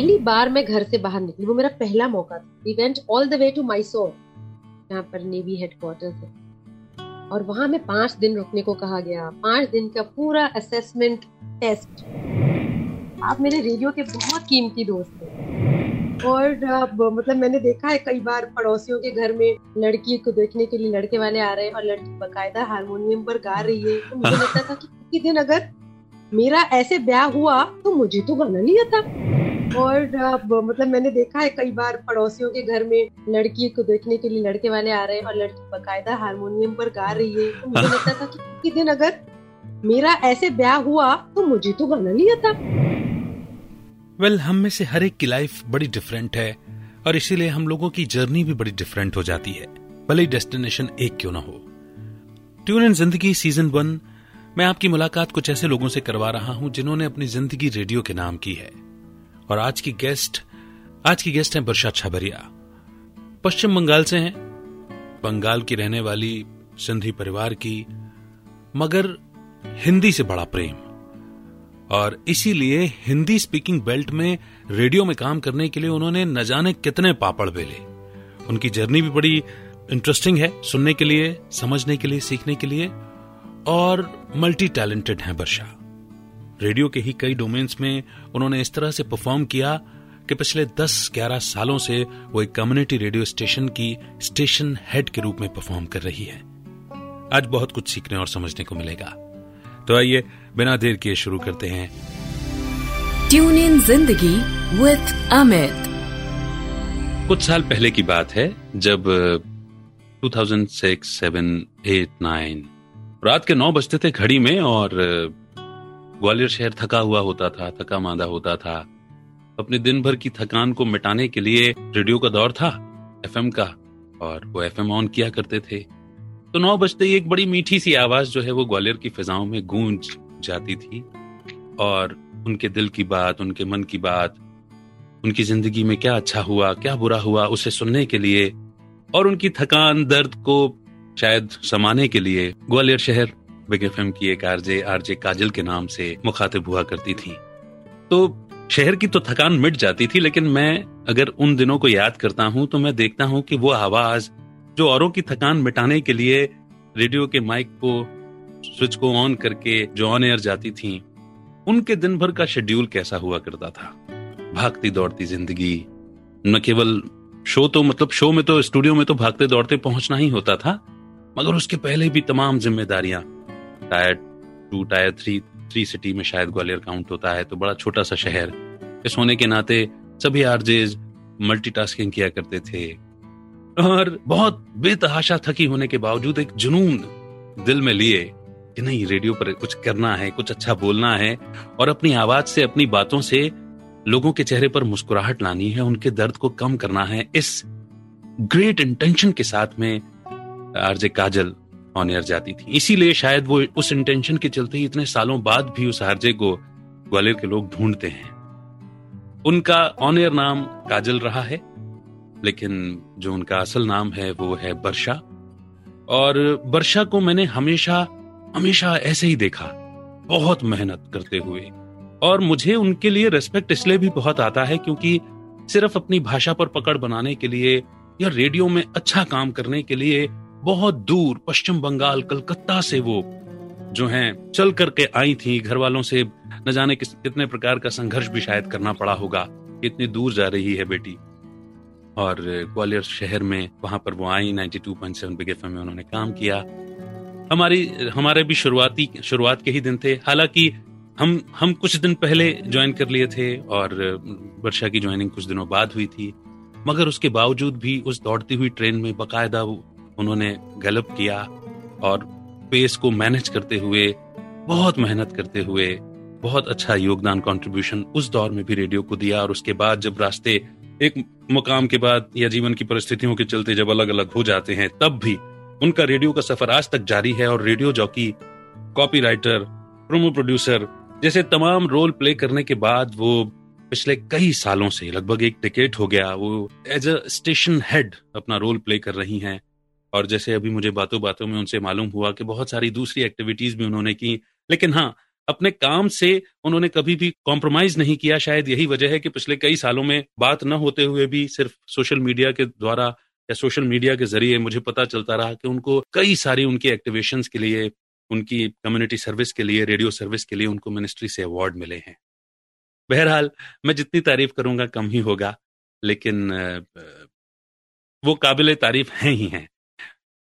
पहली बार मैं घर से बाहर निकली, वो मेरा पहला मौका था। We went all the way to Mysore जहाँ पर नेवी हेडक्वार्टर्स है। और वहाँ में पाँच दिन रुकने को कहा गया। पाँच दिन का पूरा असेसमेंट टेस्ट आप मेरे रेडियो के बहुत कीमती दोस्त हैं। और मतलब मैंने देखा है कई बार पड़ोसियों के घर में लड़की को देखने के लिए लड़के वाले आ रहे हैं और लड़की बकायदा हारमोनियम पर गा रही है। तो मुझे लगता था कि दिन अगर मेरा ऐसे ब्याह हुआ तो मुझे तो गाना नहीं आता। और मतलब मैंने देखा है कई बार पड़ोसियों के घर में लड़की को देखने के लिए लड़के वाले आ रहे हैं और लड़की बकायदा हारमोनियम पर गा रही है। तो मुझे लगता था कि किसी दिन अगर मेरा ऐसे ब्याह हुआ तो मुझे तो गाना नहीं आता। वेल well, हम में से हर एक की लाइफ बड़ी डिफरेंट है और इसीलिए हम लोगों की जर्नी भी बड़ी डिफरेंट हो जाती है। भले ही डेस्टिनेशन एक क्यों ना हो। ट्यून इन ज़िंदगी सीज़न वन मैं आपकी मुलाकात कुछ ऐसे लोगों से करवा रहा हूँ जिन्होंने अपनी ज़िंदगी रेडियो के नाम की है। और आज की गेस्ट आज की गेस्ट है वर्षा छबरिया। पश्चिम बंगाल से हैं। बंगाल की रहने वाली सिंधी परिवार की, मगर हिंदी से बड़ा प्रेम। और इसीलिए हिंदी स्पीकिंग बेल्ट में रेडियो में काम करने के लिए उन्होंने न जाने कितने पापड़ बेले। उनकी जर्नी भी बड़ी इंटरेस्टिंग है, सुनने के लिए, समझने के लिए, सीखने के लिए, और मल्टी टैलेंटेड हैं वर्षा रेडियो के ही कई डोमेन्स में उन्होंने इस तरह से परफॉर्म किया कि पिछले 10-11 सालों से वो एक कम्युनिटी रेडियो स्टेशन की स्टेशन हेड के रूप में परफॉर्म कर रही है। आज बहुत कुछ सीखने और समझने को मिलेगा। तो आइए बिना देर किए शुरू करते हैं। ट्यून इन ज़िंदगी विथ अमित कुछ साल पहले की बात है जब 2006, 7, 8, 9 रात के नौ बजते थे घड़ी में और ग्वालियर शहर थका हुआ होता था, थका मांदा होता था। अपने दिन भर की थकान को मिटाने के लिए रेडियो का दौर था, एफएम का, और वो एफएम ऑन किया करते थे। तो नौ बजते ही एक बड़ी मीठी सी आवाज़ जो है वो ग्वालियर की फिजाओं में गूंज जाती थी, और उनके दिल की बात, उनके मन की बात, उनकी ज़िंदगी में क्या अच्छा हुआ, क्या बुरा हुआ, उसे सुनने के लिए, और उनकी थकान, दर्द को शायद समाने के लिए ग्वालियर शहर बिग एफ़ की एक आरजे आरजे काजल के नाम से मुखातिब हुआ करती थी। तो शहर की तो थकान मिट जाती थी, लेकिन मैं अगर उन दिनों को याद करता हूँ तो मैं देखता हूँ कि वो आवाज़, जो औरों की थकान मिटाने के लिए रेडियो के माइक को, स्विच को ऑन करके जो ऑन एयर जाती थी, उनके दिन भर का शेड्यूल कैसा हुआ करता था? भागती दौड़ती ज़िंदगी। न केवल शो तो मतलब शो में तो स्टूडियो में तो भागते दौड़ते पहुँचना ही होता था, मगर उसके पहले भी तमाम जिम्मेदारियाँ tier two tier three three city में शायद ग्वालियर काउंट होता है तो बड़ा छोटा सा शहर। इस होने के नाते सभी आरजेज मल्टीटास्किंग किया करते थे। और बहुत बेतहाशा थकी होने के बावजूद एक जुनून दिल में लिए कि नहीं, रेडियो पर कुछ करना है, कुछ अच्छा बोलना है, और अपनी आवाज़ से, अपनी बातों से लोगों के चेहरे पर मुस्कुराहट लानी है, उनके दर्द को कम करना है। इस ग्रेट इंटेंशन के साथ में आरजे काजल ऑन एयर जाती थी। इसीलिए शायद वो उस इंटेंशन के चलते ही इतने सालों बाद भी उस आरजे को ग्वालियर के लोग ढूंढते हैं। उनका ऑन एयर नाम काजल रहा है, लेकिन जो उनका असल नाम है वो है वर्षा और वर्षा को मैंने हमेशा हमेशा ऐसे ही देखा, बहुत मेहनत करते हुए। और मुझे उनके लिए रेस्पेक्ट इसलिए भी बहुत आता है क्योंकि सिर्फ़ अपनी भाषा पर पकड़ बनाने के लिए या रेडियो में अच्छा काम करने के लिए बहुत दूर पश्चिम बंगाल, कलकत्ता से वो जो हैं, चल करके आई थी। घर वालों से न जाने किस, कितने प्रकार का संघर्ष भी शायद करना पड़ा होगा। इतनी दूर जा रही है बेटी। और ग्वालियर शहर में वहाँ पर वो आई 92.7 बिग एफ़ में उन्होंने काम किया। हमारी, हमारे भी शुरुआती, शुरुआत के ही दिन थे। हालाँकि हम हम कुछ दिन पहले ज्वाइन कर लिए थे और वर्षा की ज्वाइनिंग कुछ दिनों बाद हुई थी। मगर उसके बावजूद भी उस दौड़ती हुई ट्रेन में बकायदा उन्होंने गलप किया और पेस को मैनेज करते हुए, बहुत मेहनत करते हुए, बहुत अच्छा योगदान कंट्रीब्यूशन उस दौर में भी रेडियो को दिया और उसके बाद जब रास्ते, एक मुकाम के बाद या जीवन की परिस्थितियों के चलते जब अलग अलग हो जाते हैं, तब भी उनका रेडियो का सफ़र आज तक जारी है और radio jockey copy writer promo producer जैसे तमाम रोल प्ले करने के बाद वो पिछले कई सालों से, लगभग एक टिकेट हो गया, वो एज अ स्टेशन हेड अपना रोल प्ले कर रही हैं। और जैसे अभी मुझे बातों बातों में उनसे मालूम हुआ कि बहुत सारी दूसरी एक्टिविटीज़ भी उन्होंने की। लेकिन हाँ अपने काम से उन्होंने कभी भी कॉम्प्रोमाइज नहीं किया। शायद यही वजह है कि पिछले कई सालों में बात न होते हुए भी सिर्फ़ सोशल मीडिया के द्वारा या सोशल मीडिया के ज़रिए मुझे पता चलता रहा कि उनको कई सारी उनकी एक्टिवेशंस के लिए, उनकी कम्युनिटी सर्विस के लिए रेडियो सर्विस के लिए उनको मिनिस्ट्री से अवार्ड मिले हैं। बहरहाल, मैं जितनी तारीफ़ करूँगा कम ही होगा, लेकिन वो काबिल तारीफ़ हैं ही हैं।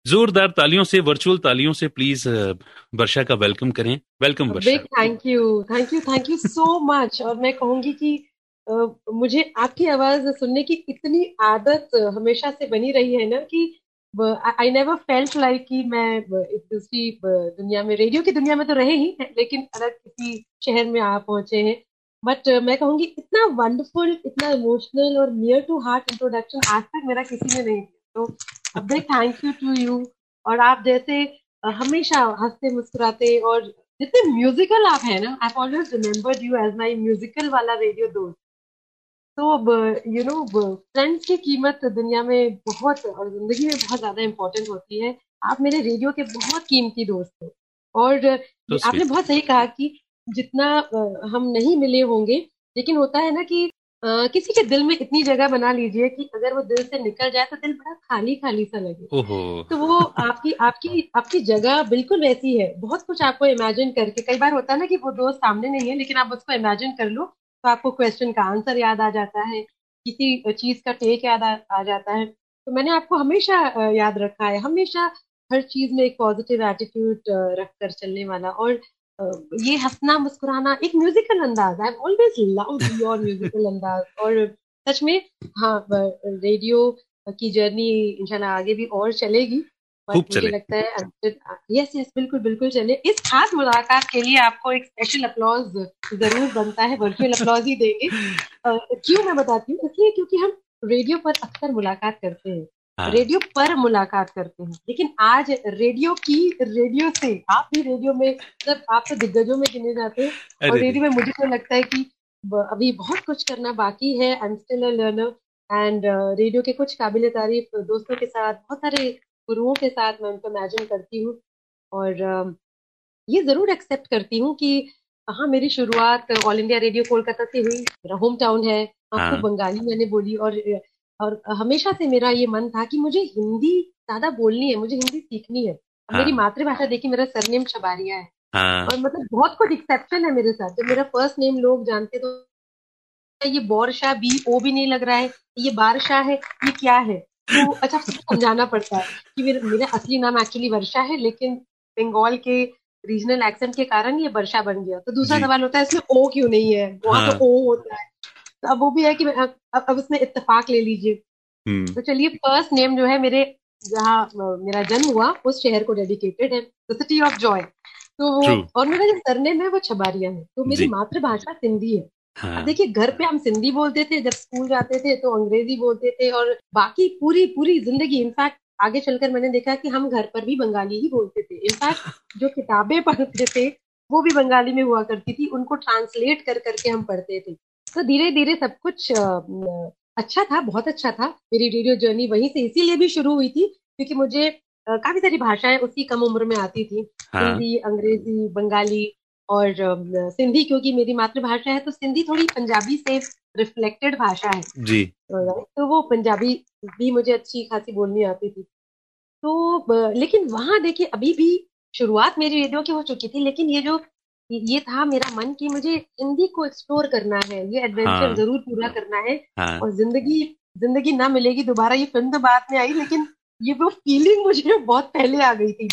जोरदार तालियों से वर्चुअल तालियों से प्लीज़ वर्षा का वेलकम करें। Welcome Varsha. Thank you thank you thank you so much और मैं कहूँगी कि uh, मुझे आपकी आवाज़ सुनने की इतनी आदत हमेशा से बनी रही है ना कि आई नेवर फेल्ट लाइक कि मैं एक दूसरी दुनिया में रेडियो की दुनिया में तो रहे ही लेकिन अलग किसी शहर में आ पहुँचे हैं। बट uh, मैं कहूँगी इतना वंडरफुल इतना इमोशनल और नियर टू हार्ट इंट्रोडक्शन आज तक मेरा किसी ने नहीं तो big thank you to you और आप जैसे हमेशा हँसते मुस्कुराते और जितने म्यूजिकल आप हैं ना I always remembered you as my musical वाला रेडियो दोस्त। तो यू नो फ्रेंड्स की कीमत दुनिया में बहुत और ज़िंदगी में बहुत ज़्यादा इम्पोर्टेंट होती है। आप मेरे रेडियो के बहुत कीमती दोस्त हो। और तो आपने बहुत सही कहा कि जितना हम नहीं मिले होंगे लेकिन होता है ना कि किसी के दिल में इतनी जगह बना लीजिए कि अगर वो दिल से निकल जाए तो दिल बड़ा खाली खाली सा लगे। तो वो आपकी आपकी आपकी जगह बिल्कुल वैसी है। बहुत कुछ आपको इमेजिन करके कई बार होता है ना कि वो दोस्त सामने नहीं है लेकिन आप उसको इमेजिन कर लो तो आपको क्वेश्चन का आंसर याद आ जाता है किसी चीज़ का टेक याद आ, आ जाता है। तो मैंने आपको हमेशा याद रखा है हमेशा हर चीज़ में एक पॉजिटिव एटीट्यूड रख कर चलने वाला। और ये हंसना मुस्कुराना एक म्यूजिकल अंदाज I always love your musical अंदाज। और सच में हाँ रेडियो की जर्नी इंशाल्लाह आगे भी और चलेगी। मुझे लगता है यस यस बिल्कुल बिल्कुल चले इस खास मुलाकात के लिए आपको एक स्पेशल अप्लॉज ज़रूर बनता है वर्चुअल अप्लॉज ही देंगे। क्यों मैं बताती हूँ? इसलिए क्योंकि हम रेडियो पर अक्सर मुलाकात करते हैं। हाँ। रेडियो पर मुलाकात करते हैं। लेकिन आज रेडियो की रेडियो से आप भी रेडियो में मतलब आप तो दिग्गजों में गिने जाते हैं। और रेडियो में मुझे तो लगता है कि अभी बहुत कुछ करना बाकी है I am still a learner and radio के कुछ काबिल तारीफ़ दोस्तों के साथ बहुत सारे गुरुओं के साथ मैं उनको इमेजिन करती हूँ। और uh, ये ज़रूर एक्सेप्ट करती हूँ कि हाँ मेरी शुरुआत ऑल इंडिया रेडियो कोलकाता से हुई। मेरा होम टाउन है आपको हाँ। बंगाली मैंने बोली और और हमेशा से मेरा ये मन था कि मुझे हिंदी ज़्यादा बोलनी है मुझे हिंदी सीखनी है। हाँ. मेरी मातृभाषा देखिए मेरा सरनेम छबारिया है। हाँ. और मतलब बहुत कुछ एक्सेप्शन है मेरे साथ। जब मेरा फ़र्स्ट नेम लोग जानते तो ये बौरशाह बी ओ भी नहीं लग रहा है ये बारशाह है ये क्या है? तो अच्छा समझाना पड़ता है कि मेरा मेरा असली नाम एक्चुअली वर्षा है लेकिन बंगाल के रीजनल एक्सेंट के कारण ये वर्षा बन गया। तो दूसरा सवाल होता है इसमें ओ क्यों नहीं है? वहाँ तो हाँ. तो ओ होता है। अब वो भी है कि अब, अब उसमें इत्तेफाक ले लीजिए। हम्म। तो चलिए फ़र्स्ट नेम जो है मेरे जहाँ मेरा जन्म हुआ उस शहर को डेडिकेटेड है द सिटी ऑफ़ जॉय तो वो और मेरा जो सरनेम है वो छबारिया है। तो मेरी मातृभाषा सिंधी है। हाँ। देखिए घर पे हम सिंधी बोलते थे जब स्कूल जाते थे तो अंग्रेज़ी बोलते थे और बाकी पूरी पूरी ज़िंदगी इनफैक्ट आगे चलकर मैंने देखा कि हम घर पर भी बंगाली ही बोलते थे। इनफैक्ट जो किताबें पढ़ते थे वो भी बंगाली में हुआ करती थी उनको ट्रांसलेट कर करके हम पढ़ते थे। तो धीरे धीरे सब कुछ अच्छा था बहुत अच्छा था। मेरी रेडियो जर्नी वहीं से इसीलिए भी शुरू हुई थी क्योंकि मुझे काफ़ी सारी भाषाएँ उसी कम उम्र में आती थी। हाँ। हिंदी अंग्रेज़ी बंगाली और सिंधी क्योंकि मेरी मातृभाषा है तो सिंधी थोड़ी पंजाबी से रिफ्लेक्टेड भाषा है। जी। तो वो पंजाबी भी मुझे अच्छी खासी बोलनी आती थी। तो लेकिन वहाँ देखिए अभी भी शुरुआत मेरी रेडियो की हो चुकी थी लेकिन ये जो ये था मेरा मन कि मुझे हिंदी को एक्सप्लोर करना है ये एडवेंचर हाँ, ज़रूर पूरा करना है हाँ, और ज़िंदगी ज़िंदगी ना मिलेगी दोबारा ये फ़िल्म तो बाद में आई लेकिन ये वो फीलिंग मुझे बहुत पहले आ गई थी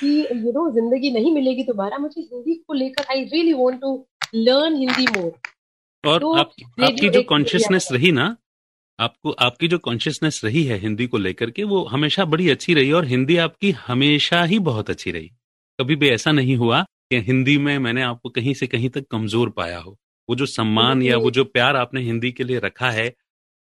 कि यू नो ज़िंदगी नहीं मिलेगी दोबारा मुझे हिंदी को लेकर I really want to learn Hindi more और तो आप, आपकी जो कॉन्शियसनेस रही ना आपको आपकी जो कॉन्शियसनेस रही है हिंदी को लेकर के वो हमेशा बड़ी अच्छी रही और हिंदी आपकी हमेशा ही बहुत अच्छी रही। कभी भी ऐसा नहीं हुआ कि हिंदी में मैंने आपको कहीं से कहीं तक कमज़ोर पाया हो। वो जो सम्मान या वो जो प्यार आपने हिंदी के लिए रखा है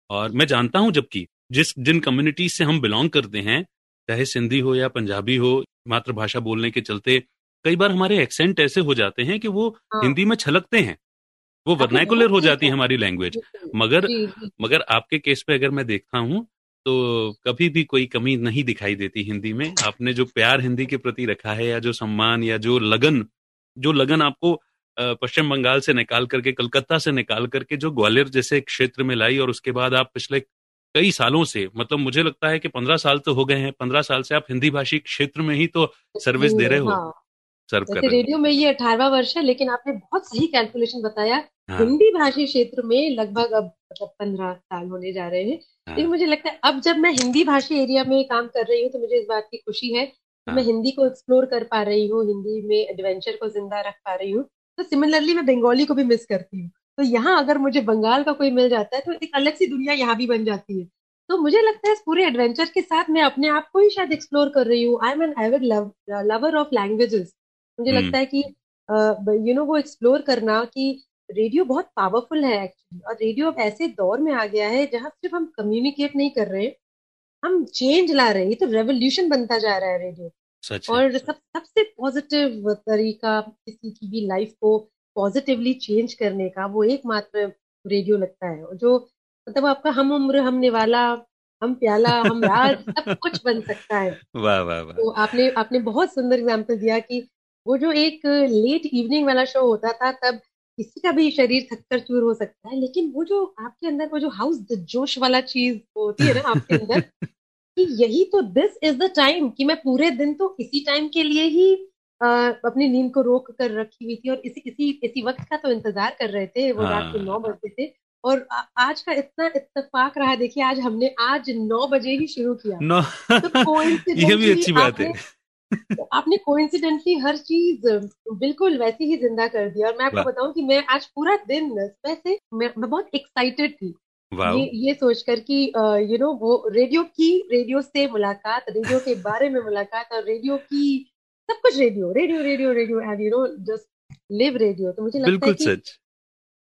और मैं जानता हूँ जबकि जिस जिन कम्युनिटी से हम बिलोंग करते हैं चाहे सिंधी हो या पंजाबी हो मातृभाषा बोलने के चलते कई बार हमारे एक्सेंट ऐसे हो जाते हैं कि वो हाँ। हिंदी में छलकते हैं। वो वर्नैकुलर हो जाती है हमारी लैंग्वेज मगर मगर आपके केस पे अगर मैं देखता हूँ तो कभी भी कोई कमी नहीं दिखाई देती हिंदी में आपने जो प्यार हिंदी के प्रति रखा है या जो सम्मान या जो लगन जो लगन आपको पश्चिम बंगाल से निकाल करके, कलकत्ता से निकाल करके जो ग्वालियर जैसे क्षेत्र में लाई और उसके बाद आप पिछले कई सालों से मतलब मुझे लगता है कि पंद्रह साल तो हो गए हैं, पंद्रह साल से आप हिंदी भाषी क्षेत्र में ही तो सर्विस दे रहे हो हाँ। सर्व कर रेडियो में ये अठारवा वर्ष है लेकिन आपने बहुत सही कैलकुलेशन बताया। हाँ। हिंदी भाषी क्षेत्र में लगभग अब मतलब पंद्रह साल होने जा रहे हैं। हाँ। लेकिन मुझे लगता है अब जब मैं हिंदी भाषी एरिया में काम कर रही हूँ तो मुझे इस बात की खुशी है हाँ। मैं हिंदी को एक्सप्लोर कर पा रही हूँ हिंदी में एडवेंचर को ज़िंदा रख पा रही हूँ। तो सिमिलरली मैं बंगाली को भी मिस करती हूँ। तो यहाँ अगर मुझे बंगाल का कोई मिल जाता है तो एक अलग सी दुनिया यहाँ भी बन जाती है। तो मुझे लगता है इस पूरे एडवेंचर के साथ मैं अपने आप को ही शायद एक्सप्लोर कर रही हूँ। I am an ever lover of languages मुझे हम्म। लगता है कि यू नो वो एक्सप्लोर करना कि रेडियो बहुत पावरफुल है एक्चुअली और रेडियो अब ऐसे दौर में आ गया है जहाँ सिर्फ़ हम कम्युनिकेट नहीं कर रहे हम चेंज ला रहे हैं। ये तो रेवोल्यूशन बनता जा रहा है रेडियो सच और सब सबसे पॉजिटिव तरीका किसी की भी लाइफ को पॉजिटिवली चेंज करने का वो एकमात्र रेडियो लगता है जो मतलब आपका हम उम्र हम निवाला हम प्याला हम राज सब कुछ बन सकता है। वाह वाह वाह। तो आपने आपने बहुत सुंदर एग्ज़ाम्पल दिया कि वो जो एक लेट इवनिंग वाला शो होता था तब किसी का भी शरीर थककर चूर हो सकता है लेकिन वो जो आपके अंदर वो जो हाउस जोश वाला चीज़ होती है ना आपके अंदर कि यही तो दिस इज़ द टाइम कि मैं पूरे दिन तो इसी टाइम के लिए ही आ, अपनी नींद को रोक कर रखी हुई थी और इसी इसी इसी वक्त का तो इंतज़ार कर रहे थे वो रात के हाँ। नौ बजे थे और आज का इतना इत्तेफाक रहा देखिए आज हमने आज नौ बजे ही शुरू किया। नौ तो ये भी अच्छी बात है। तो आपने कोइंसिडेंटली हर चीज़ बिल्कुल वैसी ही ज़िंदा कर दिया। और मैं आपको बताऊँ कि मैं आज पूरा दिन वैसे मैं, मैं बहुत एक्साइटेड थी। ये ये सोचकर कि यू नो वो रेडियो की रेडियो से मुलाकात रेडियो के बारे में मुलाकात और रेडियो की सब कुछ radio radio radio radio and you know just live radio तो मुझे लगता है कि सच।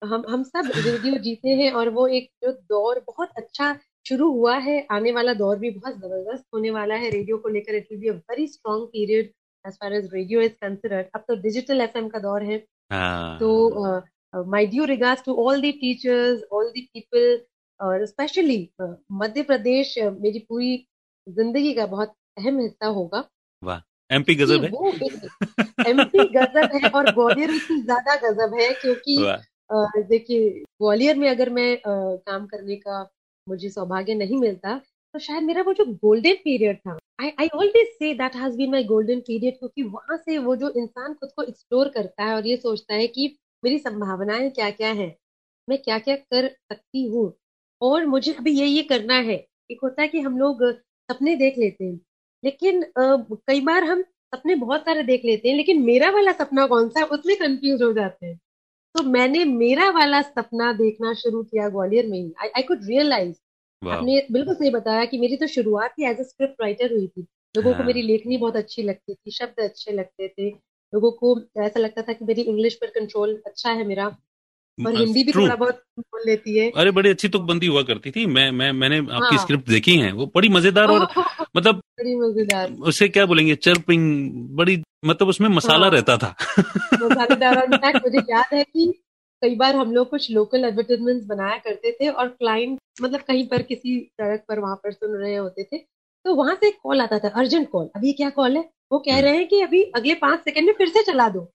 हम हम सब रेडियो जीते हैं और वो एक जो दौर बहुत अच्छा शुरू हुआ है आने वाला दौर भी बहुत ज़बरदस्त होने वाला है। रेडियो को लेकर it will be a very strong period as far as radio is considered अब तो डिजिटल एफएम का दौर है। हाँ। तो my due regards to all the teachers all the people और स्पेशली मध्य प्रदेश मेरी पूरी ज़िंदगी का बहुत अहम हिस्सा होगा। वाह। एमपी गजब है। एमपी गजब है और ग्वालियर इतनी ज़्यादा गजब है क्योंकि देखिए ग्वालियर में अगर मैं काम करने का मुझे सौभाग्य नहीं मिलता तो शायद मेरा वो जो गोल्डन पीरियड था I I always say that has been my golden period क्योंकि वहाँ से वो जो इंसान खुद को एक्सप्लोर करता है और ये सोचता है कि मेरी संभावनाएँ क्या क्या है, मैं क्या क्या कर सकती हूँ और मुझे अभी ये ये करना है। एक होता है कि हम लोग सपने देख लेते हैं, लेकिन कई बार हम सपने बहुत सारे देख लेते हैं, लेकिन मेरा वाला सपना कौन सा है, उसमें कंफ्यूज हो जाते हैं। तो मैंने मेरा वाला सपना देखना शुरू किया ग्वालियर में ही। आई कुड रियलाइज़ आपने बिल्कुल सही बताया कि मेरी तो शुरुआत ही एज ए स्क्रिप्ट राइटर हुई थी। लोगों हाँ. को मेरी लेखनी बहुत अच्छी लगती थी शब्द अच्छे लगते थे। लोगों को ऐसा लगता था कि मेरी इंग्लिश पर कंट्रोल अच्छा है मेरा। और हिंदी भी थोड़ा बहुत बोल लेती है। अरे बड़ी अच्छी तुकबंदी हुआ करती थी। मैं मैं मैंने आपकी हाँ। स्क्रिप्ट देखी है। वो बड़ी मज़ेदार और मतलब बड़ी मज़ेदार। उसे क्या बोलेंगे? चर्पिंग बड़ी मतलब उसमें मसाला हाँ। रहता था। मसालेदार और मुझे याद है कि कई बार हम लोग कुछ लोकल एडवर्टीजमेंट बनाया करते थे और क्लाइंट मतलब कहीं पर किसी सड़क पर वहाँ पर सुन रहे होते थे तो वहाँ से कॉल आता था अर्जेंट कॉल अभी क्या कॉल है? वो कह हम्म। रहे हैं कि अभी अगले पाँच सेकंड में फिर से चला दो।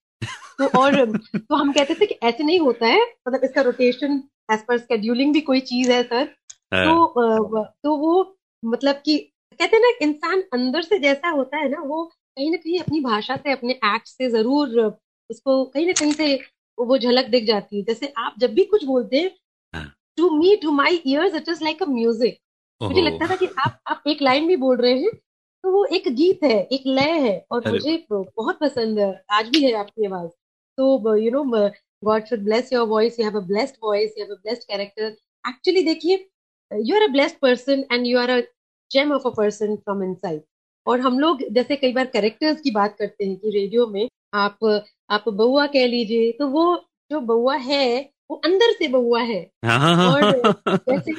तो और तो हम कहते थे कि ऐसे नहीं होता है मतलब इसका रोटेशन एज पर स्केड्यूलिंग भी कोई चीज़ है सर हाँ। तो तो वो मतलब कि कहते हैं ना इंसान अंदर से जैसा होता है ना वो कहीं ना कहीं अपनी भाषा से अपने एक्ट से ज़रूर उसको कहीं ना कहीं से वो झलक दिख जाती है। जैसे आप जब भी कुछ बोलते हैं to me to my ears it is like a music मुझे लगता था कि आप आप एक लाइन भी बोल रहे हैं तो वो एक गीत है एक लय है और मुझे बहुत पसंद है। आज भी है आपकी आवाज़। तो you know God should bless your voice you have a blessed voice you have a blessed character actually देखिए you are a blessed person and you are a gem of a person from inside और हम लोग जैसे कई बार characters की बात करते हैं कि रेडियो में आप आप बउआ कह लीजिए तो वो जो बउआ है वो अंदर से बउआ है। हाँ, हाँ। और जैसे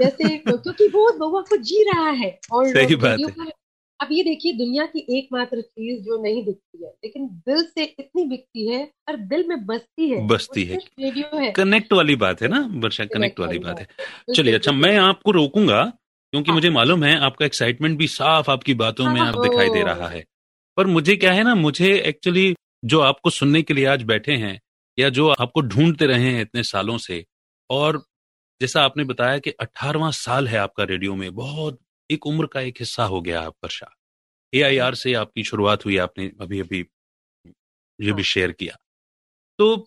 जैसे क्योंकि वो बउआ को जी रहा है। और सही बात है। अब ये देखिए दुनिया की एकमात्र चीज़ जो नहीं दिखती है लेकिन दिल से इतनी बिकती है और दिल में बसती है बसती है। रेडियो है। कनेक्ट वाली बात है ना वर्षा कनेक्ट वाली बात है। चलिए अच्छा मैं आपको रोकूँगा क्योंकि मुझे मालूम है आपका एक्साइटमेंट भी साफ़ आपकी बातों में आप दिखाई दे रहा है। पर मुझे क्या है ना मुझे एक्चुअली जो आपको सुनने के लिए आज बैठे हैं या जो आपको ढूंढते रहे हैं इतने सालों से और जैसा आपने बताया कि अठारवा साल है आपका रेडियो में बहुत एक उम्र का एक हिस्सा हो गया आप वर्षा। ए आई आर से आपकी शुरुआत हुई आपने अभी अभी ये भी शेयर किया। तो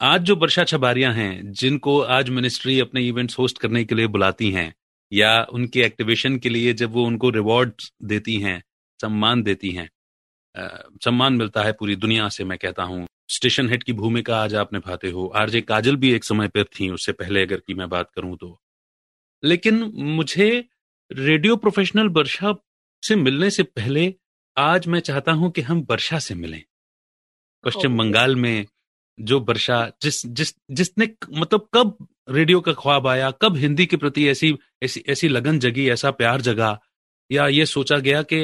आज जो वर्षा छबारियाँ हैं जिनको आज मिनिस्ट्री अपने इवेंट्स होस्ट करने के लिए बुलाती हैं या उनके एक्टिवेशन के लिए जब वो उनको रिवॉर्ड देती हैं सम्मान देती हैं सम्मान मिलता है पूरी दुनिया से मैं कहता हूँ। स्टेशन हेड की भूमिका आज आप निभाते हो। आरजे काजल भी एक समय पर थी उससे पहले अगर की मैं बात करूँ तो। लेकिन मुझे रेडियो प्रोफेशनल वर्षा से मिलने से पहले आज मैं चाहता हूँ कि हम वर्षा से मिलें। पश्चिम बंगाल में जो वर्षा जिस जिस जिसने मतलब कब रेडियो का ख्वाब आया कब हिंदी के प्रति ऐसी ऐसी ऐसी लगन जगी ऐसा प्यार जगा या ये सोचा गया कि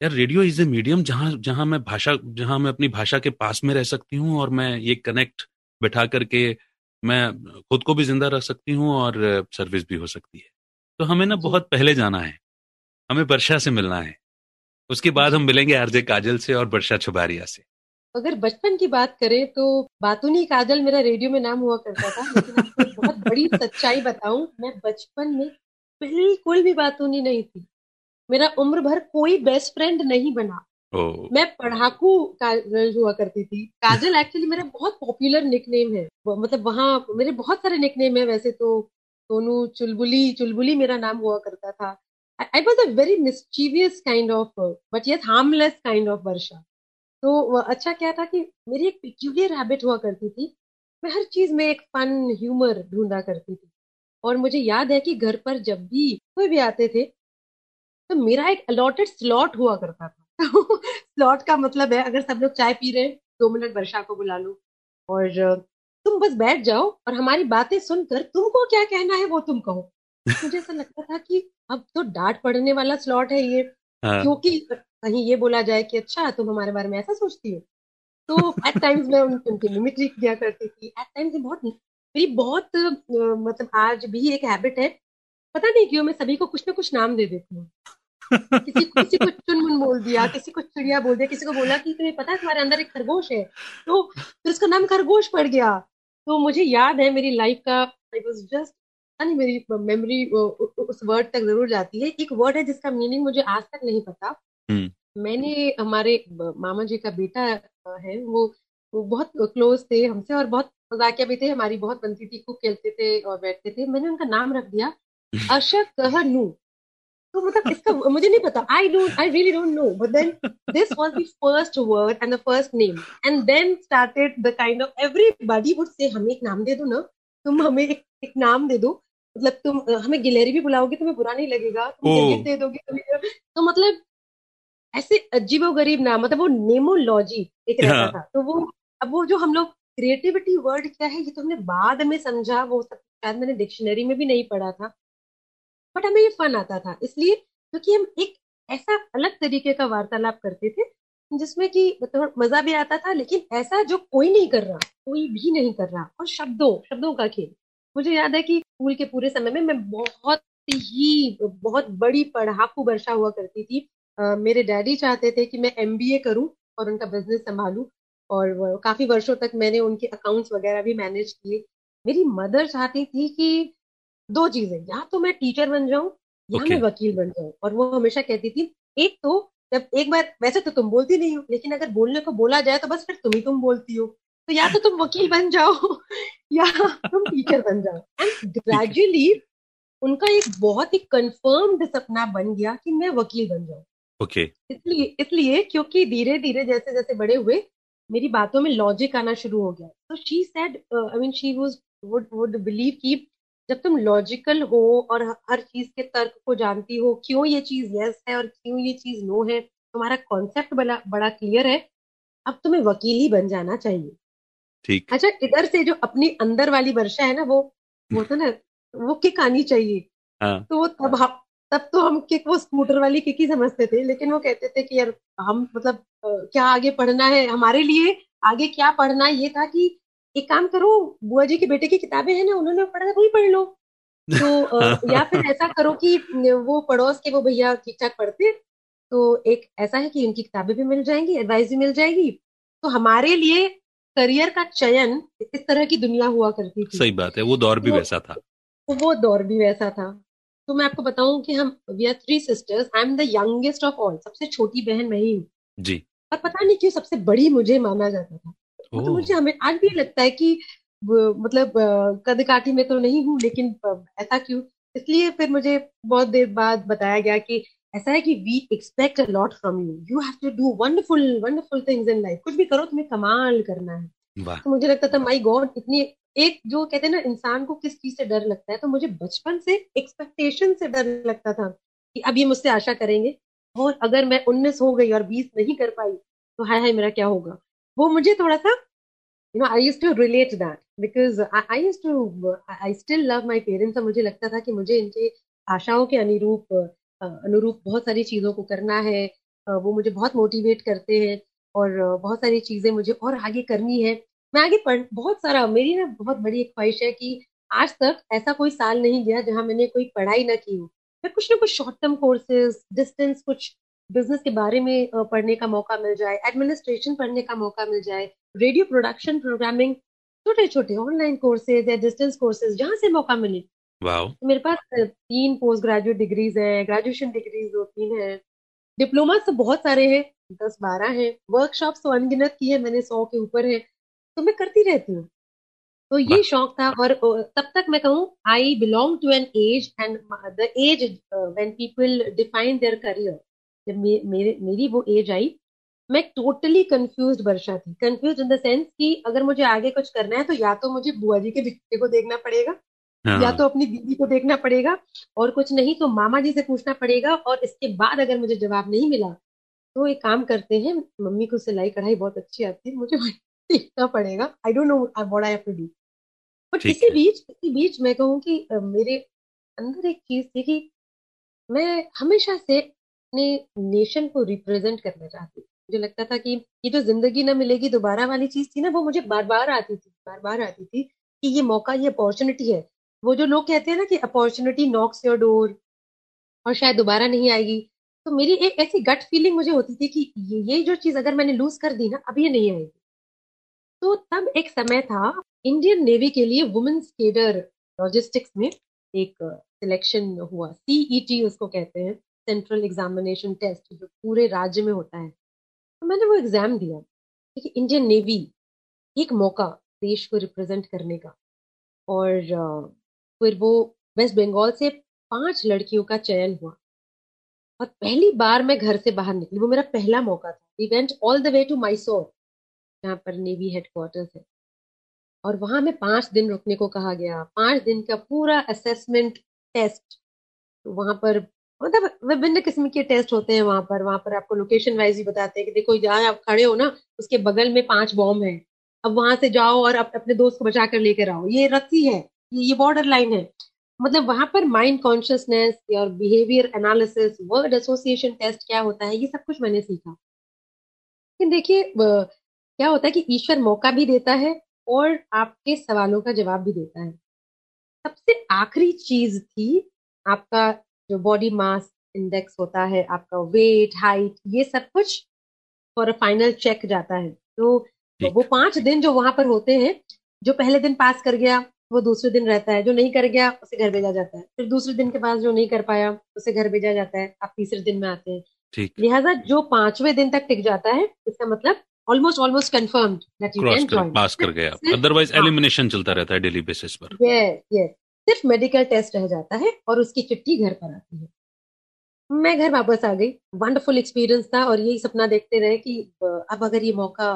यार रेडियो इज़ ए मीडियम जहाँ जहाँ मैं भाषा जहाँ मैं अपनी भाषा के पास में रह सकती हूँ और मैं ये कनेक्ट बैठा करके मैं खुद को भी ज़िंदा रख सकती हूँ और सर्विस भी हो सकती है। तो हमें ना बहुत पहले जाना है। हमें वर्षा से मिलना है। उसके बाद हम मिलेंगे आरजे काजल से और वर्षा छुबारिया से। अगर बचपन की बात करें तो बातूनी काजल मेरा रेडियो में नाम हुआ करता था लेकिन आपको बहुत बड़ी सच्चाई बताऊँ मैं बचपन में बिल्कुल भी बातूनी नहीं थी। मेरा उम्र भर कोई बेस्ट फ्रेंड नहीं बना। Oh. मैं पढ़ाकू काजल हुआ करती थी। काजल एक्चुअली मेरा बहुत पॉपुलर निकनेम है। मतलब वहाँ मेरे बहुत सारे निकनेम है वैसे तो। सोनू चुलबुली चुलबुली मेरा नाम हुआ करता था। I was a very mischievous kind of but yes harmless kind of Varsha. तो अच्छा क्या था कि मेरी एक पिक्यूलियर हैबिट हुआ करती थी। मैं हर चीज़ में एक फन ह्यूमर ढूंढा करती थी। और मुझे याद है कि घर पर जब भी कोई भी आते थे तो मेरा एक अलॉटेड स्लॉट हुआ करता था। स्लॉट का मतलब है, अगर सब लोग चाय पी रहे हैं, दो मिनट वर्षा को बुला लो। और तुम बस बैठ जाओ और हमारी बातें सुनकर तुमको क्या कहना है वो तुम कहो। मुझे ऐसा लगता था कि अब तो डांट पड़ने वाला स्लॉट है ये हाँ। क्योंकि कहीं ये बोला जाए कि अच्छा तुम हमारे बारे में ऐसा सोचती हो। तो एट टाइम्स मैं उनकी मिमिक्री किया करती थी। एट टाइम्स बहुत मेरी बहुत मतलब आज भी एक हैबिट है। पता नहीं क्यों मैं सभी को कुछ ना कुछ नाम दे देती हूँ। किसी किसी को चुनमुन बोल दिया किसी को चिड़िया बोल दिया किसी को बोला कि तुम्हें पता है तुम्हारे अंदर एक खरगोश है। तो फिर उसका नाम खरगोश पड़ गया। तो मुझे याद है मेरी लाइफ का आई वॉज़ जस्ट नहीं मेरी मेमोरी उस वर्ड तक ज़रूर जाती है। एक वर्ड है जिसका मीनिंग मुझे आज तक नहीं पता। हम्म। मैंने हमारे मामा जी का बेटा है वो वो बहुत क्लोज थे हमसे और बहुत मजाकिया भी थे। हमारी बहुत बनती थी खूब खेलते थे और बैठते थे। मैंने उनका नाम रख दिया अशक नू तो मतलब इसका मुझे नहीं पता। I don't I really don't know but then this was the first word and the first name and then started the kind of everybody would say हमें एक नाम दे दो ना। तुम हमें एक, एक नाम दे दो। मतलब तुम हमें गिलेरी भी बुलाओगे तुम्हें बुरा नहीं लगेगा। तुम दे दोगे तुम्हें तो मतलब ऐसे अजीबो गरीब नाम मतलब वो नेमोलॉजी एक रहता हाँ. था। तो वो अब वो जो हम लोग क्रिएटिविटी वर्ड क्या है ये तो हमने बाद में समझा वो सब शायद मैंने डिक्शनरी में भी नहीं पढ़ा था। बट हमें ये फन आता था इसलिए क्योंकि हम एक ऐसा अलग तरीके का वार्तालाप करते थे जिसमें कि मतलब मज़ा भी आता था लेकिन ऐसा जो कोई नहीं कर रहा कोई भी नहीं कर रहा और शब्दों शब्दों का खेल। मुझे याद है कि स्कूल के पूरे समय में मैं बहुत ही बहुत बड़ी पढ़ाकू वर्षा हुआ करती थी। आ, मेरे डैडी चाहते थे कि मैं एम करूँ और उनका बिज़नेस संभालूं और काफ़ी वर्षों तक मैंने उनके अकाउंट्स वगैरह भी मैनेज किए। मेरी मदर चाहती थी कि दो चीज़ें या तो मैं टीचर बन जाऊँ या okay. मैं वकील बन जाऊँ। और वो हमेशा कहती थी एक तो जब एक बार वैसे तो तुम बोलती नहीं हो लेकिन अगर बोलने को बोला जाए तो बस फिर तुम ही तुम बोलती हो। तो या तो तुम वकील बन जाओ या तुम टीचर बन जाओ। एंड ग्रेजुअली उनका एक बहुत ही कंफर्म्ड सपना बन गया कि मैं वकील बन जाऊँ। Okay okay. इसलिए इसलिए क्योंकि धीरे धीरे जैसे जैसे बड़े हुए मेरी बातों में लॉजिक आना शुरू हो गया। तो she said I mean she was would would believe कि जब तुम लॉजिकल हो और हर चीज़ के तर्क को जानती हो क्यों ये चीज़ यस है और क्यों ये चीज़ नो है तुम्हारा कॉन्सेप्ट बड़ा बड़ा क्लियर है अब तुम्हें वकील ही बन जाना चाहिए। ठीक। अच्छा इधर से जो अपनी अंदर वाली वर्षा है ना वो वो तो ना वो किक आनी चाहिए। हाँ. तो वो तब तब तो हम किक वो स्कूटर वाली किक ही समझते थे लेकिन वो कहते थे कि यार हम मतलब क्या आगे पढ़ना है हमारे लिए आगे क्या पढ़ना है? ये था कि एक काम करो बुआ जी के बेटे की किताबें हैं ना उन्होंने पढ़ा था वही पढ़ लो। तो या फिर ऐसा करो कि वो पड़ोस के वो भैया ठीक ठाक पढ़ते तो एक ऐसा है कि उनकी किताबें भी मिल जाएँगी एडवाइस भी मिल जाएगी। तो हमारे लिए करियर का चयन इस तरह की दुनिया हुआ करती थी। सही बात है वो दौर भी वो वैसा था। वो दौर भी वैसा था। तो मैं आपको बताऊँ कि हम we are three sisters I am the youngest of all सबसे छोटी बहन मैं ही हूँ। जी। और पता नहीं क्यों सबसे बड़ी मुझे माना जाता था। मतलब मुझे हमें आज भी लगता है कि मतलब कद काठी में तो नहीं हूँ लेकिन ऐसा क्यों? इसलिए फिर मुझे बहुत देर बाद बताया गया कि ऐसा है कि we expect a lot from you you have to do wonderful wonderful things in life कुछ भी करो तुम्हें कमाल करना है। वाह। तो मुझे लगता था माई गॉड इतनी एक जो कहते हैं ना इंसान को किस चीज़ से डर लगता है? तो मुझे बचपन से एक्सपेक्टेशन से डर लगता था कि अब ये मुझसे आशा करेंगे और अगर मैं उन्नीस हो गई और बीस नहीं कर पाई तो हाय हाय मेरा क्या होगा? वो मुझे थोड़ा सा you know I used to relate that because I used to I still love my parents और मुझे लगता था कि मुझे इनके आशाओं के अनुरूप अनुरूप बहुत सारी चीज़ों को करना है वो मुझे बहुत मोटिवेट करते हैं और बहुत सारी चीज़ें मुझे और आगे करनी है। मैं आगे पढ़, बहुत सारा, मेरी ना बहुत बड़ी एक ख्वाहिश है कि आज तक ऐसा कोई साल नहीं गया जहाँ मैंने कोई पढ़ाई ना की हो। मैं कुछ ना कुछ शॉर्ट टर्म कोर्सेज डिस्टेंस कुछ बिज़नेस के बारे में पढ़ने का मौका मिल जाए एडमिनिस्ट्रेशन पढ़ने का मौका मिल जाए रेडियो प्रोडक्शन प्रोग्रामिंग छोटे छोटे ऑनलाइन कोर्सेज या डिस्टेंस कोर्सेज जहाँ से मौका मिले। तो मेरे पास तीन पोस्ट ग्रेजुएट डिग्रीज हैं ग्रेजुएशन डिग्रीज दो तीन है। डिप्लोमा तो बहुत सारे हैं दस बारह हैं। वर्कशॉप तो अनगिनत की है मैंने सौ के ऊपर है। तो मैं करती रहती हूँ। तो ये शौक था और तब तक मैं कहूँ I belong to an age and the age when people define their career जब मे, मेरे मेरी वो एज आई मैं टोटली कंफ्यूज वर्षा थी। कंफ्यूज इन द सेंस कि अगर मुझे आगे कुछ करना है तो या तो मुझे बुआ जी के बेटे को देखना पड़ेगा या हाँ तो अपनी दीदी को देखना पड़ेगा और कुछ नहीं तो मामा जी से पूछना पड़ेगा और इसके बाद अगर मुझे जवाब नहीं मिला तो एक काम करते हैं मम्मी को सिलाई कढ़ाई बहुत अच्छी आती है मुझे देखना पड़ेगा। I don't know what I have to do but इसी बीच इसी बीच मैं कहूँ कि मेरे अंदर एक चीज़ थी कि मैं हमेशा से अपने नेशन को रिप्रेजेंट करना चाहती मुझे लगता था कि ये जो ज़िंदगी ना मिलेगी दोबारा वाली चीज़ थी ना, वो मुझे बार बार आती थी बार बार आती थी कि ये मौका, ये अपॉर्चुनिटी है। वो जो लोग कहते हैं ना कि अपॉर्चुनिटी नॉक्स योर डोर और शायद दोबारा नहीं आएगी। तो मेरी एक ऐसी गट फीलिंग मुझे होती थी कि ये ये जो चीज़ अगर मैंने लूज कर दी ना, अब ये नहीं आएगी। तो तब एक समय था इंडियन नेवी के लिए वुमेन्स केडर लॉजिस्टिक्स में एक सिलेक्शन हुआ सीईटी उसको कहते हैं। सेंट्रल एग्जामिनेशन टेस्ट जो पूरे राज्य में होता है तो मैंने वो एग्ज़ाम दिया कि इंडियन नेवी एक मौका देश को रिप्रेजेंट करने का और फिर वो वेस्ट बंगाल से पाँच लड़कियों का चयन हुआ और पहली बार मैं घर से बाहर निकली, वो मेरा पहला मौका था। We went all the way to Mysore जहाँ पर नेवी हेडक्वार्टर्स है और वहाँ में पाँच दिन रुकने को कहा गया। पाँच दिन का पूरा असेसमेंट टेस्ट तो वहाँ पर मतलब विभिन्न किस्म के टेस्ट होते हैं वहाँ पर। वहाँ पर आपको लोकेशन वाइज भी बताते हैं कि देखो जहाँ आप खड़े हो ना उसके बगल में पाँच बॉम्ब है। अब वहाँ से जाओ और अप, अपने दोस्त को बचा कर लेकर आओ। ये रस्सी है ये ये बॉर्डर लाइन है। मतलब वहाँ पर माइंड कॉन्शियसनेस और behaviour analysis word association test क्या होता है ये सब कुछ मैंने सीखा। लेकिन देखिए क्या होता है कि ईश्वर मौका भी देता है और आपके सवालों का जवाब भी देता है। सबसे आखिरी चीज़ थी आपका जो बॉडी मास इंडेक्स होता है आपका वेट हाइट ये सब कुछ फॉर अ फाइनल चेक जाता है। तो ठीक। वो पाँच दिन जो वहाँ पर होते हैं जो पहले दिन पास कर गया वो दूसरे दिन रहता है। जो नहीं कर गया उसे घर भेजा जाता है। फिर दूसरे दिन के बाद जो नहीं कर पाया उसे घर भेजा जाता है। आप तीसरे दिन में आते हैं। ठीक। लिहाजा जो पांचवे दिन तक टिक जाता है इसका मतलब almost almost confirmed that you can pass कर गया। अदरवाइज़ हाँ। एलिमिनेशन चलता रहता है डेली बेसिस पर। यस यस सिर्फ़ मेडिकल टेस्ट रह जाता है और उसकी चिट्ठी घर पर आती है। मैं घर वापस आ गई। वंडरफुल एक्सपीरियंस था और यही सपना देखते रहे कि अब अगर ये मौका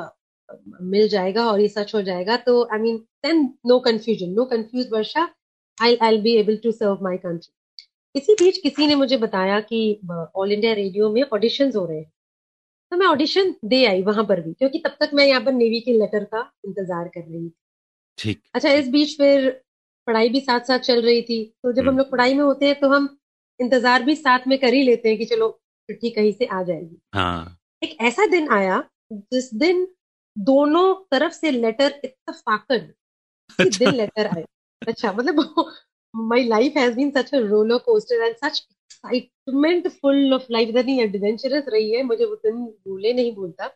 मिल जाएगा और ये सच हो जाएगा तो I mean then no confusion no confuse Varsha I I be able to serve my country इसी बीच किसी ने मुझे बताया कि ऑल इंडिया रेडियो में ऑडिशन हो रहे हैं। तो मैं ऑडिशन दे आई वहाँ पर भी क्योंकि तब तक मैं यहाँ पर नेवी के लेटर का इंतज़ार कर रही थी। ठीक। अच्छा इस बीच फिर पढ़ाई भी साथ साथ चल रही थी तो जब हम हम्म। लोग पढ़ाई में होते हैं तो हम इंतज़ार भी साथ में कर ही लेते हैं कि चलो चिट्ठी कहीं से आ जाएगी। हाँ। एक ऐसा दिन आया जिस दिन दोनों तरफ़ से लेटर इत्तफाकन अच्छा। दिन लेटर आए। अच्छा मतलब my life has been such a roller coaster and such excitement full of life इतनी एडवेंचरस रही है मुझे वो दिन भूले नहीं भूलता।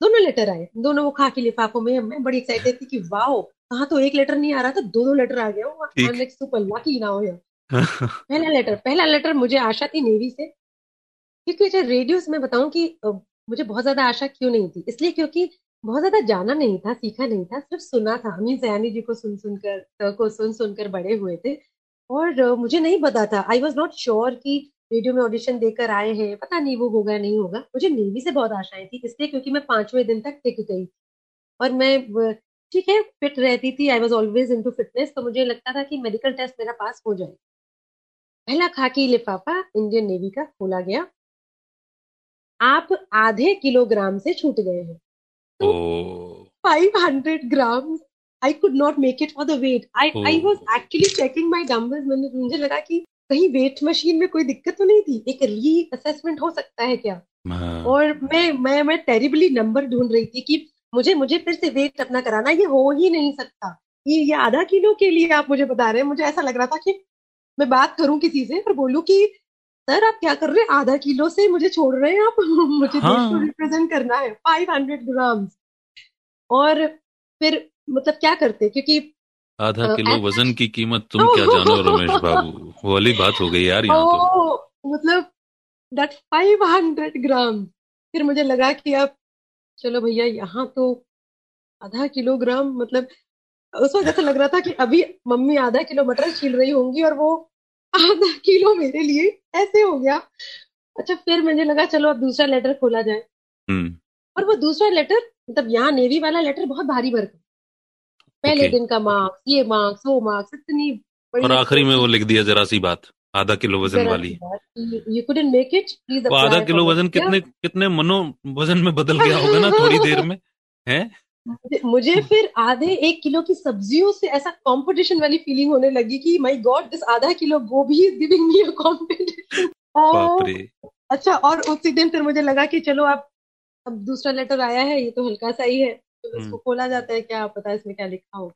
दोनों लेटर आए। दोनों वो खाकी लिफाफों में मैं बड़ी एक्साइटेड थी कि वाओ कहाँ तो एक लेटर नहीं आ रहा था दो दो लेटर आ गया सुपर लकी ना हो पहला लेटर पहला लेटर मुझे आशा थी नेवी से क्योंकि जो रेडियो से मैं बताऊँ कि मुझे बहुत ज़्यादा आशा क्यों नहीं थी? इसलिए क्योंकि बहुत ज़्यादा जाना नहीं था सीखा नहीं था सिर्फ़ सुना था। अमीन सयानी जी को सुन सुनकर को सुन सुनकर बड़े हुए थे और मुझे नहीं पता था। आई वॉज़ नॉट श्योर कि रेडियो में ऑडिशन देकर आए हैं पता नहीं वो होगा नहीं होगा। मुझे नेवी से बहुत आशाएँ थी इसलिए क्योंकि मैं पाँचवें दिन तक टिक गई और मैं ठीक है फिट रहती थी I was always into fitness तो मुझे लगता था कि मेडिकल टेस्ट मेरा पास हो जाए। पहला खाकी लिफाफा इंडियन नेवी का खोला गया। आप आधे किलोग्राम से छूट गए हैं। Five hundred gram I could not make it for the weight I I was actually checking my dumbbells मैंने मुझे लगा कि कहीं वेट मशीन में कोई दिक्कत तो नहीं थी? एक री असेसमेंट हो सकता है क्या? हाँ। और मैं मैं मैं टेरिबली नंबर ढूंढ रही थी कि मुझे मुझे फिर से वेट अपना कराना ये हो ही नहीं सकता। ये ये आधा किलो के लिए आप मुझे बता रहे हैं मुझे ऐसा लग रहा था कि मैं बात करूँ किसी से और बोलूँ कि सर आप क्या कर रहे हैं? आधा किलो से मुझे छोड़ रहे हैं आप? मुझे हाँ। देश को रिप्रेजेंट करना है फाइव हंड्रेड ग्राम और फिर मतलब क्या करते? क्योंकि आधा किलो वज़न की कीमत तुम क्या जानो रमेश बाबू? वो वाली बात हो गई यार यहाँ तो। मतलब दैट फाइव हंड्रेड ग्राम फिर मुझे लगा कि अब चलो भैया यहाँ तो आधा किलोग्राम मतलब उस वक्त ऐसा लग रहा था कि अभी मम्मी आधा किलो मटर छील रही होंगी और वो आधा किलो मेरे लिए ऐसे हो गया। अच्छा फिर मुझे लगा चलो अब दूसरा लेटर खोला जाए। हम्म। और वो दूसरा लेटर मतलब यहाँ नेवी वाला लेटर बहुत भारी भर भरकम पहले दिन का मार्क्स ये मार्क्स वो मार्क्स इतनी और आखिरी में वो लिख दिया जरा सी बात आधा किलो वज़न वाली। You couldn't make it please आधा किलो वज़न कितने कितने मनो वज़न में बदल गया होगा ना थोड़ी देर में है? मुझे फिर आधे एक किलो की सब्जियों से ऐसा कंपटीशन वाली फीलिंग होने लगी कि माय गॉड दिस आधा किलो गोभी is giving me a competition अच्छा और उसी दिन फिर मुझे लगा कि चलो आप अब दूसरा लेटर आया है ये तो हल्का सा ही है। तो हम्म। खोला जाता है क्या पता इसमें क्या लिखा होगा।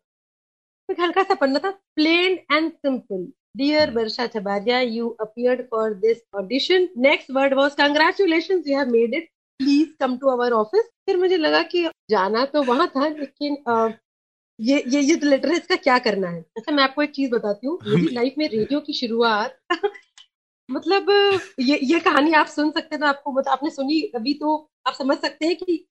तो हल्का सा पढ़ना था plain and simple dear Varsha Chhabaria you appeared for this audition next word was congratulation you have made it please come to our office फिर मुझे लगा कि जाना तो वहाँ था लेकिन ये ये ये लेटर है इसका क्या करना है? अच्छा मैं आपको एक चीज़ बताती हूँ। मेरी लाइफ में रेडियो की शुरुआत मतलब ये ये कहानी आप सुन सकते हैं तो आपको मतलब आपने सुनी अभी तो आप समझ सकते हैं कि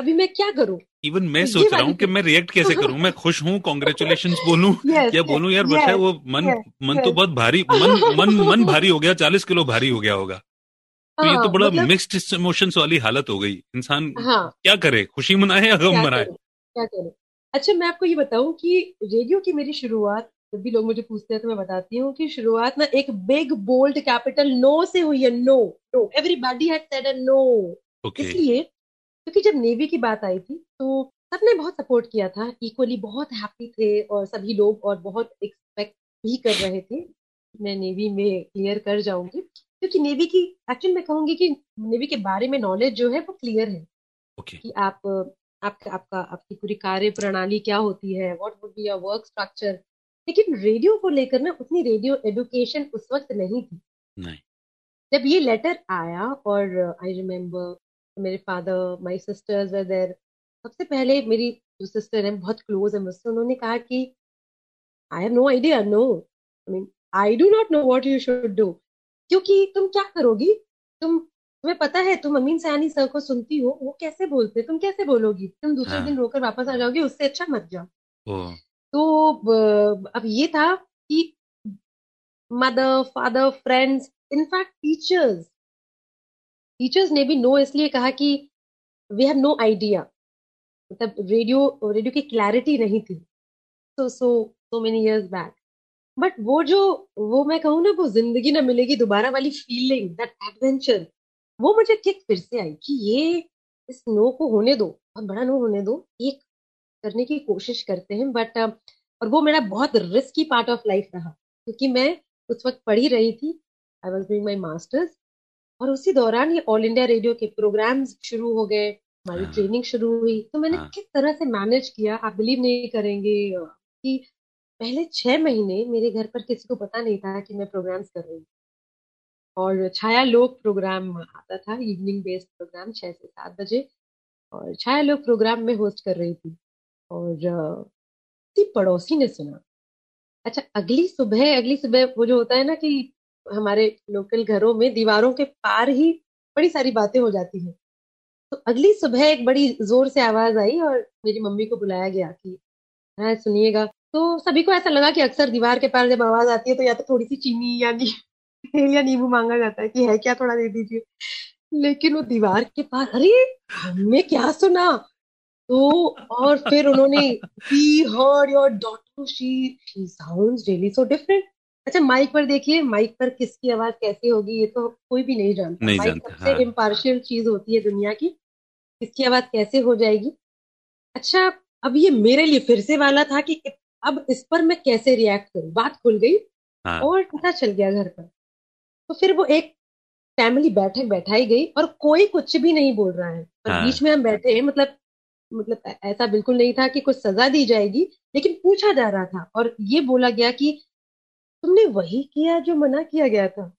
अभी मैं क्या करूँ? इवन मैं सोच रहा हूँ कि मैं रिएक्ट कैसे करूँ? मैं खुश हूँ कॉन्ग्रेचुलेशन बोलूँ? Yes, या बोलूँ यार बच्चा वो मन yes, मन तो बहुत भारी मन मन मन भारी हो गया चालीस किलो भारी हो गया होगा। तो ये तो हाँ, बड़ा मतलब, मिक्स्ड इमोशंस वाली हालत हो गई। इंसान हाँ, क्या करे? खुशी मनाए या गम मनाए? क्या करे? अच्छा मैं आपको ये बताऊँ कि रेडियो की मेरी शुरुआत जब भी लोग मुझे पूछते हैं तो मैं बताती हूँ कि शुरुआत ना एक बिग बोल्ड कैपिटल नो से हुई है no no everybody had said a no इसलिए क्योंकि जब नेवी की बात आई थी तो सबने बहुत सपोर्ट किया था। इक्वली बहुत हैप्पी थे और सभी लोग और बहुत एक्सपेक्ट भी कर रहे थे। मैं नेवी में क्लियर कर जाऊँगी। क्योंकि नेवी की एक्चुअली मैं कहूँगी कि नेवी के बारे में नॉलेज जो है वो क्लियर है। Okay. कि आप आपका आपका आपकी पूरी कार्य प्रणाली क्या होती है what would be your work structure लेकिन रेडियो को लेकर ना उतनी रेडियो एजुकेशन उस वक्त नहीं थी। नहीं। जब ये लेटर आया और आई रिमेम्बर मेरे father my sisters were there सबसे पहले मेरी जो सिस्टर है बहुत क्लोज है मुझसे उन्होंने कहा कि I have no idea no I mean I do not know what you should do क्योंकि तुम क्या करोगी? तुम तुम्हें पता है तुम अमीन सयानी सर को सुनती हो वो कैसे बोलते तुम कैसे बोलोगी? तुम दूसरे हाँ. दिन रोकर वापस आ जाओगी उससे अच्छा मत जाओ। तो अब ये था कि mother father friends in fact teachers teachers ने भी नो इसलिए कहा कि वी हैव नो आइडिया मतलब रेडियो रेडियो की क्लैरिटी नहीं थी। So so so many years back but वो जो, वो मैं कहूँ ना, वो ज़िंदगी ना मिलेगी दोबारा वाली फीलिंग दैट एडवेंचर वो मुझे किक फिर से आई कि ये इस नो को होने दो, बहुत बड़ा नो होने दो एक करने की कोशिश करते हैं बट और वो मेरा बहुत रिस्की पार्ट ऑफ़ लाइफ रहा। क्योंकि मैं उस वक्त पढ़ी रही थी I was doing my masters और उसी दौरान ये ऑल इंडिया रेडियो के प्रोग्राम्स शुरू हो गए हमारी हाँ, ट्रेनिंग शुरू हुई। तो मैंने हाँ, किस तरह से मैनेज किया आप बिलीव नहीं करेंगे कि पहले छह महीने मेरे घर पर किसी को पता नहीं था कि मैं प्रोग्राम्स कर रही हूँ। और छाया लोक प्रोग्राम आता था इवनिंग बेस्ड प्रोग्राम छह से सात बजे। और छाया लोग प्रोग्राम में होस्ट कर रही थी। और पड़ोसी ने सुना। अच्छा अगली सुबह अगली सुबह वो जो होता है ना कि हमारे लोकल घरों में दीवारों के पार ही बड़ी सारी बातें हो जाती हैं। तो अगली सुबह एक बड़ी ज़ोर से आवाज़ आई और मेरी मम्मी को बुलाया गया कि हाँ सुनिएगा। तो सभी को ऐसा लगा कि अक्सर दीवार के पार जब आवाज़ आती है तो या तो थोड़ी सी चीनी या नी या नींबू मांगा जाता है कि है क्या थोड़ा दे दीजिए। लेकिन वो दीवार के पार, अरे, हमने क्या सुना? तो और फिर उन्होंने your daughter she she sounds really so different अच्छा माइक पर देखिए माइक पर किसकी आवाज़ कैसी होगी ये तो कोई भी नहीं जानता। नहीं माइक जानता, सबसे हाँ। इम्पार्शियल चीज़ होती है दुनिया की किसकी आवाज़ कैसे हो जाएगी? अच्छा अब ये मेरे लिए फिर से वाला था कि अब इस पर मैं कैसे रिएक्ट करूँ? बात खुल गई हाँ। और पता चल गया घर पर। तो फिर वो एक फैमिली बैठक बैठाई गई और कोई कुछ भी नहीं बोल रहा है। और हाँ। बीच में हम बैठे हैं मतलब मतलब ऐसा बिल्कुल नहीं था कि कुछ सजा दी जाएगी लेकिन पूछा जा रहा था और ये बोला गया कि तुमने वही किया जो मना किया गया था?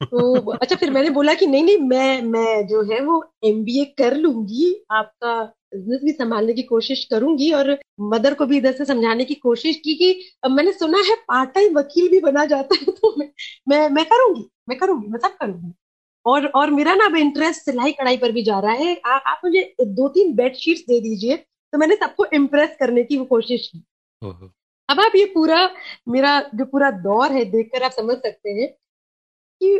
तो अच्छा फिर मैंने बोला कि नहीं नहीं मैं मैं जो है वो एमबीए कर लूँगी आपका बिज़नेस भी संभालने की कोशिश करूँगी और मदर को भी इधर से समझाने की कोशिश की कि मैंने सुना है पार्ट टाइम वकील भी बना जाता है तो मैं मैं, मैं करूँगी मैं करूँगी मैं सब करूँगी। और और मेरा ना अब इंटरेस्ट सिलाई कढ़ाई पर भी जा रहा है। आ, आप मुझे दो तीन बेड शीट्स दे दीजिए। तो मैंने सबको इम्प्रेस करने की वो कोशिश की। अब आप ये पूरा मेरा जो पूरा दौर है देखकर आप समझ सकते हैं कि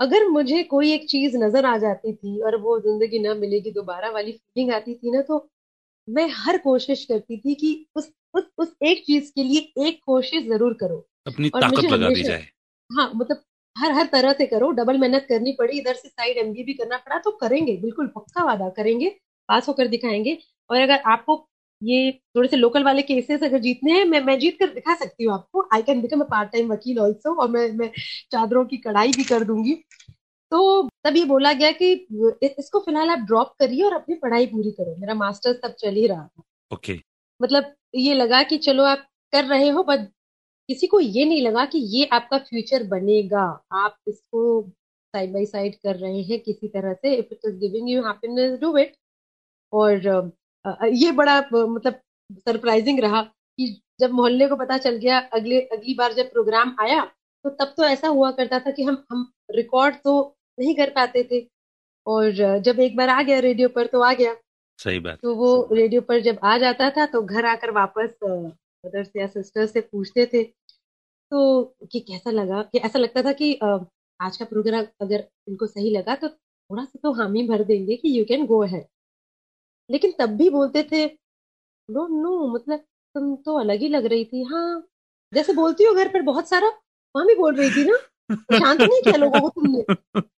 अगर मुझे कोई एक चीज़ नज़र आ जाती थी और वो ज़िंदगी ना मिलेगी दोबारा वाली फीलिंग आती थी ना तो मैं हर कोशिश करती थी कि उस उस उस एक चीज़ के लिए एक कोशिश ज़रूर करो। अपनी और ताकत मुझे लगा दी जाए। हाँ मतलब हर हर तरह से करो डबल मेहनत करनी पड़ी इधर से साइड एमबी भी करना पड़ा तो करेंगे बिल्कुल पक्का वादा करेंगे पास होकर दिखाएँगे। और अगर आपको ये थोड़े से लोकल वाले केसेस अगर जीतने हैं मैं मैं जीत कर दिखा सकती हूँ आपको। I can become a part time वकील ऑल्सो और मैं मैं चादरों की कढ़ाई भी कर दूँगी। तो तब ये बोला गया कि इसको फ़िलहाल आप ड्रॉप करिए और अपनी पढ़ाई पूरी करो। मेरा मास्टर्स तब चल ही रहा था। ओके मतलब ये लगा कि चलो आप कर रहे हो बट किसी को ये नहीं लगा कि ये आपका फ्यूचर बनेगा। आप इसको साइड बाय साइड कर रहे हैं किसी तरह से। If it is giving you happiness do it और ये बड़ा मतलब सरप्राइजिंग रहा कि जब मोहल्ले को पता चल गया अगले अगली बार जब प्रोग्राम आया तो तब तो ऐसा हुआ करता था कि हम हम रिकॉर्ड तो नहीं कर पाते थे। और जब एक बार आ गया रेडियो पर तो आ गया। सही बात तो वो रेडियो पर जब आ जाता था तो घर आकर वापस मदर्स या सिस्टर्स से पूछते थे। तो कि कैसा लगा? कि ऐसा लगता था कि आज का प्रोग्राम अगर इनको सही लगा तो थोड़ा सा तो हामी भर देंगे कि यू कैन गो है लेकिन तब भी बोलते थे नो नो मतलब तुम तो अलग ही लग रही थी। हाँ जैसे बोलती हो घर पर बहुत सारा वहाँ भी बोल रही थी ना शांत नहीं किया लोगों को तुमने?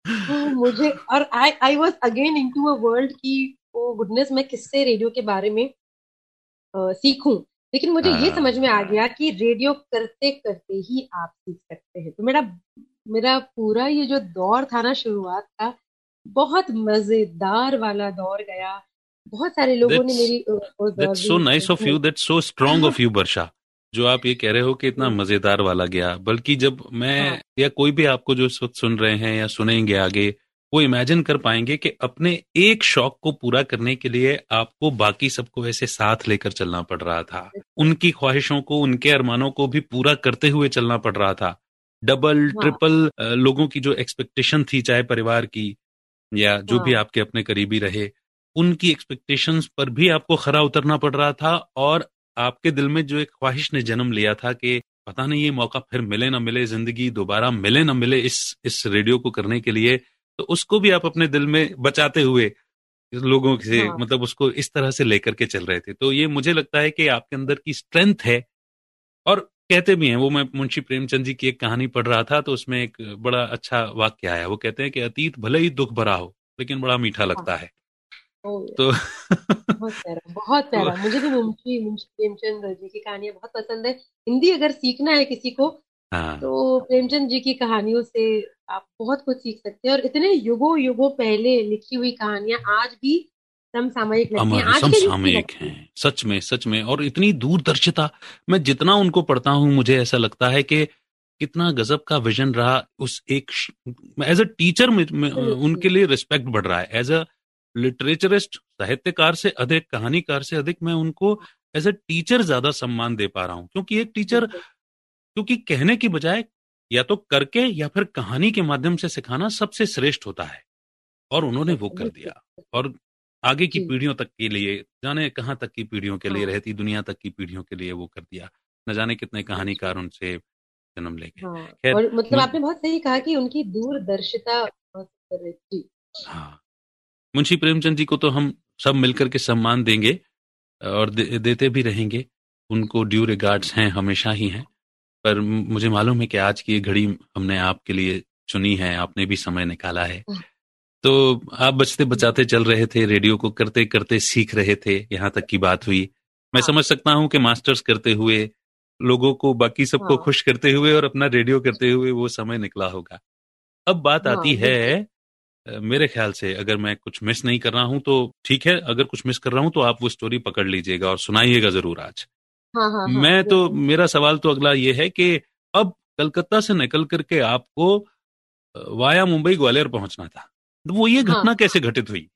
तो मुझे और I I was again into a world की ओ गुडनेस मैं किससे रेडियो के बारे में अ, सीखूं? लेकिन मुझे ये हाँ। समझ में आ गया कि रेडियो करते करते ही आप सीख सकते हैं। तो मेरा मेरा पूरा ये जो दौर था ना शुरुआत का बहुत मज़ेदार वाला दौर गया। बहुत सारे लोगों ने मेरी that's so nice of you that's so strong of you Varsha जो आप ये कह रहे हो कि इतना हम्म। मज़ेदार वाला गया बल्कि जब मैं हाँ। या कोई भी आपको जो इस वक्त सुन रहे हैं या सुनेंगे आगे वो इमेजिन कर पाएँगे कि अपने एक शौक को पूरा करने के लिए आपको बाकी सबको ऐसे साथ लेकर चलना पड़ रहा था उनकी ख्वाहिशों को उनके अरमानों को भी पूरा करते हुए चलना पड़ रहा था डबल हाँ। ट्रिपल लोगों की जो एक्सपेक्टेशन थी चाहे परिवार की या जो हाँ। भी हाँ। आपके अपने करीबी रहे उनकी एक्सपेक्टेशंस पर भी आपको खरा उतरना पड़ रहा था और आपके दिल में जो एक ख्वाहिश ने जन्म लिया था कि पता नहीं ये मौका फिर मिले ना मिले ज़िंदगी दोबारा मिले ना मिले इस इस रेडियो को करने के लिए तो उसको भी आप अपने दिल में बचाते हुए लोगों से हाँ। मतलब उसको इस तरह से लेकर के चल रहे थे। तो ये मुझे लगता है कि आपके अंदर की स्ट्रेंथ है और कहते भी हैं वो मैं मुंशी प्रेमचंद जी की एक कहानी पढ़ रहा था तो उसमें एक बड़ा अच्छा वाक्य आया वो कहते हैं कि अतीत भले ही दुख भरा हो लेकिन बड़ा मीठा लगता है। तो बहुत प्यारा बहुत प्यारा। मुझे भी मुंशी मुंशी प्रेमचंद जी की कहानियाँ बहुत पसंद है। हिंदी अगर सीखना है किसी को हाँ। तो प्रेमचंद जी की कहानियों से आप बहुत कुछ सीख सकते हैं। और इतने युगों युगों पहले लिखी हुई कहानियाँ आज भी समसामयिक लगती हैं। अमर समसामयिक हैं। सच में सच में। और इतनी दूरदर्शिता मैं जितना उनको पढ़ता हूँ मुझे ऐसा लगता है कि कितना गजब का विजन रहा उस एक एज अ टीचर में, में उनके लिए रिस्पेक्ट बढ़ रहा है। एज अ लिटरेचरिस्ट साहित्यकार से अधिक कहानीकार से अधिक मैं उनको एज ए टीचर ज़्यादा सम्मान दे पा रहा हूँ। क्योंकि एक टीचर क्योंकि कहने की बजाय या तो करके या फिर कहानी के माध्यम से सिखाना सबसे श्रेष्ठ होता है। और उन्होंने वो कर दिया। और आगे की पीढ़ियों तक के लिए जाने कहाँ तक की पीढ़ियों के लिए हाँ। रहती दुनिया तक की पीढ़ियों के लिए वो कर दिया। न जाने कितने कहानीकार उनसे जन्म ले गए। हाँ, और मतलब आपने बहुत सही कहा कि उनकी दूरदर्शिता हाँ। मुंशी प्रेमचंद जी को तो हम सब मिलकर के सम्मान देंगे और दे, देते भी रहेंगे उनको ड्यू रिगार्ड्स हैं हमेशा ही हैं पर मुझे मालूम है कि आज की ये घड़ी हमने आपके लिए चुनी है आपने भी समय निकाला है हाँ। तो आप बचते बचाते चल रहे थे रेडियो को करते करते सीख रहे थे यहाँ तक की बात हुई मैं हाँ। समझ सकता हूँ कि मास्टर्स करते हुए लोगों को बाकी सबको हाँ। खुश करते हुए और अपना रेडियो करते हुए वो समय निकला होगा अब बात आती है मेरे ख्याल से अगर मैं कुछ मिस नहीं कर रहा हूँ तो ठीक है अगर कुछ मिस कर रहा हूँ तो आप वो स्टोरी पकड़ लीजिएगा और सुनाइएगा ज़रूर आज। हाँ, हाँ, हाँ, मैं तो मेरा सवाल तो अगला ये है कि अब कलकत्ता से निकल करके आपको वाया मुंबई ग्वालियर पहुँचना था। तो वो ये घटना हाँ, कैसे घटित हुई?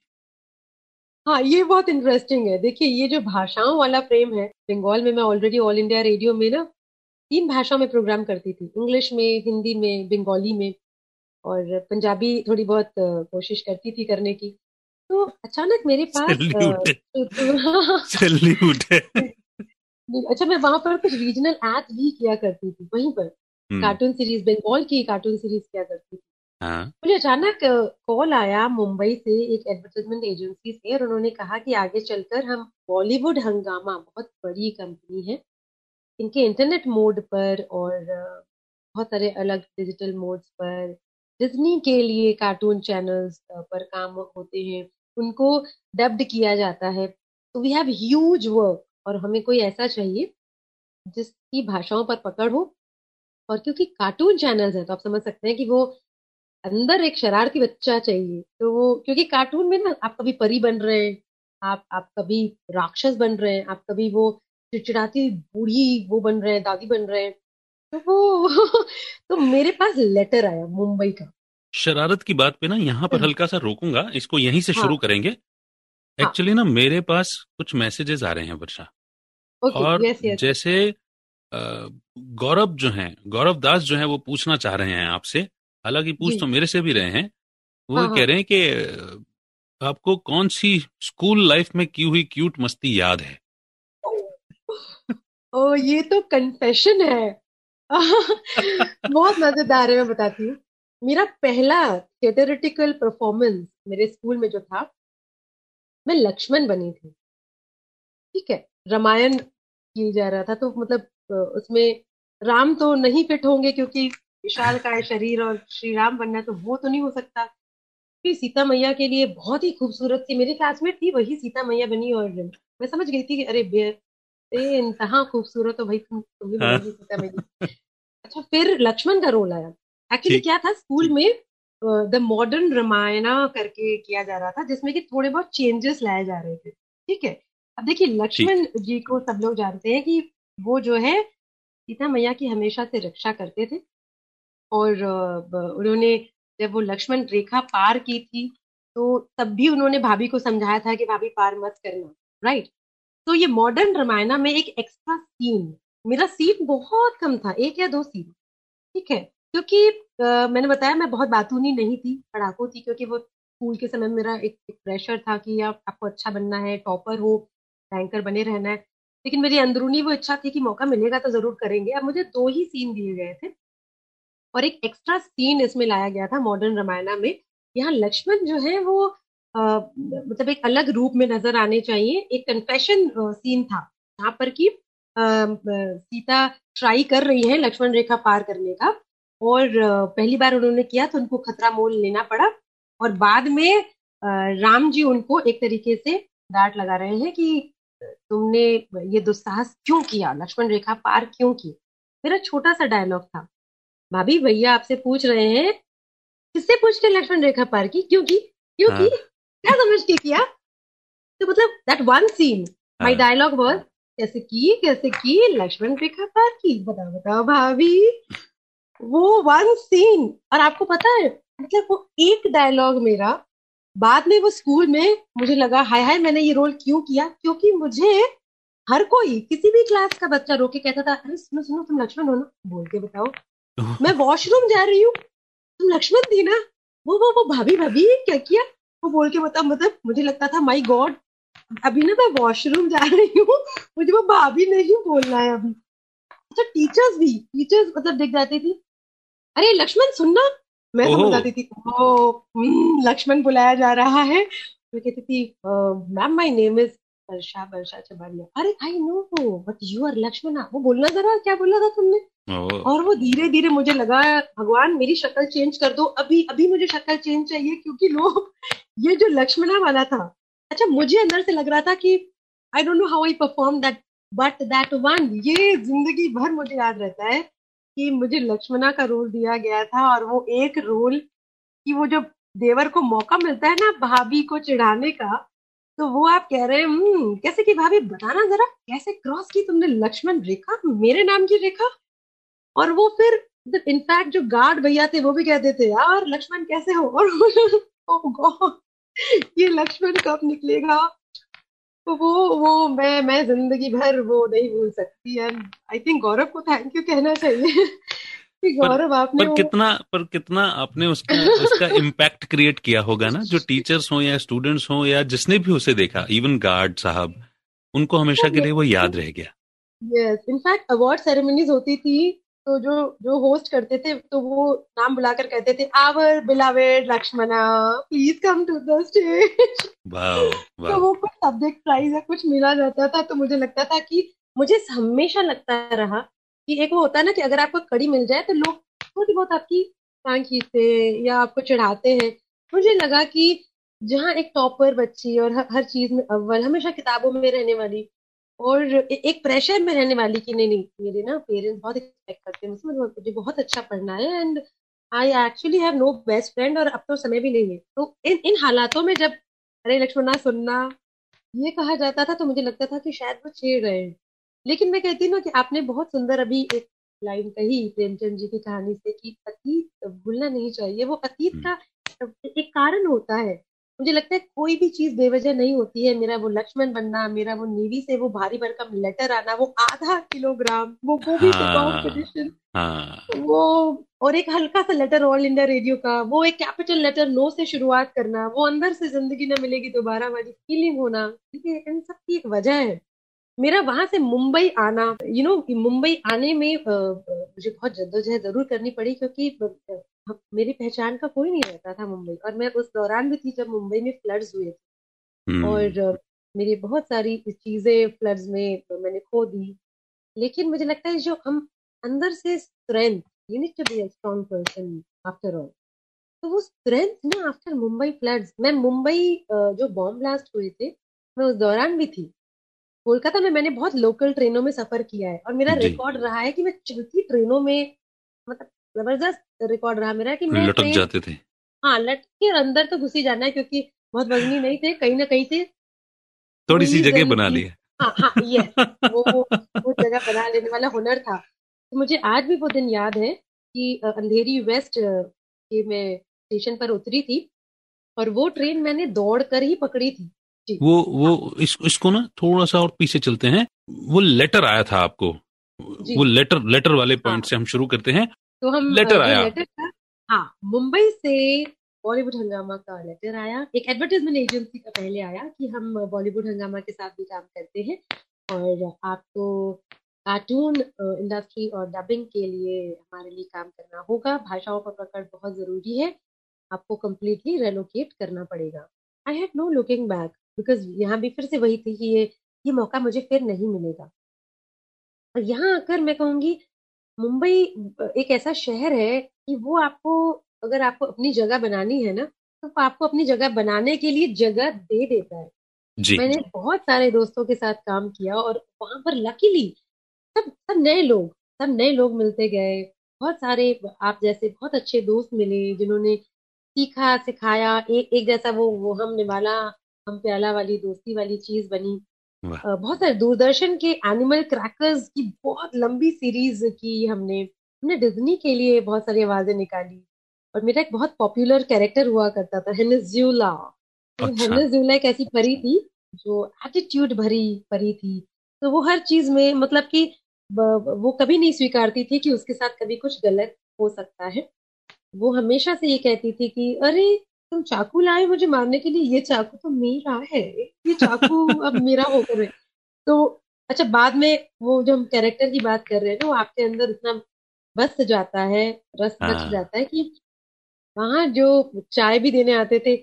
हाँ ये बहुत इंटरेस्टिंग है। देखिए ये जो भाषाओं वाला प्रेम है बंगाल में मैं ऑलरेडी ऑल इंडिया रेडियो में ना तीन भाषाओं में प्रोग्राम करती थी। इंग्लिश में हिंदी में बंगाली में। और पंजाबी थोड़ी बहुत कोशिश करती थी करने की। तो अचानक मेरे पास अच्छा मैं वहाँ पर कुछ रीजनल एड भी किया करती थी वहीं पर। कार्टून सीरीज़ बंगाल की कार्टून सीरीज़ किया करती थी। हाँ। मुझे अचानक कॉल आया मुंबई से एक एडवर्टाइजमेंट एजेंसी से और उन्होंने कहा कि आगे चलकर हम बॉलीवुड हंगामा बहुत बड़ी कंपनी है इनके इंटरनेट मोड पर और बहुत सारे अलग डिजिटल मोड्स पर डिज्नी के लिए कार्टून चैनल्स पर काम होते हैं, उनको डब्ड किया जाता है। तो वी हैव ह्यूज वर्क और हमें कोई ऐसा चाहिए जिसकी भाषाओं पर पकड़ हो। और क्योंकि कार्टून चैनल्स हैं तो आप समझ सकते हैं कि वो अंदर एक शरारती बच्चा चाहिए। तो वो, क्योंकि कार्टून में ना आप कभी परी बन रहे हैं, आप आप कभी राक्षस बन रहे हैं, आप कभी वो चिड़चिड़ाती बूढ़ी वो बन रहे हैं दादी बन रहे हैं वो तो मेरे पास लेटर आया मुंबई का। शरारत की बात पे ना यहाँ पर हम्म। हल्का सा रोकूँगा इसको यहीं से हाँ, शुरू करेंगे। एक्चुअली हाँ, ना मेरे पास कुछ मैसेजेस आ रहे हैं वर्षा। और yes, yes. जैसे गौरव जो हैं गौरव दास जो हैं वो पूछना चाह रहे हैं आपसे। हालाँकि पूछ तो मेरे से भी रहे हैं। वो हाँ, कह हाँ। रहे हैं कि आपको कौन सी स्कूल लाइफ में की हुई क्यूट मस्ती याद है? ओ ये तो कन्फेशन है। बहुत मज़ेदार है, मैं बताती हूँ। मेरा पहला थिएटरिटिकल परफॉर्मेंस मेरे स्कूल में जो था, मैं लक्ष्मण बनी थी। ठीक है, रामायण किया जा रहा था तो मतलब उसमें राम तो नहीं फिट होंगे क्योंकि विशाल का है शरीर और श्री राम बनना तो वो तो नहीं हो सकता। फिर सीता मैया के लिए बहुत ही खूबसूरत थी मेरी क्लासमेट थी, वही सीता मैया बनी और मैं समझ गई थी कि अरे बे इंतहा खूबसूरत हो भाई तुम तुम भी हाँ। अच्छा फिर लक्ष्मण का रोल आया। एक्चुअली क्या था? स्कूल में द मॉडर्न रामायणा करके किया जा रहा था जिसमें कि थोड़े बहुत चेंजेस लाए जा रहे थे। ठीक है? अब देखिए लक्ष्मण जी को सब लोग जानते हैं कि वो जो है सीता मैया की हमेशा से रक्षा करते थे। और उन्होंने जब वो लक्ष्मण रेखा पार की थी तो तब भी उन्होंने भाभी को समझाया था कि भाभी पार मत करना। राइट तो ये मॉडर्न रामायणा में एक एक्स्ट्रा सीन मेरा सीन बहुत कम था एक या दो सीन ठीक है? क्योंकि आ, मैंने बताया मैं बहुत बातूनी नहीं थी पढ़ाकू थी क्योंकि वो स्कूल के समय मेरा एक, एक प्रेशर था कि आप आपको अच्छा बनना है टॉपर हो बैंकर बने रहना है। लेकिन मेरी अंदरूनी वो इच्छा थी कि मौका मिलेगा तो ज़रूर करेंगे। अब मुझे दो ही सीन दिए गए थे। और एक एक्स्ट्रा सीन इसमें लाया गया था मॉडर्न रामायणा में। यहाँ लक्ष्मण जो है वो मतलब एक अलग रूप में नज़र आने चाहिए। एक कन्फेशन सीन था यहाँ पर की सीता ट्राई कर रही है लक्ष्मण रेखा पार करने का और पहली बार उन्होंने किया तो उनको खतरा मोल लेना पड़ा और बाद में राम जी उनको एक तरीके से डांट लगा रहे हैं कि तुमने ये दुस्साहस क्यों किया? लक्ष्मण रेखा पार क्यों की? मेरा छोटा सा डायलॉग था। भाभी भैया आपसे पूछ रहे हैं किससे पूछ के लक्ष्मण रेखा पार की? क्यों की? क्यों की? हाँ। क्या समझ के किया? तो मतलब that one scene my dialogue was कैसे की कैसे की लक्ष्मण रेखा पार की बताओ बताओ भाभी। वो वन सीन और आपको पता है मतलब वो एक डायलॉग मेरा बाद में वो स्कूल में मुझे लगा हाय हाय मैंने ये रोल क्यों किया? क्योंकि मुझे हर कोई किसी भी क्लास का बच्चा रोके कहता था अरे सुनो सुनो तुम लक्ष्मण हो ना बोल के बताओ। मैं वॉशरूम जा रही हूँ तुम लक्ष्मण थी ना? वो वो वो भाभी भाभी क्या किया? वो बोल के बता मतलब मुझे लगता था माई गॉड अभी ना मैं वॉशरूम जा रही हूँ मुझे वो भाभी नहीं बोलना है अभी। अच्छा टीचर्स भी टीचर्स मतलब दिख जाती थी। अरे लक्ष्मण सुनना। मैं। समझ जाती थी ओ हम्म, लक्ष्मण बुलाया जा रहा है। मैं कहती थी ma'am my name is Varsha Varsha Chabaria अरे I know but you are Lakshmana. वो बोलना जरा क्या बोला था तुमने? और वो धीरे धीरे मुझे लगा भगवान मेरी शक्ल चेंज कर दो। अभी अभी मुझे शक्ल चेंज चाहिए क्योंकि लोग ये जो लक्ष्मणा वाला था अच्छा मुझे अंदर से लग रहा था कि I don't know how I perform that but that one ये ज़िंदगी भर मुझे याद रहता है कि मुझे लक्ष्मणा का रोल दिया गया था और वो एक रोल कि वो जो देवर को मौका मिलता है ना भाभी को चिढ़ाने का तो वो आप कह रहे हैं "हम्म, कैसे की भाभी बताना जरा कैसे क्रॉस की तुमने लक्ष्मण रेखा मेरे नाम की रेखा? और वो फिर इनफैक्ट जो गार्ड भैया थे वो भी कहते थे यार लक्ष्मण कैसे हो? और oh God, ये लक्ष्मण कब निकलेगा? तो वो वो मैं मैं ज़िंदगी भर वो नहीं भूल सकती। एंड आई थिंक गौरव को थैंक यू कहना चाहिए कि गौरव आपने पर वो कितना पर कितना आपने उसका उसका इम्पैक्ट क्रिएट किया होगा ना? जो टीचर्स हो या स्टूडेंट्स हो या जिसने भी उसे देखा इवन गार्ड साहब उनको हमेशा के लिए वो याद रह गया। यस इनफैक्ट अवार्ड सेरेमनीज होती थी तो जो जो होस्ट करते थे तो वो नाम बुलाकर कहते थे our beloved Lakshmana please come to the stage तो वो कुछ सब्जेक्ट प्राइज या कुछ मिला जाता था तो मुझे लगता था कि मुझे हमेशा लगता रहा कि एक वो होता है ना कि अगर आपको कड़ी मिल जाए तो लोग थोड़ी बहुत आपकी टांग खींचते हैं या आपको चढ़ाते हैं। मुझे लगा कि जहाँ एक टॉपर बच्ची और हर चीज़ में अव्वल हमेशा किताबों में रहने वाली और एक प्रेशर में रहने वाली कि नहीं नहीं मेरे ना पेरेंट्स बहुत एक्सपेक्ट करते हैं मुझसे मुझे बहुत अच्छा पढ़ना है and I actually have no best friend और अब तो समय भी नहीं है। तो इन इन हालातों में जब अरे लक्ष्मणा सुनना ये कहा जाता था तो मुझे लगता था कि शायद वो छेड़ रहे हैं। लेकिन मैं कहती हूँ ना कि आपने बहुत सुंदर अभी एक लाइन कही प्रेमचंद जी की कहानी से कि अतीत भूलना नहीं चाहिए वो अतीत का एक कारण होता है। मुझे लगता है कोई भी चीज़ बेवजह नहीं होती है। मेरा वो लक्ष्मण बनना मेरा वो नेवी से वो भारी भरकम लेटर आना वो आधा किलोग्राम वो गोभी के हाँ। कॉम्पिटिशन हाँ। वो और एक हल्का सा लेटर ऑल इंडिया रेडियो का वो एक कैपिटल लेटर नो से शुरुआत करना वो अंदर से ज़िंदगी न मिलेगी दोबारा वाली फीलिंग होना है इन सब की एक वजह है। मेरा वहाँ से मुंबई आना यू नो मुंबई आने में मुझे बहुत जद्दोजहद ज़रूर करनी पड़ी क्योंकि मेरी पहचान का कोई नहीं रहता था मुंबई और मैं उस दौरान भी थी जब मुंबई में फ्लड्स हुए थे। हम्म, और मेरी बहुत सारी चीज़ें फ्लड्स में मैंने खो दी। लेकिन मुझे लगता है जो हम अंदर से strength you need to be a strong person after all तो वो स्ट्रेंथ ना आफ्टर मुंबई फ्लड्स मैं मुंबई जो बॉम्ब ब्लास्ट हुए थे मैं उस दौरान भी थी। कोलकाता में मैंने बहुत लोकल ट्रेनों में सफ़र किया है और मेरा रिकॉर्ड रहा है कि मैं चलती ट्रेनों में मतलब ज़बरदस्त रिकॉर्ड रहा मेरा कि मैं लटक जाते थे। हाँ लटके और अंदर तो घुसी जाना है क्योंकि बहुत वजनी नहीं थे कहीं ना कहीं से थोड़ी सी जगह बना की- ली हाँ हाँ ये वो वो जगह बना लेने वाला हुनर था। तो मुझे आज भी वो दिन याद है कि अंधेरी वेस्ट के मैं स्टेशन पर उतरी थी और वो ट्रेन मैंने दौड़ कर ही पकड़ी थी। वो वो इस, इसको ना थोड़ा सा और पीछे चलते हैं। वो लेटर आया था आपको। वो लेटर लेटर वाले पॉइंट हाँ। से हम शुरू करते हैं। तो हम लेटर आया। लेटर हाँ मुंबई से बॉलीवुड हंगामा का लेटर आया। एक एडवर्टाइजमेंट एजेंसी का पहले आया कि हम बॉलीवुड हंगामा के साथ भी काम करते हैं और आपको कार्टून इंडस्ट्री और डबिंग के लिए हमारे लिए काम करना होगा। भाषाओं पर पकड़ बहुत ज़रूरी है। आपको कम्प्लीटली रेलोकेट करना पड़ेगा। I had no looking back because यहाँ भी फिर से वही थी कि ये ये मौका मुझे फिर नहीं मिलेगा। और यहाँ आकर मैं कहूँगी मुंबई एक ऐसा शहर है कि वो आपको अगर आपको अपनी जगह बनानी है ना तो आपको अपनी जगह बनाने के लिए जगह दे देता है। जी। मैंने बहुत सारे दोस्तों के साथ काम किया और वहाँ पर लकीली सब सब नए लोग सब नए लोग मिलते गए। बहुत सारे आप जैसे बहुत अच्छे दोस्त मिले जिन्होंने सीखा सिखाया एक एक जैसा वो वो हम निवाला हम प्याला वाली दोस्ती वाली चीज़ बनी। बहुत सारे दूरदर्शन के एनिमल क्रैकर्स की बहुत लंबी सीरीज़ की हमने हमने डिज्नी के लिए बहुत सारी आवाज़ें निकाली। और मेरा एक बहुत पॉपुलर कैरेक्टर हुआ करता था हेनिज्यूला तो अच्छा। हेना जूला एक ऐसी परी थी जो एटीट्यूड भरी परी थी। तो वो हर चीज़ में मतलब कि वो कभी नहीं स्वीकारती थी कि उसके साथ कभी कुछ गलत हो सकता है। वो हमेशा से ये कहती थी कि अरे तुम चाकू लाए मुझे मारने के लिए? ये चाकू तो मेरा है। ये चाकू अब मेरा होकर है तो अच्छा बाद में वो जो हम कैरेक्टर की बात कर रहे हैं ना वो आपके अंदर इतना बस जाता है रस बच हाँ। जाता है कि वहाँ जो चाय भी देने आते थे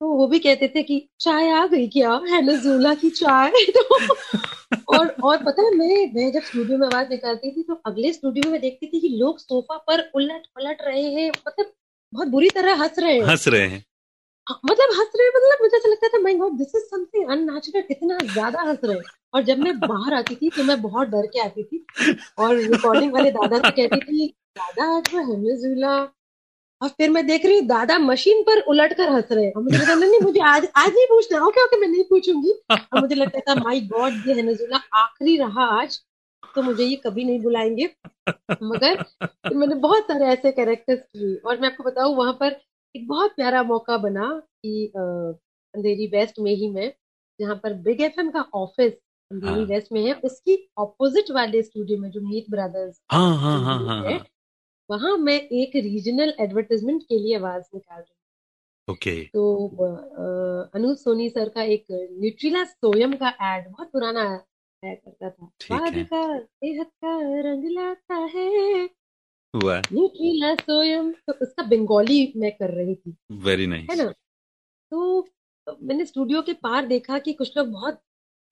तो वो भी कहते थे कि चाय आ गई क्या? है ना जूला की चाय तो। और और पता है मैं मैं जब स्टूडियो में आवाज़ निकालती थी तो अगले स्टूडियो में मैं देखती थी कि लोग सोफा पर उलट पलट रहे हैं। मतलब बहुत बुरी तरह हंस रहे हैं। हंस रहे हाँ, मतलब हंस रहे मतलब मुझे ऐसा लगता था my god this is something unnatural इतना ज़्यादा हंस रहे और जब मैं बाहर आती थी तो मैं बहुत डर के आती थी। और रिकॉर्डिंग वाले दादा से कहती थी, दादा, आज वो हेमेजुला और फिर मैं देख रही हूँ, दादा मशीन पर उलट कर हंस रहे और मुझे लगा नहीं, मुझे आज आज नहीं पूछना ओके ओके, मैं नहीं पूछूँगी। और मुझे लगता था माई गॉड ये हेमेजुला आखिरी रहा आज। तो मुझे ये कभी नहीं बुलाएँगे। मगर मैंने बहुत सारे ऐसे कैरेक्टर्स किए। और मैं आपको बताऊँ, वहाँ पर एक बहुत प्यारा मौका बना कि अंधेरी वेस्ट में ही मैं जहाँ पर बिग एफएम का ऑफ़िस अंधेरी हाँ। वेस्ट में है उसकी ऑपोजिट वाले स्टूडियो में जो मीत ब्रदर्स हाँ हाँ हाँ हाँ है हाँ। वहाँ मैं एक रीजनल एडवर्टाइजमेंट के लिए आवाज़ निकाल रही हूँ। ओके। तो अ, अनूप सोनी सर का एक न्यूट्रिला सोयम का एड बहुत पुराना आया करता था। का सेहत का रंग लाता है हुआ न्यूट्रिला सोयम तो उसका बंगाली मैं कर रही थी। वेरी नाइस है ना? तो मैंने स्टूडियो के पार देखा कि कुछ लोग बहुत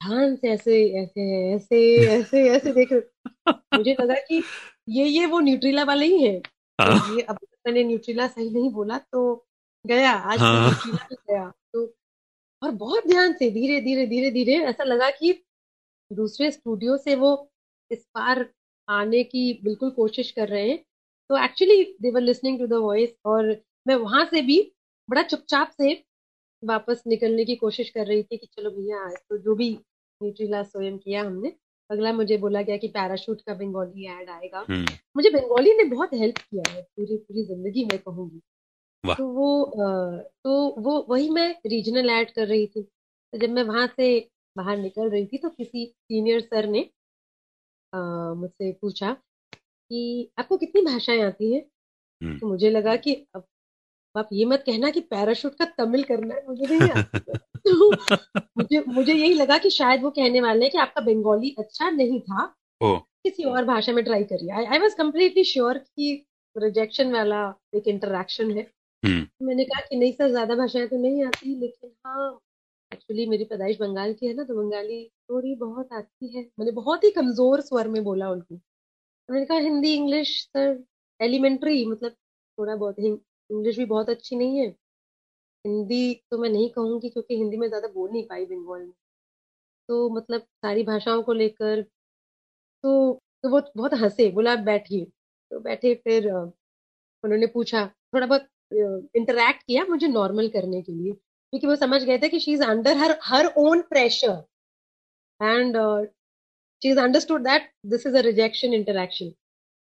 ध्यान से ऐसे ऐसे ऐसे ऐसे ऐसे देख रहे मुझे लगा कि ये ये वो न्यूट्रिला वाले ही हैं। तो हाँ ये अब मैंने न्यूट्रिला सही नहीं बोला तो गया आज तो हाँ। न्यूट्रिला ही गया। तो और बहुत ध्यान से धीरे धीरे धीरे धीरे ऐसा लगा कि दूसरे स्टूडियो से वो इस पार आने की बिल्कुल कोशिश कर रहे हैं। तो actually they were listening to the voice और मैं वहाँ से भी बड़ा चुपचाप से वापस निकलने की कोशिश कर रही थी कि चलो भैया आज तो जो भी न्यूट्रिला स्वयं किया हमने अगला मुझे बोला गया कि पैराशूट का बंगाली ऐड आएगा। हम्म। मुझे बंगाली ने बहुत हेल्प किया है पूरी पूरी ज़िंदगी मैं कहूँगी। तो वो तो वो वही मैं रीजनल ऐड कर रही थी। तो जब मैं वहाँ से बाहर निकल रही थी तो किसी सीनियर सर ने मुझसे पूछा कि आपको कितनी भाषाएँ आती हैं? हम्म। तो मुझे लगा कि अब आप ये मत कहना कि पैराशूट का तमिल करना है मुझे नहीं आती। तो मुझे मुझे यही लगा कि शायद वो कहने वाले हैं कि आपका बंगाली अच्छा नहीं था। ओ। किसी और भाषा में ट्राई करिए। I I was completely sure कि रिजेक्शन वाला एक इंटरेक्शन है। हम्म। मैंने कहा कि नहीं सर ज़्यादा भाषाएँ तो नहीं आती लेकिन हाँ एक्चुअली मेरी पैदाइश बंगाल की है ना तो बंगाली थोड़ी बहुत आती है। मैंने बहुत ही कमज़ोर स्वर में बोला उनको। मैंने कहा हिंदी, इंग्लिश सर एलिमेंट्री मतलब थोड़ा बहुत इंग्लिश भी बहुत अच्छी नहीं है। हिंदी तो मैं नहीं कहूँगी क्योंकि हिंदी में ज़्यादा बोल नहीं पाई बंगाल में। तो मतलब सारी भाषाओं को लेकर तो तो वो बहुत हंसे, बोला आप बैठिए। तो बैठे फिर उन्होंने पूछा, थोड़ा बहुत इंटरेक्ट किया मुझे नॉर्मल करने के लिए, क्योंकि वो समझ गए थे कि she is under her her own pressure and she is understood that this is a rejection interaction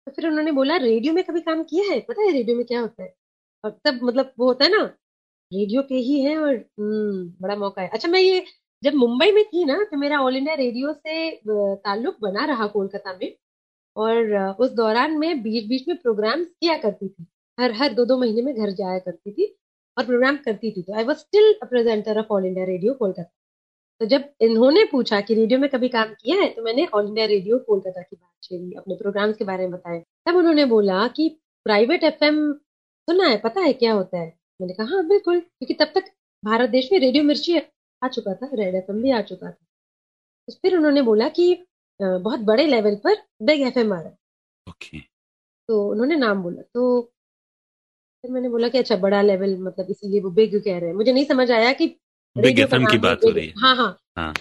तो फिर उन्होंने बोला रेडियो में कभी काम किया है? पता है रेडियो में क्या होता है? और तब मतलब वो होता है ना रेडियो के ही है और हम्म बड़ा मौका है। अच्छा मैं ये, जब मुंबई में थी ना तो मेरा ऑल इंडिया रेडियो से ताल्लुक बना रहा कोलकाता में। और उस दौरान मैं बीच बीच में प्रोग्राम किया करती थी। हर हर दो दो महीने में घर जाया करती थी और प्रोग्राम करती थी। तो I was still presenter of all India radio Kolkata. तो जब इन्होंने पूछा कि रेडियो में कभी काम किया है तो मैंने ऑल इंडिया रेडियो कोलकाता की बात छेड़ी अपने प्रोग्राम्स के बारे में बताया। तब उन्होंने बोला कि प्राइवेट एफएम सुना है पता है क्या होता है? मैंने कहा हाँ बिल्कुल क्योंकि तब तक भारत देश में रेडियो मिर्ची आ चुका था रेड एफएम भी आ चुका था। तो फिर उन्होंने बोला कि बहुत बड़े लेवल पर बिग एफएम आ रहा है। ओके। तो उन्होंने नाम बोला तो फिर मैंने बोला कि अच्छा बड़ा लेवल मतलब इसीलिए वो बिग कह रहे हैं? मुझे नहीं समझ आया कि बिग रेडियो का बात हो रही है। है हाँ। हाँ।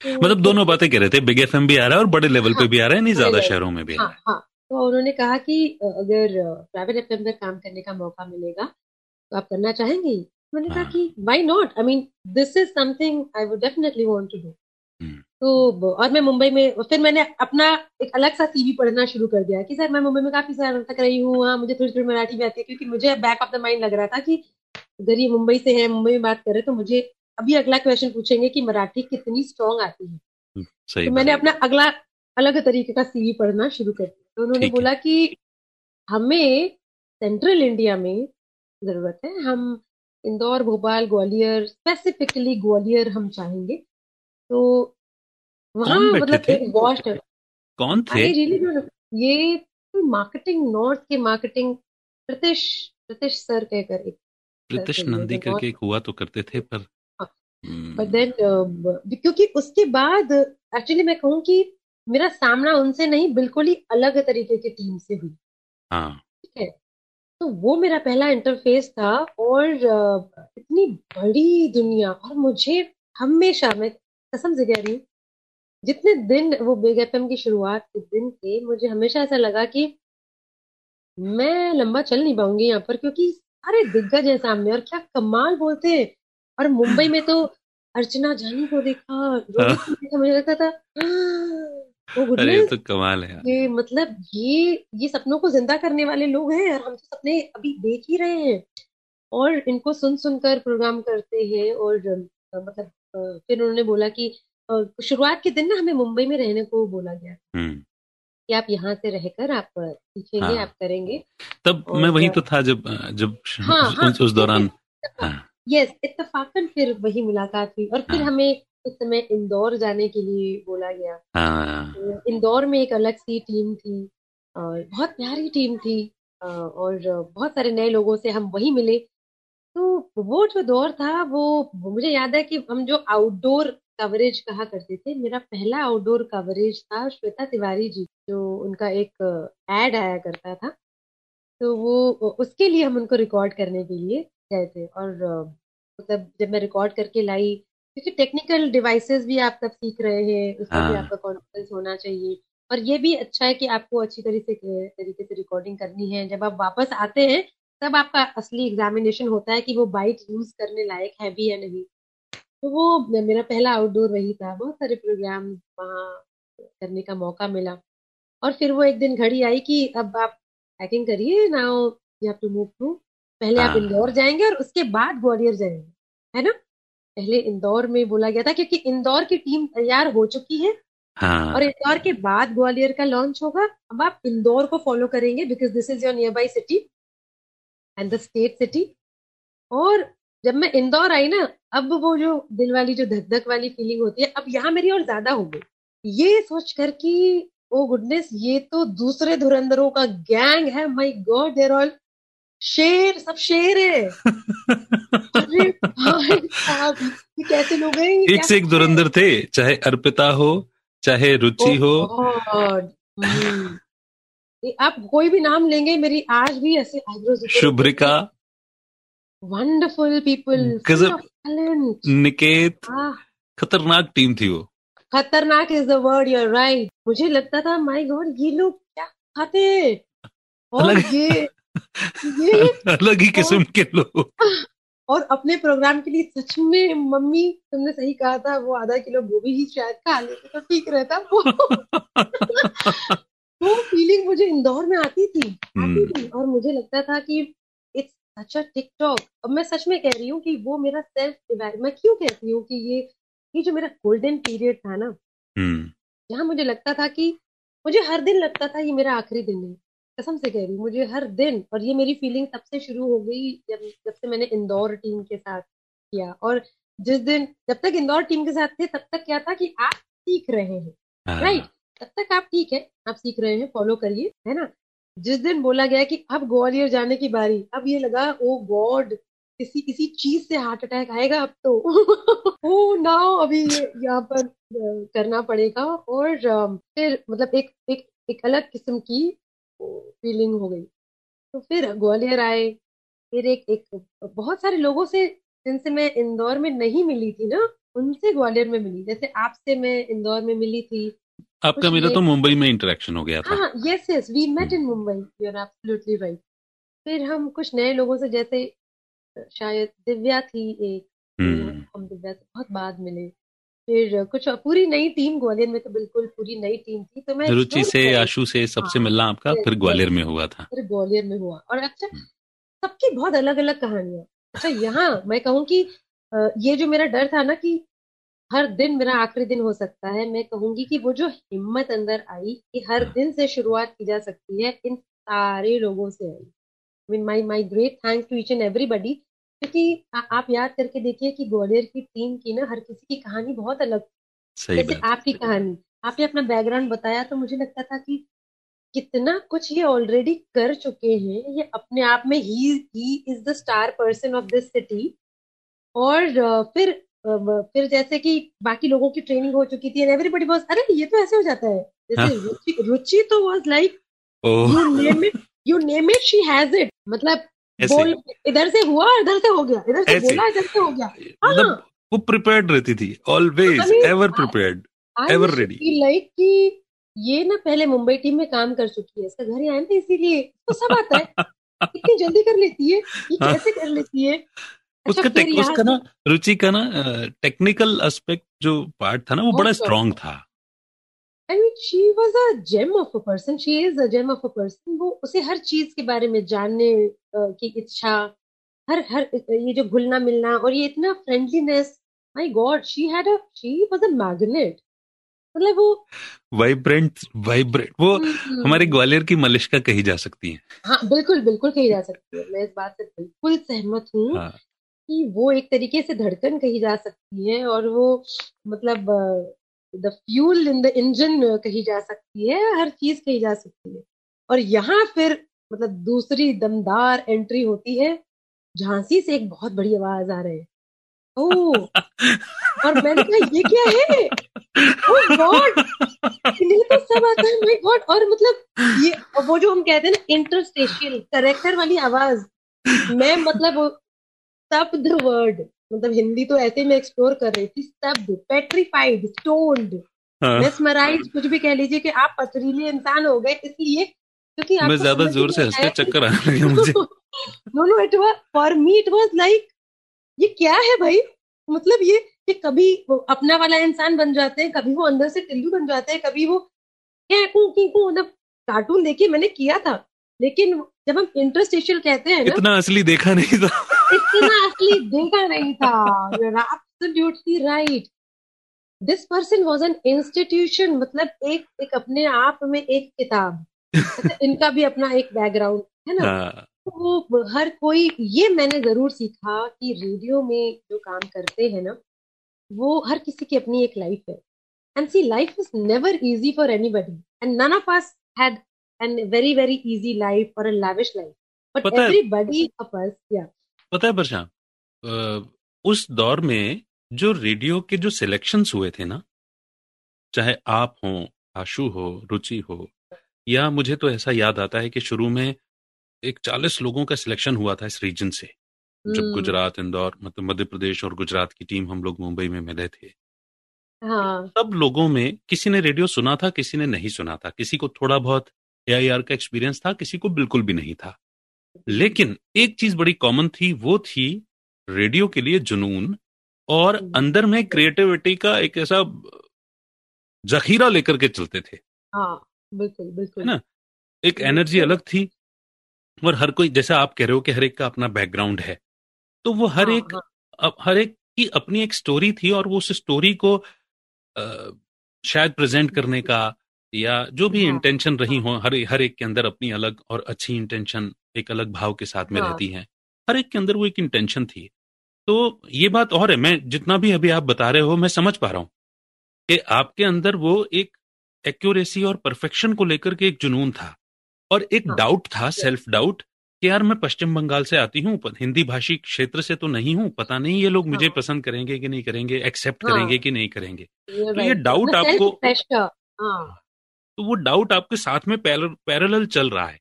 मतलब दोनों बातें कह रहे थे बिग एफएम भी आ रहा है और बड़े लेवल पे हाँ। भी आ रहा है नहीं ज़्यादा शहरों में भी हाँ हाँ। तो उन्होंने कहा कि अगर प्राइवेट एफएम पर काम करने का मौका मिलेगा तो आप करना चाहेंगे? मैंने कहा हाँ। कि why not I mean this is something I would definitely want to do तो और मैं मुंबई में फिर मैंने अपना एक अलग सा सीवी पढ़ना शुरू कर दिया कि सर मैं मुंबई में काफ़ी साल तक रही हूँ हाँ मुझे थोड़ी थोड़ी मराठी भी आती है। क्योंकि मुझे बैक ऑफ़ द माइंड लग रहा था कि अगर ये मुंबई से है मुंबई में बात करे तो मुझे अभी अगला क्वेश्चन पूछेंगे कि मराठी कितनी स्ट्रांग आती है। हम्म, सही तो मैंने अपना अगला अलग तरीके का सीवी पढ़ना शुरू कर दिया। तो उन्होंने बोला कि हमें सेंट्रल इंडिया में ज़रूरत है। हम इंदौर भोपाल ग्वालियर स्पेसिफिकली ग्वालियर हम चाहेंगे। तो वहाँ मतलब थे? एक वॉस्ट कौन थे? रियली ये मार्केटिंग नॉर्थ के मार्केटिंग प्रतिश प्रतीश सर कहकर एक प्रीतिश नंदी करके एक हुआ तो करते थे पर बट देन क्योंकि उसके बाद एक्चुअली मैं कहूँ कि मेरा सामना उनसे नहीं बिल्कुल ही अलग तरीके की टीम से हुई। हाँ। ठीक है? तो वो मेरा पहला इंटरफेस था और इतनी बड़ी दुनिया और मुझे हमेशा मैं कसम से कह रही हूँ जितने दिन वो बिग एफएम की शुरुआत के दिन थे मुझे हमेशा ऐसा लगा कि मैं लंबा चल नहीं पाऊँगी यहाँ पर क्योंकि सारे दिग्गज हैं सामने और क्या कमाल बोलते हैं। और मुंबई में तो अर्चना जानी को देखा को देखा मुझे लगता था ओ अरे ये तो कमाल है ये मतलब ये ये सपनों को ज़िंदा करने वाले लोग हैं और हम तो सपने अभी देख ही रहे हैं। और इनको सुन सुनकर प्रोग्राम करते हैं और मतलब फिर उन्होंने बोला कि शुरुआत के दिन ना हमें मुंबई में रहने को बोला गया हम्म। कि आप यहाँ से रहकर आप सीखेंगे हाँ। आप करेंगे तब मैं वहीं तो था जब जब हाँ, हाँ, उस, उस दौरान हाँ। यस इत्तेफाकन फिर वही मुलाकात हुई और फिर हाँ। हमें उस समय इंदौर जाने के लिए बोला गया। हाँ। तो इंदौर में एक अलग सी टीम थी और बहुत प्यारी टीम थी और बहुत सारे नए लोगों से हम वही मिले। तो वो जो दौर था वो मुझे याद है कि हम जो आउटडोर कवरेज कहा करते थे मेरा पहला आउटडोर कवरेज था श्वेता तिवारी जी जो उनका एक एड आया करता था। तो वो उसके लिए हम उनको रिकॉर्ड करने के लिए गए थे और मतलब जब मैं रिकॉर्ड करके लाई क्योंकि टेक्निकल डिवाइसेस भी आप तब सीख रहे हैं उसमें भी हाँ। आपका कॉन्फिडेंस होना चाहिए। और ये भी अच्छा है कि आपको अच्छी तरीके से तरीके से रिकॉर्डिंग करनी है। जब आप वापस आते हैं तब आपका असली एग्जामिनेशन होता है कि वो बाइट यूज़ करने लायक है भी या नहीं। तो वो मेरा पहला आउटडोर वही था। बहुत सारे प्रोग्राम वहाँ करने का मौका मिला। और फिर वो एक दिन घड़ी आई कि अब आप पैकिंग करिए now you have to move to पहले आप हाँ। इंदौर जाएँगे और उसके बाद ग्वालियर जाएँगे है ना? पहले इंदौर में बोला गया था क्योंकि इंदौर की टीम तैयार हो चुकी है हाँ। और इंदौर के बाद ग्वालियर का लॉन्च होगा। अब आप इंदौर को फॉलो करेंगे because this is your nearby city and the state city और जब मैं इंदौर आई ना अब वो जो दिल वाली जो धक धक वाली फीलिंग होती है अब यहाँ मेरी और ज़्यादा हो गई। ये सोच कर कि ओ गुडनेस ये तो दूसरे धुरंधरों का गैंग है। माय गॉड देर ऑल शेर सब शेर है। अरे कैसे लोग हैं? एक से एक धुरंधर थे चाहे अर्पिता हो चाहे रुचि हो। Oh। ये आप कोई भी नाम लेंगे मेरी आज भी ऐसे आईब्रोज शुभ्रिका। वंडरफुल पीपल गजब। निकेत खतरनाक टीम थी वो। खतरनाक is the word you're right मुझे लगता था माय गॉड ये लोग क्या खाते हैं? और ये अलग ही किस्म के लोग। और अपने प्रोग्राम के लिए सच में मम्मी तुमने सही कहा था वो आधा किलो गोभी ही शायद खा लेते तो ठीक रहता वो। वो फीलिंग मुझे इंदौर में आती थी आती हम्म। थी और मुझे लगता था कि इट्स सच अ टिकटॉक अब मैं सच में कह रही हूँ कि वो मेरा सेल्फ मैं क्यों कहती हूँ कि ये ये जो मेरा गोल्डन पीरियड था ना हम्म। जहाँ मुझे लगता था कि मुझे हर दिन लगता था ये मेरा आखिरी दिन है। कसम से कह रही हूँ मुझे हर दिन और ये मेरी फीलिंग तब से शुरू हो गई जब जब से मैंने इंदौर टीम के साथ किया। और जिस दिन जब तक इंदौर टीम के साथ थे तब तक क्या था कि आप सीख रहे हैं। हाँ, राइट तब तक आप ठीक है आप सीख रहे हैं फॉलो करिए है ना? जिस दिन बोला गया कि अब ग्वालियर जाने की बारी अब ये लगा ओ गॉड किसी किसी चीज़ से हार्ट अटैक आएगा अब तो। ओ नाउ अभी यहाँ पर करना पड़ेगा। और फिर मतलब एक एक एक अलग किस्म की फीलिंग हो गई। तो फिर ग्वालियर आए फिर एक एक बहुत सारे लोगों से जिनसे मैं इंदौर में नहीं मिली थी ना उनसे ग्वालियर में मिली। जैसे आपसे मैं इंदौर में मिली थी आपका मेरा तो मुंबई में इंटरेक्शन हो गया था। हाँ yes yes we met in Mumbai you are absolutely right फिर हम कुछ नए लोगों से जैसे शायद दिव्या थी एक हम्म। हम दिव्या से बहुत बाद मिले। फिर कुछ पूरी नई टीम ग्वालियर में तो बिल्कुल पूरी नई टीम थी तो मैं रुचि से आशु से सबसे हाँ, मिलना आपका फिर ग्वालियर में हुआ था। फिर ग्वालियर में हुआ। और अच्छा हम्म। सबकी बहुत अलग अलग कहानियाँ। अच्छा यहाँ मैं कहूँ कि ये जो मेरा डर था ना कि हर दिन मेरा आखिरी दिन हो सकता है मैं कहूँगी कि वो जो हिम्मत अंदर आई कि हर हाँ। दिन से शुरुआत की जा सकती है इन सारे लोगों से I. Mean my my great thanks to each and everybody क्योंकि आप याद करके देखिए कि ग्वालियर की टीम की ना हर किसी की कहानी बहुत अलग सही जैसे आपकी कहानी आपने अपना बैकग्राउंड बताया तो मुझे लगता था कि कितना कुछ ये ऑलरेडी कर चुके हैं ये अपने आप में ही ही is the star person of this city और फिर फिर जैसे कि बाकी लोगों की ट्रेनिंग हो चुकी थी एवरीबडी वाज अरे ये तो ऐसे हो जाता है। जैसे हाँ। रुचि रुचि तो was like you name it you name it she has it मतलब बोल इधर से हुआ इधर से हो गया इधर से बोला इधर से हो गया। मतलब हाँ। वो प्रिपेयर्ड रहती थी always ever prepared ever ready like कि ये ना पहले मुंबई टीम में काम कर चुकी है इसका घर यहाँ थे इसीलिए। तो सब आता है इतनी जल्दी कर लेती है ये हाँ। कैसे कर लेती है? उसका टेक, उसका ना रुचि का ना टेक्निकल एस्पेक्ट जो पार्ट था ना वो बड़ा स्ट्रांग था। I mean, she was a gem of a person. She is a gem of a person. वो उसे हर चीज़ के बारे में जानने की इच्छा हर हर ये जो घुलना मिलना और ये इतना friendliness my god she had a she was a magnet मतलब वो वाइब्रेंट वाइब्रेंट वो hmm. हमारे ग्वालियर की मलिश्का कही जा सकती है हाँ बिल्कुल बिल्कुल कही जा सकती है मैं इस बात से बिल्कुल सहमत हूँ हाँ. कि वो एक तरीके से धड़कन कही जा सकती है और वो मतलब the fuel in the engine कही जा सकती है, हर चीज़ कही जा सकती है। और यहाँ फिर मतलब दूसरी दमदार एंट्री होती है, झांसी से एक बहुत बड़ी आवाज़ आ रही है। ओ और मैंने कहा, ये क्या है? ओ गॉड तो सब आता है माय गॉड और मतलब ये, वो जो हम कहते हैं ना इंटरस्टेशियल करेक्टर वाली आवाज़, मैं मतलब स्तब्ध वर्ड मतलब हिंदी तो ऐसे में एक्सप्लोर कर रही थी स्तब्ध पेट्रीफाइड स्टोन्ड मेस्मराइज कुछ भी कह लीजिए कि आप पथरीले इंसान हो गए इसलिए क्योंकि मैं ज़्यादा ज़ोर से हँसते चक्कर आ रहे हैं मुझे। No no it was for me it was like ये क्या है भाई? मतलब ये कि कभी वो अपना वाला इंसान बन जाते हैं कभी वो अंदर से टिल्लू बन जाते हैं कभी वो क्या मतलब कार्टून देखिए मैंने किया था लेकिन जब हम इंटरस्टेशियल कहते हैं ना इतना असली देखा नहीं था। इतना असली देखा नहीं था absolutely right this person was an institution मतलब एक एक अपने आप में एक किताब मतलब इनका भी अपना एक बैकग्राउंड है ना? हाँ। तो वो हर कोई ये मैंने ज़रूर सीखा कि रेडियो में जो काम करते हैं ना वो हर किसी की अपनी एक लाइफ है। And see life is never easy for anybody and none of us had and very very easy life or a lavish life but पता everybody है, of us yeah पता है वर्षा उस दौर में जो रेडियो के जो सिलेक्शंस हुए थे ना चाहे आप हो आशु हो रुचि हो या मुझे तो ऐसा याद आता है कि शुरू में एक चालीस लोगों का सिलेक्शन हुआ था इस रीजन से जब हम्म। गुजरात इंदौर मतलब मध्य प्रदेश और गुजरात की टीम हम लोग मुंबई में मिले थे हाँ. सब लोगों में किसी ने रेडियो सुना था किसी ने नहीं सुना था किसी को थोड़ा बहुत ए का एक्सपीरियंस था किसी को बिल्कुल भी नहीं था। लेकिन एक चीज़ बड़ी कॉमन थी वो थी रेडियो के लिए जुनून और हम्म। अंदर में क्रिएटिविटी का एक ऐसा जखीरा लेकर के चलते थे। हाँ, बिल्कुल बिल्कुल। ना? एक एनर्जी अलग थी और हर कोई जैसा आप कह रहे हो कि हर एक का अपना बैकग्राउंड है तो वो हर हाँ, एक हाँ. हर एक की अपनी एक स्टोरी थी और वो उस स्टोरी को आ, शायद प्रेजेंट करने का या जो भी हाँ, इंटेंशन रही हाँ। हो हर हर एक के अंदर अपनी अलग और अच्छी इंटेंशन एक अलग भाव के साथ में हाँ. रहती है हर एक के अंदर वो एक इंटेंशन थी तो ये बात और है मैं जितना भी अभी आप बता रहे हो मैं समझ पा रहा हूँ कि आपके अंदर वो एक एक्यूरेसी और परफेक्शन को लेकर के एक जुनून था और एक हाँ. डाउट था सेल्फ डाउट कि यार मैं पश्चिम बंगाल से आती हूँ हिंदी भाषी क्षेत्र से तो नहीं हूँ पता नहीं ये लोग मुझे हाँ. पसंद करेंगे कि नहीं करेंगे एक्सेप्ट हाँ. करेंगे कि नहीं करेंगे तो ये डाउट आपको तो वो डाउट आपके साथ में पैरेलल चल रहा है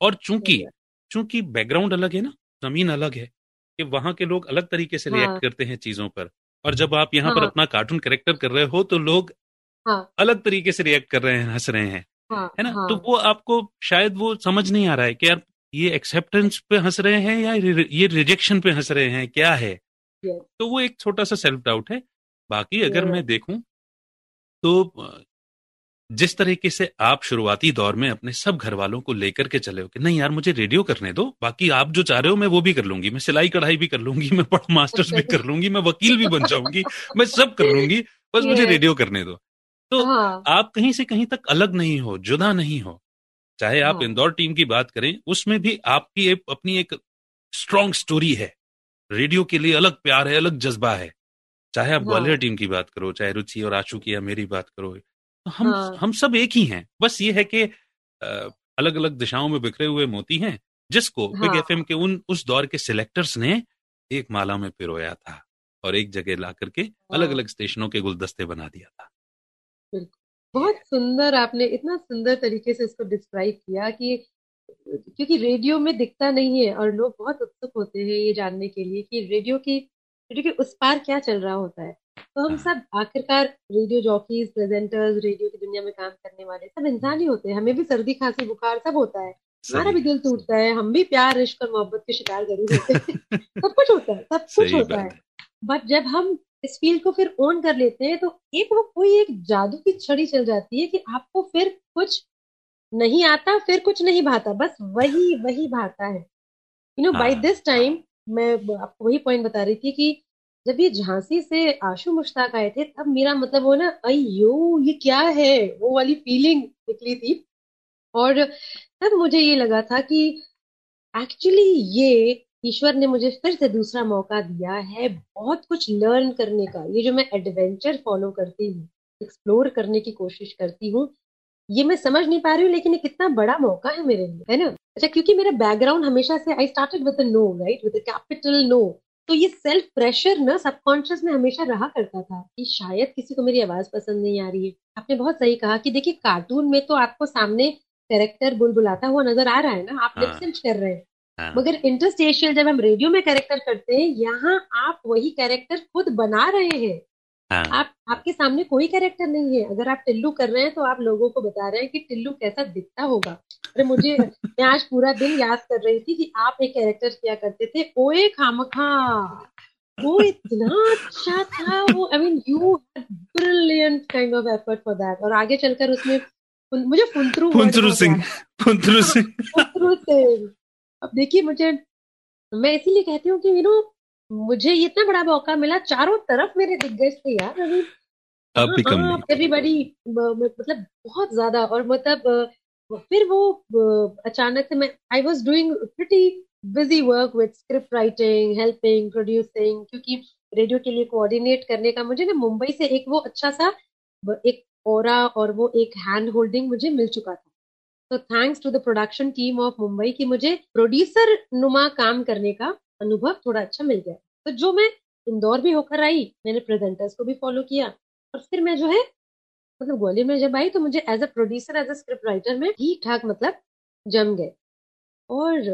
और चूँकि चूँकि बैकग्राउंड अलग है ना ज़मीन अलग है कि वहाँ के लोग अलग तरीके से रिएक्ट हाँ. करते हैं चीज़ों पर और जब आप यहाँ हाँ. पर अपना कार्टून करेक्टर कर रहे हो तो लोग हाँ. अलग तरीके से रिएक्ट कर रहे हैं हंस रहे हैं हाँ. है ना हाँ. तो वो आपको शायद वो समझ नहीं आ रहा है कि यार ये एक्सेप्टेंस पे हंस रहे हैं या ये रिजेक्शन पे हंस रहे हैं क्या है तो वो एक छोटा सा सेल्फ डाउट है बाकी अगर मैं देखूँ तो जिस तरीके से आप शुरुआती दौर में अपने सब घर वालों को लेकर के चले हो कि नहीं यार मुझे रेडियो करने दो बाकी आप जो चाह रहे हो मैं वो भी कर लूँगी मैं सिलाई कढ़ाई भी कर लूँगी मैं पढ़ मास्टर्स भी कर लूँगी मैं वकील भी बन जाऊँगी मैं सब कर लूँगी बस मुझे रेडियो करने दो तो हाँ. आप कहीं से कहीं तक अलग नहीं हो जुदा नहीं हो चाहे आप हाँ. इंदौर टीम की बात करें उसमें भी आपकी एक अपनी एक स्ट्रॉन्ग स्टोरी है रेडियो के लिए अलग प्यार है अलग जज्बा है चाहे आप ग्वालियर हाँ। टीम की बात करो चाहे रुचि और आशु की या मेरी बात करो हम हाँ. हम सब एक ही हैं। बस ये है कि अलग अलग दिशाओं में बिखरे हुए मोती हैं जिसको हाँ. बिग एफ़ के उन उस दौर के सिलेक्टर्स ने एक माला में पिरोया था और एक जगह ला करके अलग अलग स्टेशनों के गुलदस्ते बना दिया था। बहुत सुंदर आपने इतना सुंदर तरीके से इसको डिस्क्राइब किया कि क्योंकि रेडियो में दिखता नहीं है और लोग बहुत उत्सुक होते हैं ये जानने के लिए कि रेडियो की रेडियो के उस पार क्या चल रहा होता है। तो हम सब आखिरकार रेडियो जॉकीज प्रेजेंटर्स रेडियो की दुनिया में काम करने वाले सब इंसान ही होते हैं। हमें भी सर्दी खांसी बुखार सब होता है। हमारा भी दिल टूटता है। हम भी प्यार इश्क और मोहब्बत के शिकार ज़रूर होते हैं। सब कुछ होता है सब कुछ होता है। बट जब हम इस फ़ील्ड को फिर ऑन कर लेते हैं तो एक वो कोई एक जादू की छड़ी चल जाती है कि आपको फिर कुछ नहीं आता फिर कुछ नहीं भाता बस वही वही भाता है। You know by this time मैं आपको वही पॉइंट बता रही थी कि जब ये झांसी से आशु मुश्ताक आए थे, तब मेरा मतलब वो ना अयो ये क्या है? वो वाली फीलिंग निकली थी। और तब मुझे ये लगा था कि एक्चुअली ये ईश्वर ने मुझे फिर से दूसरा मौका दिया है बहुत कुछ लर्न करने का। ये जो मैं एडवेंचर फॉलो करती हूँ एक्सप्लोर करने की कोशिश करती हूँ, ये मैं समझ नहीं पा रही हूँ, लेकिन ये कितना बड़ा मौका है मेरे लिए, है ना? अच्छा क्योंकि मेरा बैकग्राउंड हमेशा से I started with no right with capital no तो ये सेल्फ प्रेशर ना सबकॉन्शियस में हमेशा रहा करता था कि शायद किसी को मेरी आवाज़ पसंद नहीं आ रही है आपने बहुत सही कहा कि देखिए कार्टून में तो आपको सामने कैरेक्टर बुलबुलाता हुआ नज़र आ रहा है ना आप हाँ. कर रहे हैं हाँ. मगर इंटरस्टेशियल जब हम रेडियो में कैरेक्टर करते हैं यहाँ आप वही कैरेक्टर खुद बना रहे हैं हाँ. आप आपके सामने कोई कैरेक्टर नहीं है। अगर आप टिल्लू कर रहे हैं तो आप लोगों को बता रहे हैं कि टिल्लू कैसा दिखता होगा। अरे मुझे मैं आज पूरा दिन याद कर रही थी कि आप एक कैरेक्टर किया करते थे ओए खामखा। वो इतना अच्छा था वो I mean you brilliant kind of effort for that और आगे चलकर उसमें मुझे फुंतरू फुंतरू सिंह फुंतरू सिंह। फुंतरू सिंह। अब देखिए मुझे मैं इसीलिए कहती हूँ कि यू नो मुझे इतना बड़ा मौका मिला चारों तरफ़ मेरे दिग्गज थे यार अभी। अब भी कम एवरीबॉडी मतलब बहुत ज़्यादा और मतलब फिर वो अचानक से मैं I was doing pretty busy work with script writing helping producing क्योंकि रेडियो के लिए कोऑर्डिनेट करने का मुझे ना मुंबई से एक वो अच्छा सा एक ओरा और वो एक हैंड होल्डिंग मुझे मिल चुका था। तो thanks to the production team of Mumbai की मुझे प्रोड्यूसर नुमा काम करने का अनुभव थोड़ा अच्छा मिल गया तो जो मैं इंदौर भी होकर आई मैंने प्रेजेंटर्स को भी फॉलो किया और फिर मैं जो है मतलब ग्वालियर में जब आई तो मुझे as a producer as a script writer में ठीक ठाक मतलब जम गए और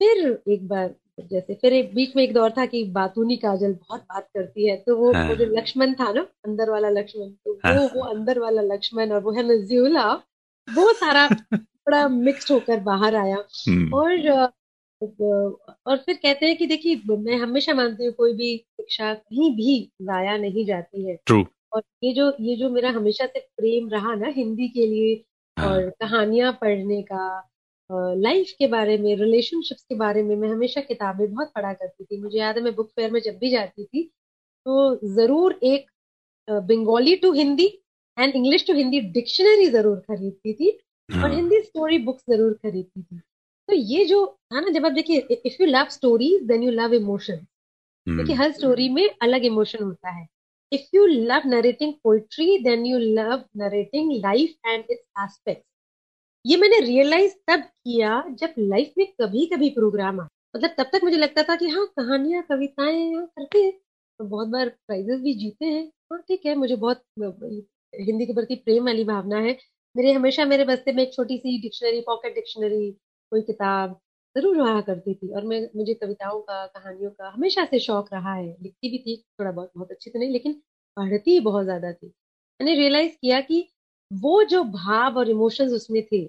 फिर एक बार जैसे फिर एक बीच में एक दौर था कि बातूनी काजल बहुत बात करती है तो वो, हाँ। वो जो लक्ष्मण था ना अंदर वाला लक्ष्मण तो हाँ। वो वो अंदर वाला लक्ष्मण और वो है नजीला वो सारा बड़ा मिक्स होकर बाहर आया हम्म। और और फिर कहते हैं कि देखिए मैं हमेशा मानती हूँ कोई भी शिक्षा कहीं भी लाया नहीं जाती है True. और ये जो ये जो मेरा हमेशा से प्रेम रहा ना हिंदी के लिए हाँ. और कहानियाँ पढ़ने का लाइफ के बारे में रिलेशनशिप्स के बारे में मैं हमेशा किताबें बहुत पढ़ा करती थी मुझे याद है मैं बुक फेयर में जब भी जाती थी तो ज़रूर एक Bengali to Hindi and English to Hindi dictionary ज़रूर खरीदती थी और हाँ। हिंदी स्टोरी बुक्स ज़रूर खरीदती थी तो ये जो है ना जब आप देखिए if you love stories then you love emotion देखिए हर स्टोरी में अलग इमोशन होता है। If you love narrating poetry then you love narrating life and its aspect ये मैंने रियलाइज़ तब किया जब लाइफ में कभी कभी प्रोग्राम आ मतलब तब तक मुझे लगता था कि हाँ कहानियाँ कविताएँ हाँ करते हैं। तो बहुत बार प्राइजेस भी जीते हैं। हाँ ठीक है मुझे बहुत हिंदी के प्रति प्रेम वाली भावना है। मेरे हमेशा मेरे बस्ते में एक छोटी सी डिक्शनरी पॉकेट डिक्शनरी कोई किताब ज़रूर रहा करती थी। और मैं, मुझे कविताओं का, कहानियों का हमेशा से शौक रहा है। लिखती भी थी, थोड़ा बहुत बहुत अच्छी तो नहीं, लेकिन पढ़ती बहुत ज़्यादा थी। मैंने रियलाइज़ किया कि वो जो भाव और इमोशंस उसमें थे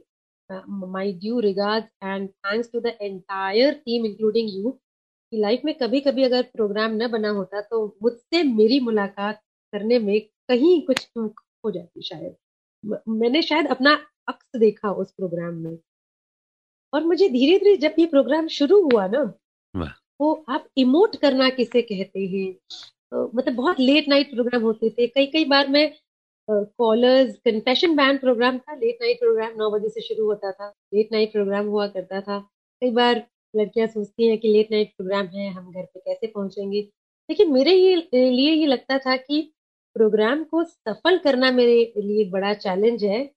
my due regard and thanks to the entire team including you कि लाइफ में कभी कभी अगर प्रोग्राम न बना होता तो मुझसे मेरी मुलाकात करने में कहीं कुछ हो जाती शायद। मैंने शायद अपना अक्स देखा उस प्रोग्राम में। और मुझे धीरे धीरे जब ये प्रोग्राम शुरू हुआ ना वो आप इमोट करना किसे कहते हैं? तो मतलब बहुत लेट नाइट प्रोग्राम होते थे। कई कई बार मैं कॉलर्स कन्फेशन बैंड प्रोग्राम था। लेट नाइट प्रोग्राम नौ बजे से शुरू होता था। लेट नाइट प्रोग्राम हुआ करता था। कई बार लड़कियाँ सोचती हैं कि लेट नाइट प्रोग्राम है हम घर पे कैसे पहुँचेंगे? लेकिन मेरे ये लिए ये लगता था कि प्रोग्राम को सफल करना मेरे लिए बड़ा चैलेंज है।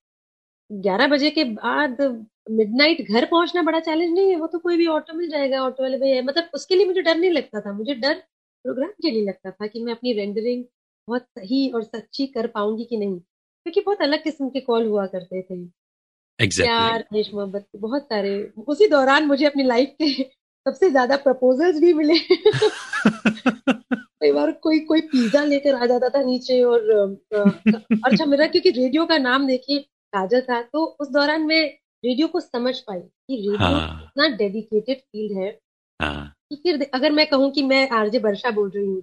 ग्यारह बजे के बाद मिडनाइट घर पहुँचना बड़ा चैलेंज नहीं है वो तो कोई भी ऑटो मिल जाएगा ऑटो वाले भैया मतलब उसके लिए मुझे डर नहीं लगता था मुझे डर प्रोग्राम के लिए लगता था कि मैं अपनी रेंडरिंग बहुत सही और सच्ची कर पाऊँगी कि नहीं क्योंकि बहुत अलग किस्म के कॉल हुआ करते थे exactly. प्यार देश मोहब्बत बहुत सारे उसी दौरान मुझे अपनी लाइफ के सबसे ज़्यादा प्रपोजल्स भी मिले कई बार कोई कोई पिज्जा लेकर आ जाता था नीचे और अच्छा मेरा क्योंकि रेडियो का नाम देखिए काजल था तो उस दौरान मैं रेडियो को समझ पाई कि रेडियो हाँ. इतना डेडिकेटेड फ़ील्ड है हाँ. कि फिर अगर मैं कहूँ कि मैं आरजे वर्षा बोल रही हूँ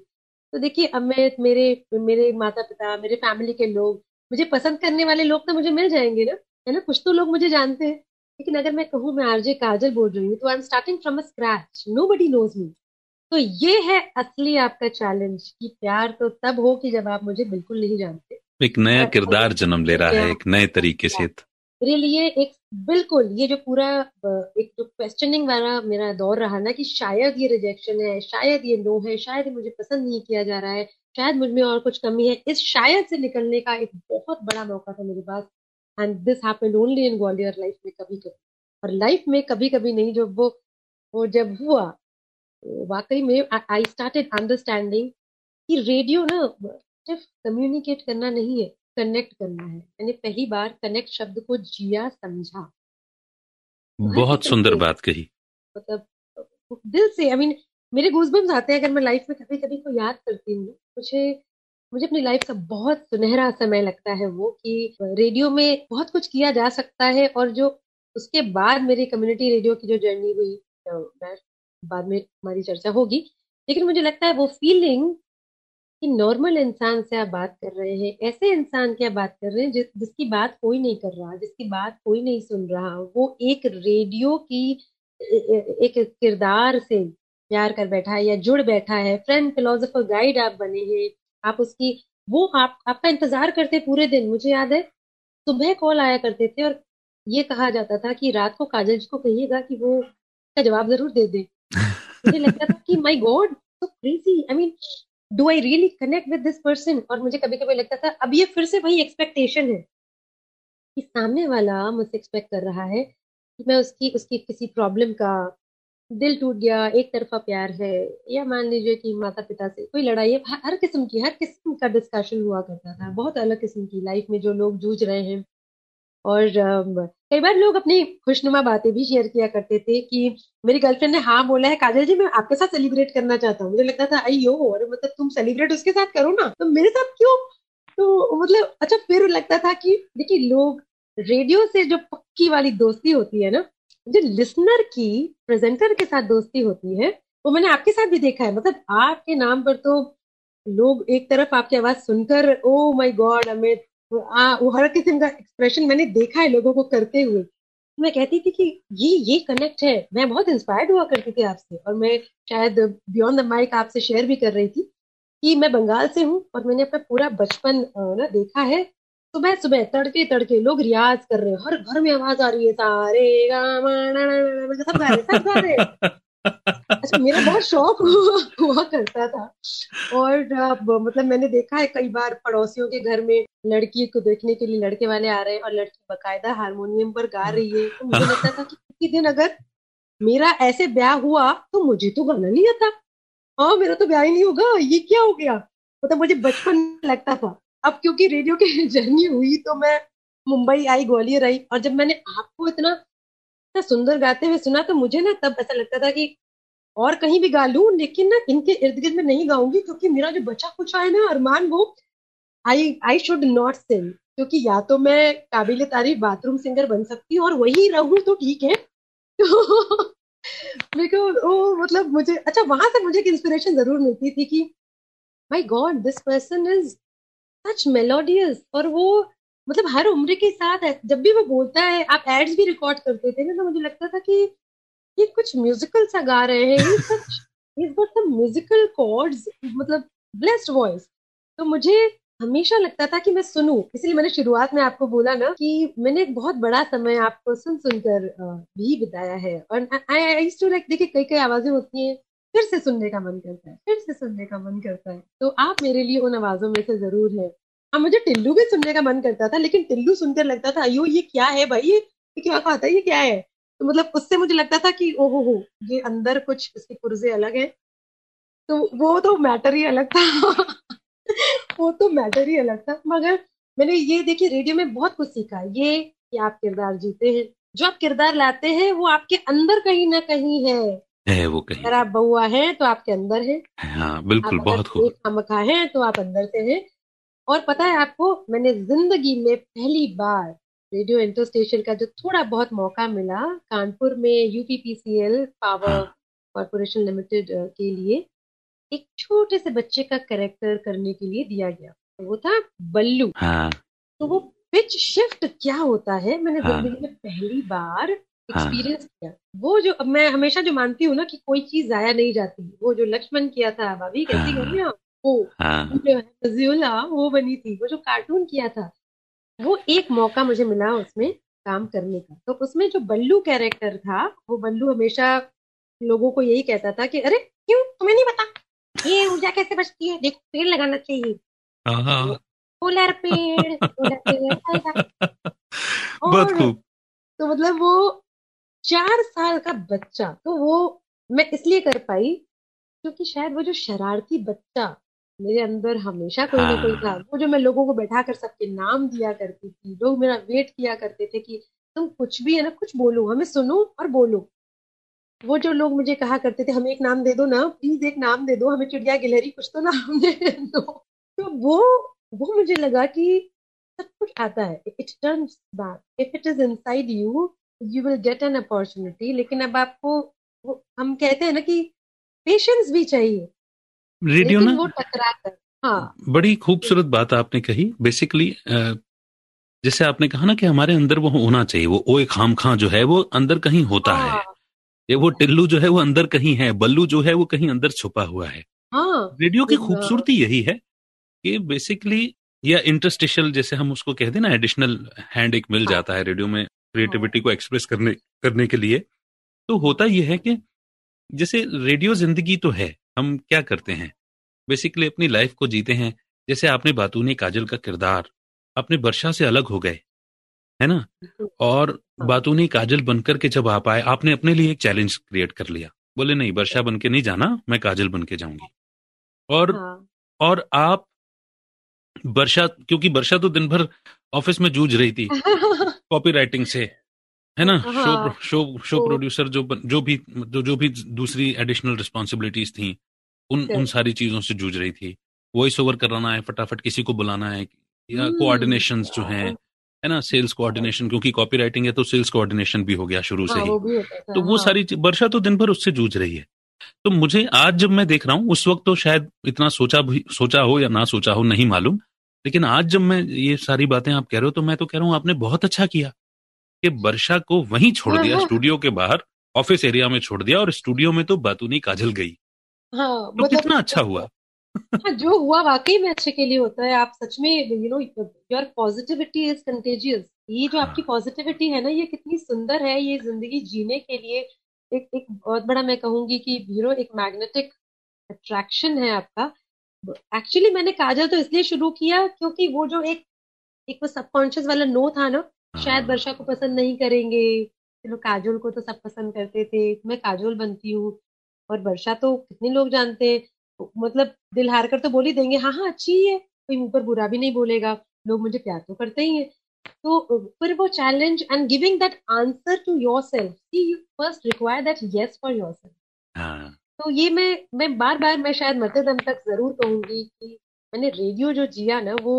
तो देखिए अब मैं मेरे मेरे माता पिता मेरे फैमिली के लोग मुझे पसंद करने वाले लोग तो मुझे मिल जाएँगे ना है ना? कुछ तो लोग मुझे जानते हैं। लेकिन अगर मैं कहूँ मैं आरजे काजल बोल रही हूँ तो I am starting from a scratch nobody knows me तो ये है असली आपका चैलेंज कि प्यार तो तब हो कि जब आप मुझे बिल्कुल नहीं जानते। एक नया किरदार जन्म ले रहा है एक नए तरीके से मेरे लिए एक, बिल्कुल, ये जो पूरा एक जो क्वेश्चनिंग वाला मेरा दौर रहा ना कि शायद ये रिजेक्शन है, शायद ये नो है, शायद मुझे पसंद नहीं किया जा रहा है, शायद मुझमें और कुछ कमी है, इस शायद से निकलने का एक बहुत बड़ा मौका था मेरे पास। And this happened only in Gwalior life में कभी कभी और लाइफ में कभी कभी नहीं, जब वो वो जब हुआ तो वाकई में आई स्टार्टेड अंडरस्टैंडिंग कि रेडियो ना सिर्फ़ कम्युनिकेट करना नहीं है। कनेक्ट करना है। मैंने पहली बार कनेक्ट शब्द को जिया समझा। बहुत सुंदर बात कही। मतलब दिल से आई मीन मेरे गूजबम्स आते हैं अगर मैं लाइफ में कभी कभी को याद करती हूँ। मुझे मुझे अपनी लाइफ का बहुत सुनहरा समय लगता है वो कि रेडियो में बहुत कुछ किया जा सकता है और जो उसके बाद मेरी कम्युनिटी रेडियो की जो जर्नी हुई तो बाद में हमारी चर्चा होगी। लेकिन मुझे लगता है वो फीलिंग कि नॉर्मल इंसान से आप बात कर रहे हैं ऐसे इंसान की आप बात कर रहे हैं जिस, जिसकी बात कोई नहीं कर रहा जिसकी बात कोई नहीं सुन रहा वो एक रेडियो की एक किरदार से प्यार कर बैठा है या जुड़ बैठा है फ्रेंड फिलोसफर गाइड आप बने हैं आप उसकी वो आप आपका इंतज़ार करते पूरे दिन मुझे याद है सुबह कॉल आया करते थे और ये कहा जाता था कि रात को काजल जी को कहिएगा कि वो का जवाब ज़रूर दे दे। मुझे लगता था कि my God so crazy I mean do I really connect with this person और मुझे कभी कभी लगता था, अब ये फिर से वही एक्सपेक्टेशन है। कि सामने वाला मुझसे एक्सपेक्ट कर रहा है कि मैं उसकी उसकी किसी प्रॉब्लम का दिल टूट गया, एक तरफा प्यार है, या मान लीजिए कि माता पिता से कोई लड़ाई हर किस्म की, हर किस्म का डिस्कशन हुआ करता था, बहुत अलग किस्म की लाइफ में जो लोग जूझ रहे हैं। और कई बार लोग अपनी खुशनुमा बातें भी शेयर किया करते थे कि मेरी गर्लफ्रेंड ने हाँ बोला है, काजल जी, मैं आपके साथ सेलिब्रेट करना चाहता हूँ। मुझे लगता था आई यो और मतलब तुम सेलिब्रेट उसके साथ करो ना तो मेरे साथ क्यों? तो मतलब अच्छा फिर लगता था कि देखिए, लोग रेडियो से जो पक्की वाली दोस्ती होती है ना, जो लिसनर की प्रेजेंटर के साथ दोस्ती होती है, वो मैंने आपके साथ भी देखा है। मतलब आपके नाम पर तो लोग एक तरफ़ आपकी आवाज़ सुनकर ओ माय गॉड अमित आ, वो हर किस्म का एक्सप्रेशन मैंने देखा है लोगों को करते हुए। मैं कहती थी कि ये ये कनेक्ट है। मैं बहुत इंस्पायर्ड हुआ करती थी आपसे और मैं शायद बियॉन्ड द माइक आपसे शेयर भी कर रही थी कि मैं बंगाल से हूँ और मैंने अपना पूरा बचपन ना देखा है। सुबह सुबह तड़के तड़के लोग रियाज कर रहे हैं। हर घर में आवाज़ आ रही है सारे सब गा रहे सब गा रहे अच्छा मेरा बहुत शौक हुआ, करता था। और मतलब मैंने देखा है कई बार पड़ोसियों के घर में लड़की को देखने के लिए लड़के वाले आ रहे हैं और लड़की बकायदा हारमोनियम पर गा रही है। तो मुझे लगता था कि किसी दिन अगर मेरा ऐसे ब्याह हुआ तो मुझे तो गाना नहीं आता। हाँ मेरा तो ब्याह ही नहीं होगा ये क्या हो गया? मतलब मुझे बचपन लगता था। अब क्योंकि रेडियो की जर्नी हुई तो मैं मुंबई आई ग्वालियर आई और जब मैंने आपको इतना इतना सुंदर गाते हुए सुना तो मुझे ना तब ऐसा लगता था कि और कहीं भी गा लू, लेकिन ना इनके इर्द गिर्द में नहीं गाऊँगी, क्योंकि मेरा जो बचा कुछ है ना, अरमान, वो I I should not sing क्योंकि या तो मैं काबिल तारीफ़ बाथरूम सिंगर बन सकती हूँ और वही रहूँ तो ठीक है। मेरे को ओ मतलब मुझे अच्छा वहाँ से मुझे इंस्पिरेशन ज़रूर मिलती थी कि my God this person is such melodious और वो मतलब हर उम्र के साथ जब भी वो बोलता है आप एड्स भी रिकॉर्ड करते थे ना तो मुझे लगता था कि ये कुछ म्यूजिकल सा गा रहे हैं म्यूजिकल कॉर्ड्स मतलब ब्लेस्ड वॉइस तो मुझे हमेशा लगता था कि मैं सुनूं। इसलिए मैंने शुरुआत में आपको बोला ना कि मैंने एक बहुत बड़ा समय आपको सुन सुनकर भी बिताया है। और आई टू लाइक देखिए कई कई आवाज़ें होती हैं फिर से सुनने का मन करता है फिर से सुनने का मन करता है। तो आप मेरे लिए उन आवाजों में से ज़रूर है। हाँ मुझे टिल्लू भी सुनने का मन करता था लेकिन टिल्लू सुनकर लगता था अयो ये क्या है भाई? ये क्या खाता है? ये क्या है? तो मतलब उससे मुझे लगता था कि ओहो हो ये अंदर कुछ इसके पुर्जे अलग है। तो वो तो मैटर ही अलग था। वो तो मैटर ही अलग था। मगर मैंने ये देखिए रेडियो में बहुत कुछ सीखा ये कि आप किरदार जीते हैं। जो आप किरदार लाते हैं वो आपके अंदर कहीं ना कहीं है। है वो कहीं। अगर आप बहुआ हैं तो आपके अंदर है। हाँ बिल्कुल बहुत खूब। खामखा है तो आप अंदर से हैं। और पता है आपको मैंने ज़िंदगी में पहली बार रेडियो इंटर स्टेशन का जो थोड़ा बहुत मौका मिला कानपुर में यूपीपीसीएल पावर कॉरपोरेशन लिमिटेड के लिए एक छोटे से बच्चे का करेक्टर करने के लिए दिया गया तो वो था बल्लू हाँ। तो वो पिच शिफ्ट क्या होता है मैंने हाँ। ज़िंदगी में पहली बार एक्सपीरियंस हाँ। किया वो जो मैं हमेशा जो मानती हूँ ना कि कोई चीज़ जाया नहीं जाती वो जो लक्ष्मण किया था भाभी कैसी हाँ। वो हाँ। वो बनी थी वो जो कार्टून किया था वो एक मौका मुझे मिला उसमें काम करने का। तो उसमें जो बल्लू कैरेक्टर था वो बल्लू हमेशा लोगों को यही कहता था कि अरे क्यों? तुम्हें नहीं पता? ये ऊर्जा कैसे बचती है? देखो पेड़ लगाना चाहिए। सोलर पेड़ बहुत खूब। तो मतलब वो चार साल का बच्चा तो वो मैं इसलिए कर पाई क्योंकि शायद वो जो शरारती बच्चा मेरे अंदर हमेशा कोई ना कोई था। हाँ। वो जो मैं लोगों को बैठा कर सबके नाम दिया करती थी लोग मेरा वेट किया करते थे कि तुम कुछ भी है ना कुछ बोलो हमें सुनो और बोलो। वो जो लोग मुझे कहा करते थे हमें एक नाम दे दो ना प्लीज़ एक नाम दे दो हमें चिड़िया गिलहरी कुछ तो नाम दे दो। तो वो वो मुझे लगा कि सब कुछ आता है। It turns back if it is inside you you will get an opportunity लेकिन अब आपको वो हम कहते हैं ना कि पेशेंस भी चाहिए। रेडियो ना? वो टकरा कर हाँ। बड़ी खूबसूरत बात आपने कही। बेसिकली जैसे आपने कहा ना कि हमारे अंदर वो होना चाहिए वो ओ खाम खां जो है वो अंदर कहीं होता हाँ, है। ये वो टिल्लू जो है वो अंदर कहीं है बल्लू जो है वो कहीं अंदर छुपा हुआ है। हाँ, रेडियो की खूबसूरती यही है कि बेसिकली या इंटरस्टिशल जैसे हम उसको कहते हैं ना एडिशनल हैंड एक मिल हाँ, जाता है रेडियो में क्रिएटिविटी को एक्सप्रेस करने करने के लिए। तो होता यह है कि जैसे रेडियो ज़िंदगी तो है हम क्या करते हैं? बेसिकली अपनी लाइफ को जीते हैं। जैसे आपने बातूनी काजल का किरदार अपने वर्षा से अलग हो गए है ना? और हाँ। बातूनी काजल बनकर के जब आप आए आपने अपने लिए एक चैलेंज क्रिएट कर लिया। बोले नहीं वर्षा बन के नहीं जाना मैं काजल बन के जाऊँगी। और हाँ। और आप वर्षा क्योंकि वर्षा तो दिन भर ऑफ़िस में जूझ रही थी कॉपी राइटिंग से। है ना। शो शो शो प्रोड्यूसर जो जो भी जो जो भी दूसरी एडिशनल रिस्पॉन्सिबिलिटीज थी उन उन सारी चीज़ों से जूझ रही थी। वॉइस ओवर कराना है फटाफट किसी को बुलाना है या कोऑर्डिनेशन हम्म। जो हैं है ना? सेल्स कोऑर्डिनेशन क्योंकि कॉपी राइटिंग है तो सेल्स कोऑर्डिनेशन भी हो गया शुरू से हाँ, ही। तो वो हाँ। सारी वर्षा तो दिन भर उससे जूझ रही है। तो मुझे आज जब मैं देख रहा हूँ उस वक्त तो शायद इतना सोचा भी सोचा हो या ना सोचा हो नहीं मालूम। लेकिन आज जब मैं ये सारी बातें आप कह रहे हो तो मैं तो कह रहा हूँ आपने बहुत अच्छा किया। कि वर्षा को वहीं छोड़ दिया स्टूडियो हाँ, के बाहर ऑफ़िस एरिया में छोड़ दिया और स्टूडियो में तो बातूनी काजल गई। हाँ, तो मतलब कितना अच्छा हुआ। हाँ जो हुआ वाकई में अच्छे के लिए होता है। आप सच में you know your positivity is contagious ये जो आपकी पॉजिटिविटी हाँ। है ना ये कितनी सुंदर है ये ज़िंदगी जीने के लिए। एक एक बहुत बड़ा मैं कहूँगी कि यू नो एक मैग्नेटिक अट्रैक्शन है आपका। एक्चुअली मैंने काजल तो इसलिए शुरू किया क्योंकि वो जो एक एक वो सबकॉन्शियस वाला नो था ना शायद। वर्षा को पसंद नहीं करेंगे। चलो काजोल को तो सब पसंद करते थे। मैं काजोल बनती हूँ और वर्षा तो कितने लोग जानते हैं। मतलब दिल हार कर तो बोल ही देंगे हाँ हाँ अच्छी ही। है कोई मुँह पर बुरा भी नहीं बोलेगा। लोग मुझे प्यार तो करते ही है। तो फिर वो challenge and giving that answer to yourself you first require that yes for yourself तो ये मैं मैं बार बार मैं शायद मध्य दम तक ज़रूर कहूँगी कि मैंने रेडियो जो जिया ना वो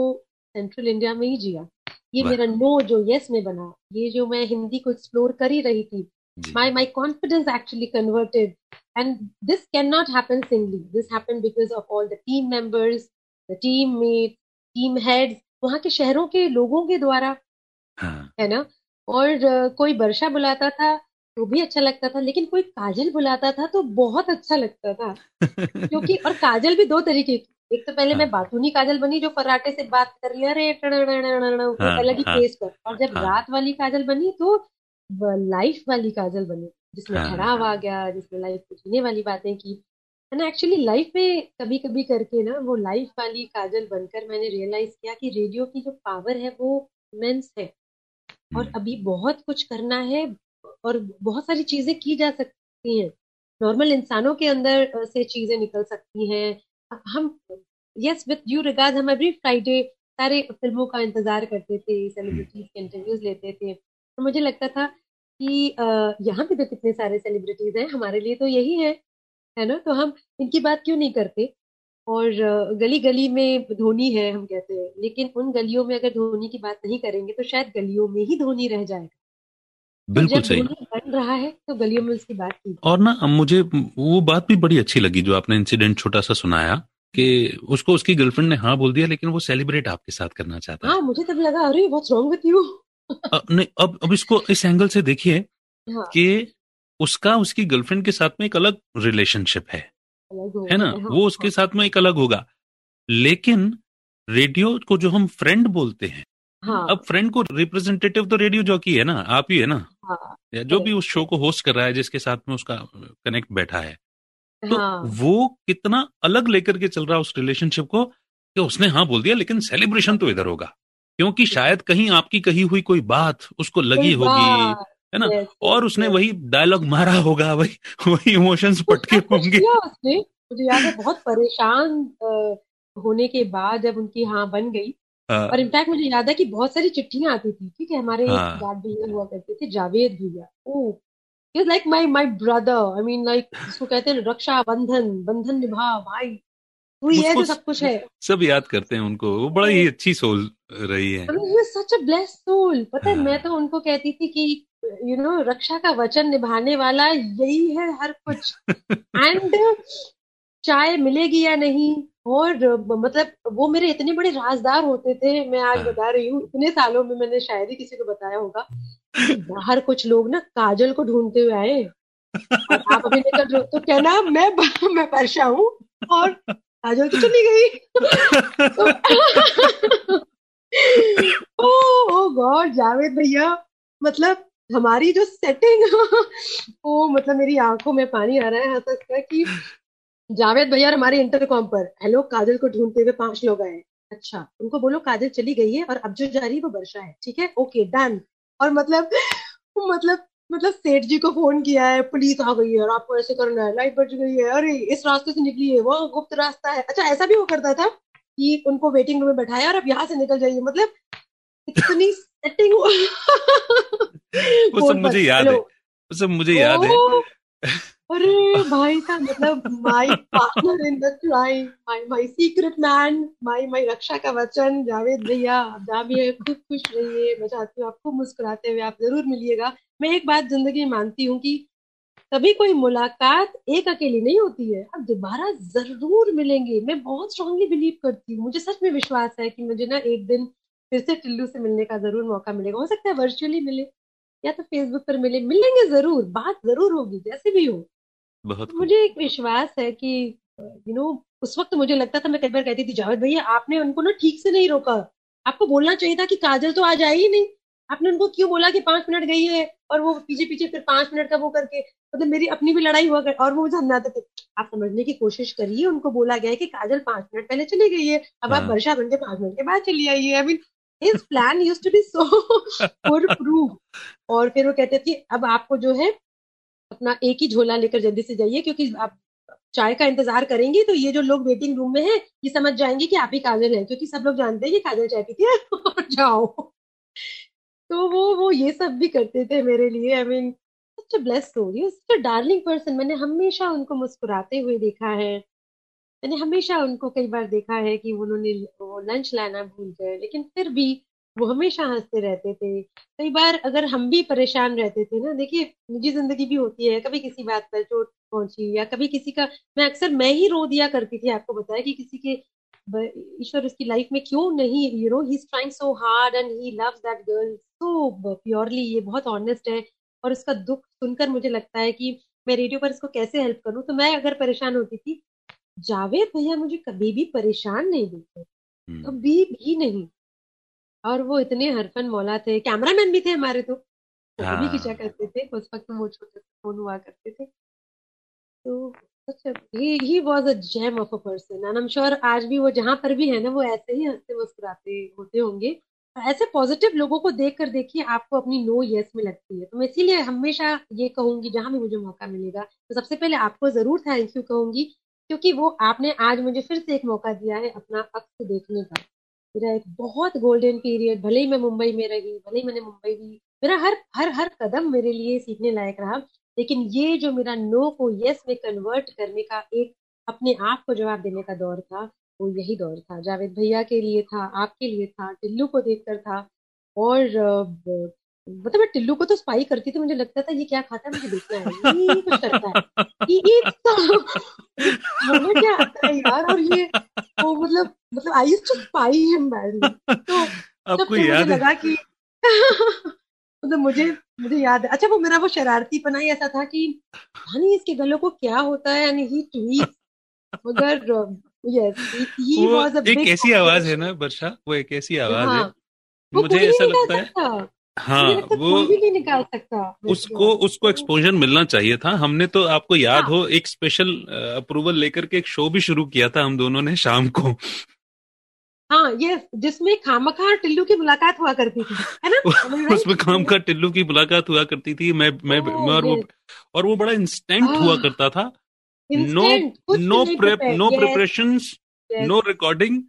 सेंट्रल इंडिया में ही जिया। ये मेरा नो जो यस में बना ये जो मैं हिंदी को एक्सप्लोर कर ही रही थी my my confidence actually converted and this cannot happen singly this happen because of all the team members the teammate team heads वहाँ के शहरों के लोगों के द्वारा हाँ। है। ना? और कोई वर्षा बुलाता था तो भी अच्छा लगता था लेकिन कोई काजल बुलाता था तो बहुत अच्छा लगता था। क्योंकि और काजल भी दो तरीके की एक तो पहले मैं हाँ। बातूनी काजल बनी जो फर्राटे से बात कर लिया रे वो हाँ, अलग ही हाँ, पेस पर और जब हाँ। रात वाली काजल बनी तो लाइफ वाली काजल बनी जिसमें हाँ, ठहराव आ हाँ। गया जिसमें लाइफ को जीने वाली बातें की है ना एक्चुअली लाइफ में कभी कभी करके ना वो लाइफ वाली काजल बनकर मैंने रियलाइज़ किया कि रेडियो की जो पावर है वो इमेंस है और हम्म, अभी बहुत कुछ करना है और बहुत सारी चीज़ें की जा सकती हैं नॉर्मल इंसानों के अंदर से चीज़ें निकल सकती हैं हम यस विद ड्यू रिगार्ड हम एवरी फ्राइडे सारे फ़िल्मों का इंतज़ार करते थे सेलिब्रिटीज के इंटरव्यूज़ लेते थे। तो मुझे लगता था कि यहाँ पे तो कितने सारे सेलिब्रिटीज हैं, हमारे लिए तो यही है है ना? तो हम इनकी बात क्यों नहीं करते? और गली गली में धोनी है, हम कहते हैं। लेकिन उन गलियों में अगर धोनी की बात नहीं करेंगे तो शायद गलियों में ही धोनी रह जाएगा। बिल्कुल सही। बन रहा है तो गलियों में उसकी बात की। और ना मुझे वो बात भी बड़ी अच्छी लगी जो आपने इंसिडेंट छोटा सा सुनाया कि उसको उसकी गर्लफ्रेंड ने हाँ बोल दिया लेकिन वो सेलिब्रेट आपके साथ करना चाहता है। हाँ मुझे तब लगा अरे व्हाट्स रॉन्ग विद यू नहीं अब अब इसको इस एंगल से देखिए हाँ। कि उसका उसकी गर्लफ्रेंड के साथ में एक अलग रिलेशनशिप है। है ना? हाँ, वो उसके हाँ. साथ में एक अलग होगा। लेकिन रेडियो को जो हम फ्रेंड बोलते हैं हाँ। अब फ्रेंड को रिप्रेजेंटेटिव तो रेडियो जॉकी है ना आप ही है ना। हाँ जो भी उस शो को होस्ट कर रहा है जिसके साथ में उसका कनेक्ट बैठा है। तो हाँ। वो कितना अलग लेकर के चल रहा है उस रिलेशनशिप को कि उसने हाँ बोल दिया लेकिन सेलिब्रेशन तो इधर होगा। क्योंकि शायद कहीं आपकी कही हुई कोई बात उसको लगी होगी है ना? yes, और उसने yes. वही डायलॉग मारा होगा वही वही इमोशंस पटके होंगे। उसने? मुझे याद है बहुत परेशान होने के बाद जब उनकी हाँ बन गई और इनफैक्ट मुझे याद है कि बहुत सारी चिट्ठियाँ आती थी ठीक है हमारे एक हाँ। भैया हुआ करते थे जावेद भैया। ओ is like my my brother I mean like जिसको कहते हैं रक्षा बंधन बंधन निभा भाई। तू ही है जो सब कुछ है। सब याद करते हैं उनको। वो बड़ा ही अच्छी सोल रही है। सच अ ब्लेस्ड सोल पता है हाँ। मैं तो उनको कहती थी कि यू you नो know, रक्षा का वचन निभाने वाला यही है हर कुछ। एंड चाय मिलेगी या नहीं? और मतलब वो मेरे इतने बड़े राजदार होते थे मैं आज हाँ। बता रही हूँ इतने सालों में मैंने शायद ही किसी को बताया होगा। बाहर कुछ लोग ना काजल को ढूंढते हुए आए। आप अभी निकल रहे हो तो क्या ना मैं मैं परशा हूँ और काजल तो चली गई। ओ ओ गॉड जावेद भैया मतलब हमारी जो सेटिंग ओ मतलब मेरी आँखों में पानी आ रहा है हंस हंस कि जावेद भैया हमारे इंटरकॉम पर। हेलो काजल को ढूंढते हुए पाँच लोग आए। अच्छा उनको बोलो काजल चली गई है और अब जो जा रही है वो वर्षा है ठीक है? ओके डन और मतलब मतलब मतलब सेठ जी को फ़ोन किया है पुलिस आ गई है और आपको ऐसे करना है लाइट बच गई है अरे इस रास्ते से निकली है वो गुप्त रास्ता है। अच्छा ऐसा भी वो करता था कि उनको वेटिंग रूम में बैठाया और अब यहाँ से निकल जाइए। मतलब इतनी सेटिंग वो सब मुझे याद है वो सब मुझे याद है। अरे, भाई था मतलब my partner in the crime my my secret man my my रक्षा का वचन, जावेद भैया, आप जहाँ भी है खूब खुश रहिए, मैं चाहती हूँ आपको मुस्कुराते हुए आप ज़रूर मिलिएगा। मैं एक बात ज़िंदगी मानती हूँ कि कभी कोई मुलाकात एक अकेली नहीं होती है, आप दोबारा ज़रूर मिलेंगे। मैं बहुत स्ट्रांगली बिलीव करती हूँ, मुझे सच में विश्वास है कि मुझे ना एक दिन फिर से टिल्लू से मिलने का ज़रूर मौका मिलेगा। हो सकता है वर्चुअली मिले, या तो फेसबुक पर मिले, मिलेंगे ज़रूर, बात ज़रूर होगी, जैसे भी हो। बहुत। मुझे एक विश्वास है कि यू नो उस वक्त मुझे लगता था मैं कई बार कहती थी जावेद भैया आपने उनको ना ठीक से नहीं रोका। आपको बोलना चाहिए था कि काजल तो आज आई ही नहीं। आपने उनको क्यों बोला कि पाँच मिनट गई है और वो पीछे पीछे फिर पाँच मिनट का वो करके मतलब मेरी अपनी भी लड़ाई हुआ कर, और वो मुझे समझाते थे। आप समझने की कोशिश करिए उनको बोला गया है कि काजल पाँच मिनट पहले चली गई है अब आप हाँ। वर्षा बन के पाँच मिनट के बाद चली आई है। I mean his plan use to be so proof और फिर वो कहते थे अब आपको जो है अपना एक ही झोला लेकर जल्दी से जाइए, क्योंकि आप चाय का इंतज़ार करेंगे तो ये जो लोग वेटिंग रूम में हैं, ये समझ जाएँगे कि आप ही काजल है, क्योंकि सब लोग जानते हैं कि काजल चाय पीती है जाओ। तो वो वो ये सब भी करते थे मेरे लिए I mean such a bless story such a darling person मैंने हमेशा उनको मुस्कुराते हुए देखा है। मैंने हमेशा उनको कई बार देखा है कि उन्होंने वो लंच लाना भूल गए, लेकिन फिर भी वो हमेशा हँसते रहते थे। कई बार अगर हम भी परेशान रहते थे ना देखिए निजी ज़िंदगी भी होती है कभी किसी बात पर चोट पहुँची या कभी किसी का मैं अक्सर मैं ही रो दिया करती थी आपको बताया कि किसी के ईश्वर उसकी लाइफ में क्यों नहीं you know he trying so hard and he loves that girl so purely ये बहुत ऑनेस्ट है। और उसका दुख सुनकर मुझे लगता है कि मैं रेडियो पर इसको कैसे हेल्प करूँ? तो मैं अगर परेशान होती थी जावेद भैया मुझे कभी भी परेशान नहीं देते हम्म, कभी भी नहीं। और वो इतने हरफन मौला थे। कैमरामैन भी थे हमारे तो। फ़ोटो भी हाँ। खींचा करते थे। उस वक्त वो छोटे फ़ोन हुआ करते थे। तो अच्छा he he was a gem of a person and I am sure आज भी वो जहाँ पर भी है ना वो ऐसे ही हँसते मुस्कुराते होते होंगे। ऐसे पॉजिटिव लोगों को देख कर देखिए आपको अपनी नो यस में लगती है। तो मैं इसीलिए हमेशा ये कहूँगी जहाँ भी मुझे मौका मिलेगा तो सबसे पहले आपको ज़रूर थैंक यू कहूँगी क्योंकि वो आपने आज मुझे फिर से एक मौका दिया है अपना अक्स देखने का। मेरा एक बहुत गोल्डन पीरियड भले ही मैं मुंबई में रही, भले ही मैंने मुंबई भी मेरा हर हर हर कदम मेरे लिए सीखने लायक रहा। लेकिन ये जो मेरा नो को यस में कन्वर्ट करने का एक अपने आप को जवाब देने का दौर था, वो यही दौर था। जावेद भैया के लिए था, आपके लिए था, टिल्लू को देखकर था। और मतलब मैं टिल्लू को तो स्पाई करती थी मुझे लगता था ये क्या खाता है मुझे देखना है। ये कुछ करता है। ये ये तो क्या आता है यार और ये वो मतलब मतलब I used to spy him badly तो आपको याद लगा कि मतलब मुझे मुझे याद है। अच्छा वो मेरा वो शरारती पना ही ऐसा था कि नहीं इसके गलों को क्या होता है यानी ही ट्वीट मगर यस ही वो वाज अ एक ऐसी आवाज़ है ना वर्षा वो एक ऐसी आवाज़ है। हाँ मुझे ऐसा लगता है। हाँ लगता वो भी नहीं निकाल सकता। उसको उसको एक्सपोजर मिलना चाहिए था। हमने तो आपको याद हाँ हो एक स्पेशल अप्रूवल लेकर के एक शो भी शुरू किया था हम दोनों ने शाम को। हाँ ये जिसमें खामखा और टिल्लू की मुलाकात हुआ करती थी है ना? उसमें खामखा टिल्लू की मुलाकात हुआ करती थी। मैं मैं मैं और वो और वो बड़ा इंस्टेंट हुआ करता था। No no prep no yes preparations no recording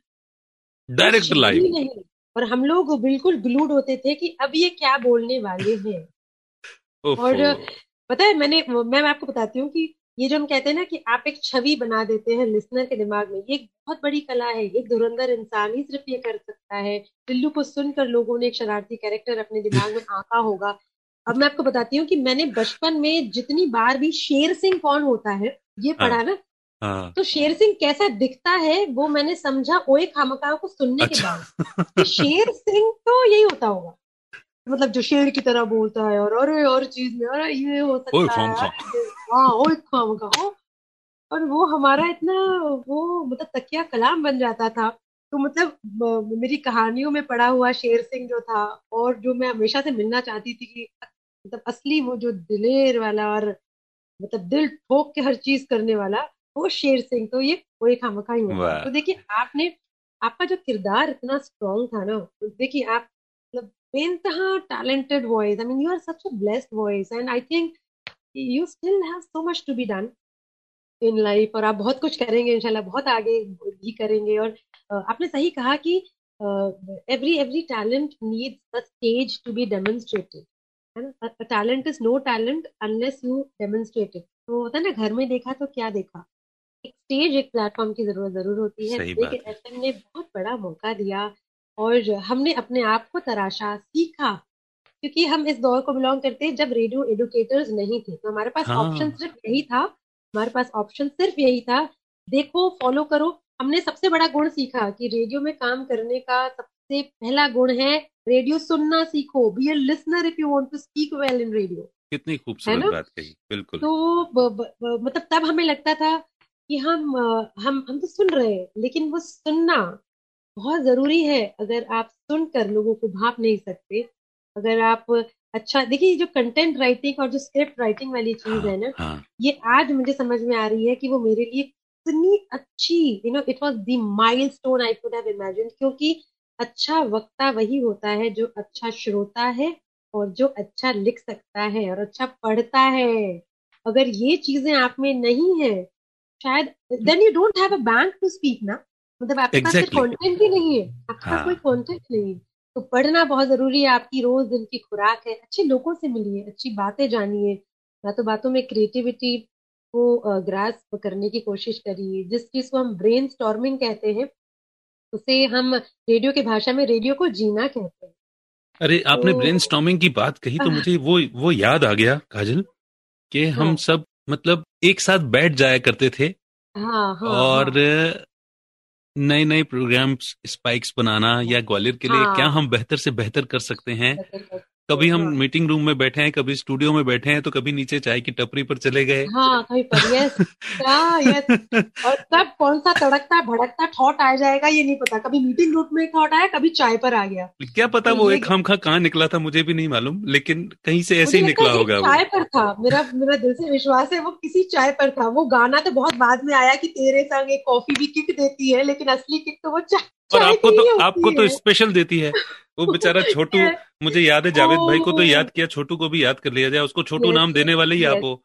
direct live और हम लोग बिल्कुल ग्लूड होते थे कि अब ये क्या बोलने वाले हैं। और पता है मैंने मैं आपको बताती हूँ कि ये जो हम कहते हैं ना कि आप एक छवि बना देते हैं लिसनर के दिमाग में ये एक बहुत बड़ी कला है एक धुरंधर इंसान ही सिर्फ़ ये कर सकता है। टिल्लू को सुनकर लोगों ने एक शरारती कैरेक्टर अपने दिमाग में आंका होगा। अब मैं आपको बताती हूँ कि मैंने बचपन में जितनी बार भी शेर सिंह कौन होता है ये हाँ। पढ़ा ना हाँ। तो शेर सिंह कैसा दिखता है वो मैंने समझा ओए खामखा को सुनने के अच्छा। बाद। कि शेर सिंह तो यही होता होगा। मतलब जो शेर की तरह बोलता है और अरे और चीज़ में अरे ये हो सकता है हाँ ओए खामखा। और वो हमारा इतना वो मतलब तकिया कलाम बन जाता था। तो मतलब मेरी कहानियों में पड़ा हुआ शेर सिंह जो था और जो मैं हमेशा से मिलना चाहती थी कि मतलब असली वो जो दिलेर वाला और मतलब दिल ठोक के हर चीज़ करने वाला वो शेर सिंह तो ये वो एक खामखा ही होता है तो देखिए आपने आपका जो किरदार इतना स्ट्रांग था ना तो देखिए आप मतलब बेनतहा talented voice I mean you are such a blessed voice and I think you still have so much to be done in life और आप बहुत कुछ करेंगे इंशाल्लाह बहुत आगे भी करेंगे और आपने सही कहा कि every every talent needs a stage to be demonstrated है ना? Talent is no talent unless you demonstrate it तो होता है ना घर में देखा तो क्या देखा? एक स्टेज एक प्लेटफॉर्म की ज़रूरत ज़रूर होती है। लेकिन है। ने बहुत बड़ा मौका दिया और हमने अपने आप को तराशा सीखा क्योंकि हम इस दौर को बिलोंग करते हैं जब रेडियो एडुकेटर्स नहीं थे। तो हमारे पास ऑप्शन हाँ सिर्फ़ यही था। हमारे पास ऑप्शन सिर्फ़ यही था। देखो फॉलो करो। हमने सबसे बड़ा गुण सीखा कि रेडियो में काम करने का सबसे पहला गुण है रेडियो सुनना सीखो। Be a listener if you want to speak well in radio कितनी है खूबसूरत ना? बात कही। बिल्कुल। तो ब, ब, ब, मतलब तब हमें लगता था कि हम हम हम तो सुन रहे हैं लेकिन वो सुनना बहुत ज़रूरी है अगर आप सुनकर लोगों को भाप नहीं सकते। अगर आप अच्छा देखिए जो कंटेंट राइटिंग और जो स्क्रिप्ट राइटिंग वाली चीज़ हाँ है ना हाँ। ये आज मुझे समझ में आ रही है कि वो मेरे लिए इतनी अच्छी you know it was the milestone I could have imagine क्योंकि अच्छा वक्ता वही होता है जो अच्छा श्रोता है और जो अच्छा लिख सकता है और अच्छा पढ़ता है। अगर ये चीज़ें आप में नहीं है शायद then you don't have a bank to speak ना? मतलब आपके पास एग्जैक्टली कंटेंट ही नहीं है। आपके पास कोई हाँ कंटेंट नहीं है। तो पढ़ना बहुत ज़रूरी है। आपकी रोज दिन की खुराक है। अच्छे लोगों से मिलिए अच्छी बातें जानिए। बातों बातों में क्रिएटिविटी को ग्रास्प करने की कोशिश करिए। जिस चीज़ को हम ब्रेन स्टॉर्मिंग कहते हैं उसे हम रेडियो की भाषा में रेडियो को जीना कहते हैं। अरे आपने तो ब्रेन स्टॉर्मिंग की बात कही तो मुझे वो वो याद आ गया काजल कि हम हाँ। सब मतलब एक साथ बैठ जाया करते थे हाँ हाँ और हाँ नए नए प्रोग्राम स्पाइक्स बनाना या ग्वालियर के लिए हाँ। क्या हम बेहतर से बेहतर कर सकते हैं कभी हम हाँ। मीटिंग रूम में बैठे हैं कभी स्टूडियो में बैठे हैं तो कभी नीचे चाय की टपरी पर चले गए। हाँ कहीं पर यस यस और कब कौन सा तड़कता भड़कता थॉट आ जाएगा ये नहीं पता। कभी मीटिंग रूम में थॉट आया कभी चाय पर आ गया। क्या पता तो वो एक खामखा कहाँ निकला था मुझे भी नहीं मालूम लेकिन कहीं से ऐसे ही निकला होगा चाय पर था। मेरा मेरा दिल से विश्वास है वो किसी चाय पर था। वो गाना तो बहुत बाद में आया कि तेरे संग एक कॉफ़ी भी किक देती है लेकिन असली किक तो वो चाय और आपको तो आपको तो स्पेशल देती है। वो बेचारा छोटू मुझे याद है जावेद भाई को तो. याद किया छोटू को भी याद कर लिया जाए उसको छोटू नाम देने वाले ही आप हो।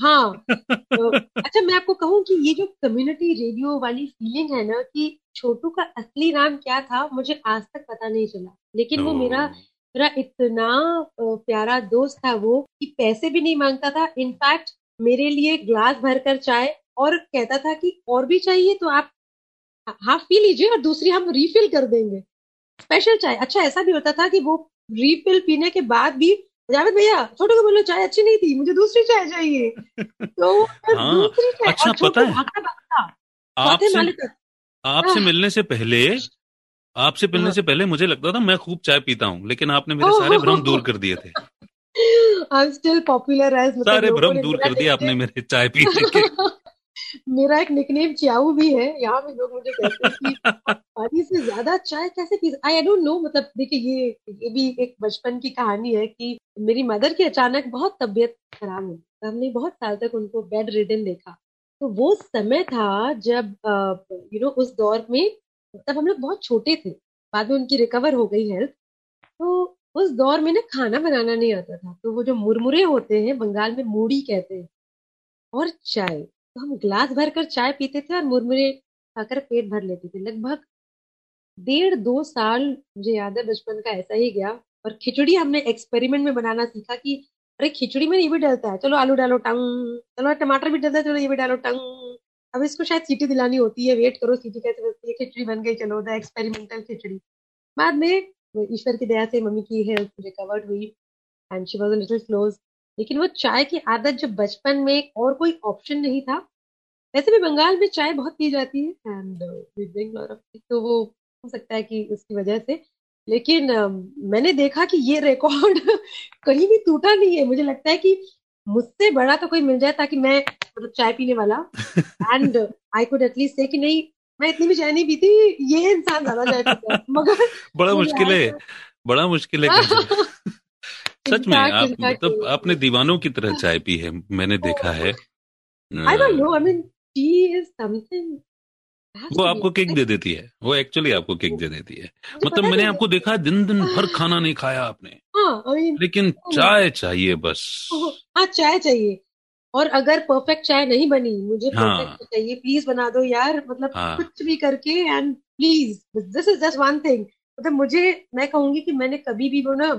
हाँ। तो, अच्छा मैं आपको कहूँ कि ये जो कम्युनिटी रेडियो वाली फीलिंग है ना कि छोटू का असली नाम क्या था मुझे आज तक पता नहीं चला। लेकिन वो मेरा मेरा इतना प्यारा दोस्त था वो कि पैसे भी नहीं माँगता था। इनफैक्ट मेरे लिए ग्लास भरकर चाय और कहता था कि और भी चाहिए तो आप हाफ़ पी लीजिए और दूसरी हम रिफिल कर देंगे। स्पेशल चाय। अच्छा ऐसा भी होता था कि वो रिफिल पीने के बाद भी जावेद भैया छोटू को बोलो चाय अच्छी नहीं थी मुझे दूसरी चाय चाहिए। तो हाँ, दूसरी चाय। अच्छा, पता है, भागता भागता। आपसे हाँ। मिलने से पहले आपसे मिलने हाँ। से पहले मुझे लगता था मैं खूब चाय पीता हूँ लेकिन आपने मेरे सारे भ्रम दूर कर दिए थे। I am still popular as सारे भ्रम दूर कर दिए आपने मेरे चाय पीने के। मेरा एक निकनेम च्याऊ भी है यहाँ पे लोग मुझे कहते हैं कि पानी से ज़्यादा चाय कैसे पी आई डोंट नो मतलब देखिए ये ये भी एक बचपन की कहानी है कि मेरी मदर की अचानक बहुत तबीयत खराब हुई। हमने बहुत साल तक उनको बेड रिडन देखा। तो वो समय था जब यू नो उस दौर में तब हम लोग बहुत छोटे थे बाद में उनकी रिकवर हो गई हेल्थ तो उस दौर में ना खाना बनाना नहीं आता था तो वो जो मुरमुरे होते हैं बंगाल में मूड़ी कहते हैं और चाय। तो हम ग्लास भर कर चाय पीते थे और मुरमुरे खाकर पेट भर लेते थे। लगभग डेढ़ दो साल मुझे याद है, बचपन का ऐसा ही गया और खिचड़ी हमने एक्सपेरिमेंट में बनाना सीखा कि अरे, खिचड़ी में ये भी डलता है। चलो आलू डालो, टंग। चलो टमाटर भी डलता है, चलो ये भी डालो, टंग। अब इसको शायद सीटी दिलानी होती है वेट करो, सीटी कैसे बजती है, खिचड़ी बन गई, चलो द एक्सपेरिमेंटल खिचड़ी। बाद में ईश्वर की दया से मम्मी की हेल्थ रिकवर्ड हुई and she was little close लेकिन वो चाय की आदत जब बचपन में और कोई ऑप्शन नहीं था वैसे भी बंगाल में चाय बहुत पी जाती है एंड ऑफ़ तो वो हो सकता है कि उसकी वजह से। लेकिन अम, मैंने देखा कि ये रिकॉर्ड कहीं भी टूटा नहीं है। मुझे लगता है कि मुझसे बड़ा तो कोई मिल जाए ताकि मैं मतलब चाय पीने वाला। एंड आई कुड एटलीस्ट से कि नहीं मैं इतनी भी चाय नहीं पीती ये इंसान ज़्यादा चाय पीता मगर बड़ा मुश्किल है। बड़ा मुश्किल है सच में आप मतलब आपने दीवानों की तरह चाय पी है मैंने देखा है। I don't know I mean tea is something वो आपको किक दे देती है वो एक्चुअली आपको किक दे देती है। मतलब मैंने आपको देखा दिन दिन भर खाना नहीं खाया आपने। हाँ लेकिन चाय चाहिए बस। हाँ चाय चाहिए। और अगर परफेक्ट चाय नहीं बनी मुझे हाँ। परफेक्ट चाहिए। प्लीज़ बना दो यार मतलब हाँ। कुछ भी करके and please this is just one thing मतलब मुझे मैं कहूँगी कि मैंने कभी भी वो ना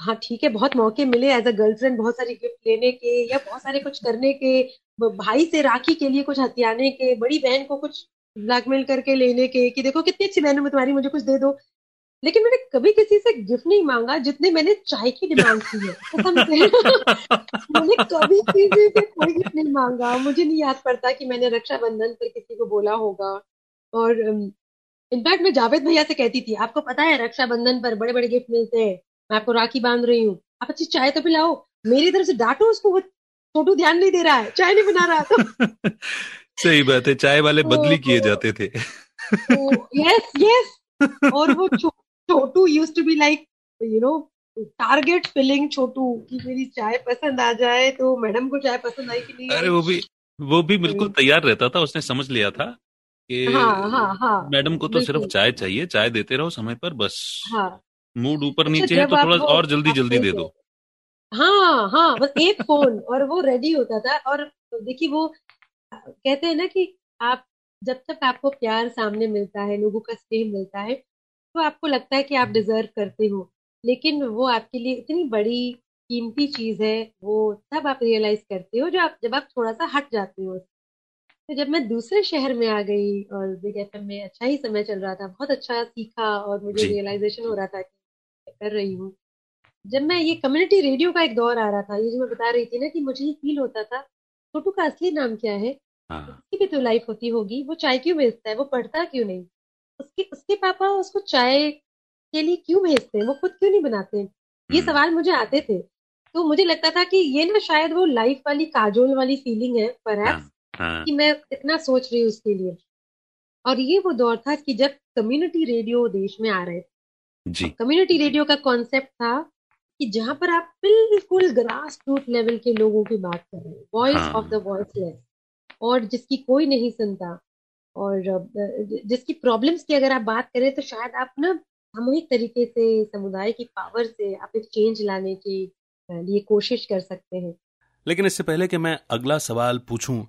हाँ ठीक है, बहुत मौके मिले एज अ गर्लफ्रेंड बहुत सारी गिफ्ट लेने के या बहुत सारे कुछ करने के भाई से राखी के लिए कुछ हथियाने के, बड़ी बहन को कुछ ब्लैकमेल करके लेने के कि देखो कितनी अच्छी बहन है तुम्हारी, मुझे कुछ दे दो। लेकिन मैंने कभी किसी से गिफ्ट नहीं मांगा जितने मैंने चाय की डिमांड की है मैंने कभी किसी से कोई गिफ्ट नहीं मांगा, मुझे नहीं याद पड़ता कि मैंने रक्षाबंधन पर किसी को बोला होगा। और इनफैक्ट मैं जावेद भैया से कहती थी, आपको पता है रक्षाबंधन पर बड़े बड़े गिफ्ट मिलते हैं। मैं आपको राखी बाँध रही हूँ। आप अच्छी चाय तो पिलाओ। मेरी तरफ़ से डांटो उसको वो छोटू ध्यान नहीं दे रहा है। चाय नहीं बना रहा। तो सही बात है चाय वाले बदली किए जाते थे। यस यस और वो Chhotu use to be like you know target filling Chhotu कि मेरी चाय पसंद आ जाए तो मैडम को चाय पसंद आई कि नहीं अरे वो भी वो भी बिल्कुल तैयार रहता था उसने समझ लिया था कि हाँ हाँ हाँ। मैडम को तो सिर्फ़ चाय चाहिए चाय देते रहो समय पर बस। हाँ। मूड ऊपर अच्छा, नीचे है तो थोड़ा और जल्दी जल्दी दे दो। हाँ हाँ बस एक फ़ोन और वो रेडी होता था और देखिए वो कहते हैं ना कि आप जब तक आपको प्यार सामने मिलता है लोगों का स्नेह मिलता है तो आपको लगता है कि आप डिजर्व करते हो। लेकिन वो आपके लिए इतनी बड़ी कीमती चीज़ है वो तब आप रियलाइज़ करते हो जो आप जब आप थोड़ा सा हट जाते हो। तो जब मैं दूसरे शहर में आ गई और बिग एफएम में अच्छा ही समय चल रहा था बहुत अच्छा सीखा और मुझे रियलाइजेशन हो रहा था कि कर रही हूँ। जब मैं ये कम्युनिटी रेडियो का एक दौर आ रहा था ये जो मैं बता रही थी ना कि मुझे ये फील होता था छोटू का असली नाम क्या है? हाँ। उसकी भी तो लाइफ होती होगी वो चाय क्यों भेजता है? वो पढ़ता क्यों नहीं? उसके उसके पापा उसको चाय के लिए क्यों भेजते हैं? वो खुद क्यों नहीं बनाते ये हम्म, सवाल मुझे आते थे। तो मुझे लगता था कि ये ना शायद वो लाइफ वाली काजोल वाली फीलिंग है पर हाँ हाँ। कि मैं इतना सोच रही हूँ उसके लिए। और ये वो दौर था कि जब कम्युनिटी रेडियो देश में आ रहे थे जी। कम्युनिटी रेडियो का कॉन्सेप्ट था कि जहाँ पर आप बिल्कुल ग्रास रूट लेवल के लोगों की बात कर रहे हैं वॉइस ऑफ़ द वॉइसलेस और जिसकी कोई नहीं सुनता और जिसकी प्रॉब्लम्स की अगर आप बात करें तो शायद आप ना सामूहिक तरीके से समुदाय की पावर से आप एक चेंज लाने की लिए कोशिश कर सकते हैं। लेकिन इससे पहले कि मैं अगला सवाल पूछूँ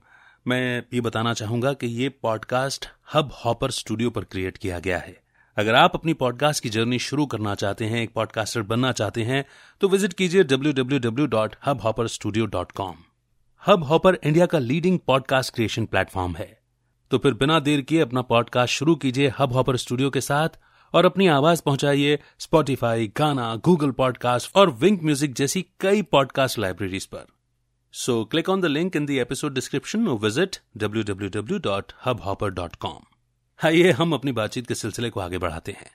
मैं ये बताना चाहूँगा कि ये पॉडकास्ट हब हॉपर स्टूडियो पर क्रिएट किया गया है। अगर आप अपनी पॉडकास्ट की जर्नी शुरू करना चाहते हैं, एक पॉडकास्टर बनना चाहते हैं तो विज़िट कीजिए www.hubhopperstudio.com हब हॉपर इंडिया का लीडिंग पॉडकास्ट क्रिएशन प्लेटफॉर्म है। तो फिर बिना देर किए अपना पॉडकास्ट शुरू कीजिए हब हॉपर स्टूडियो के साथ और अपनी आवाज़ पहुंचाइए स्पॉटिफाई गाना गूगल पॉडकास्ट और विंक म्यूज़िक जैसी कई पॉडकास्ट लाइब्रेरीज पर। So click on the link So, click on the link in the episode description or visit www.hubhopper.com. आइए हम अपनी बातचीत के सिलसिले को आगे बढ़ाते हैं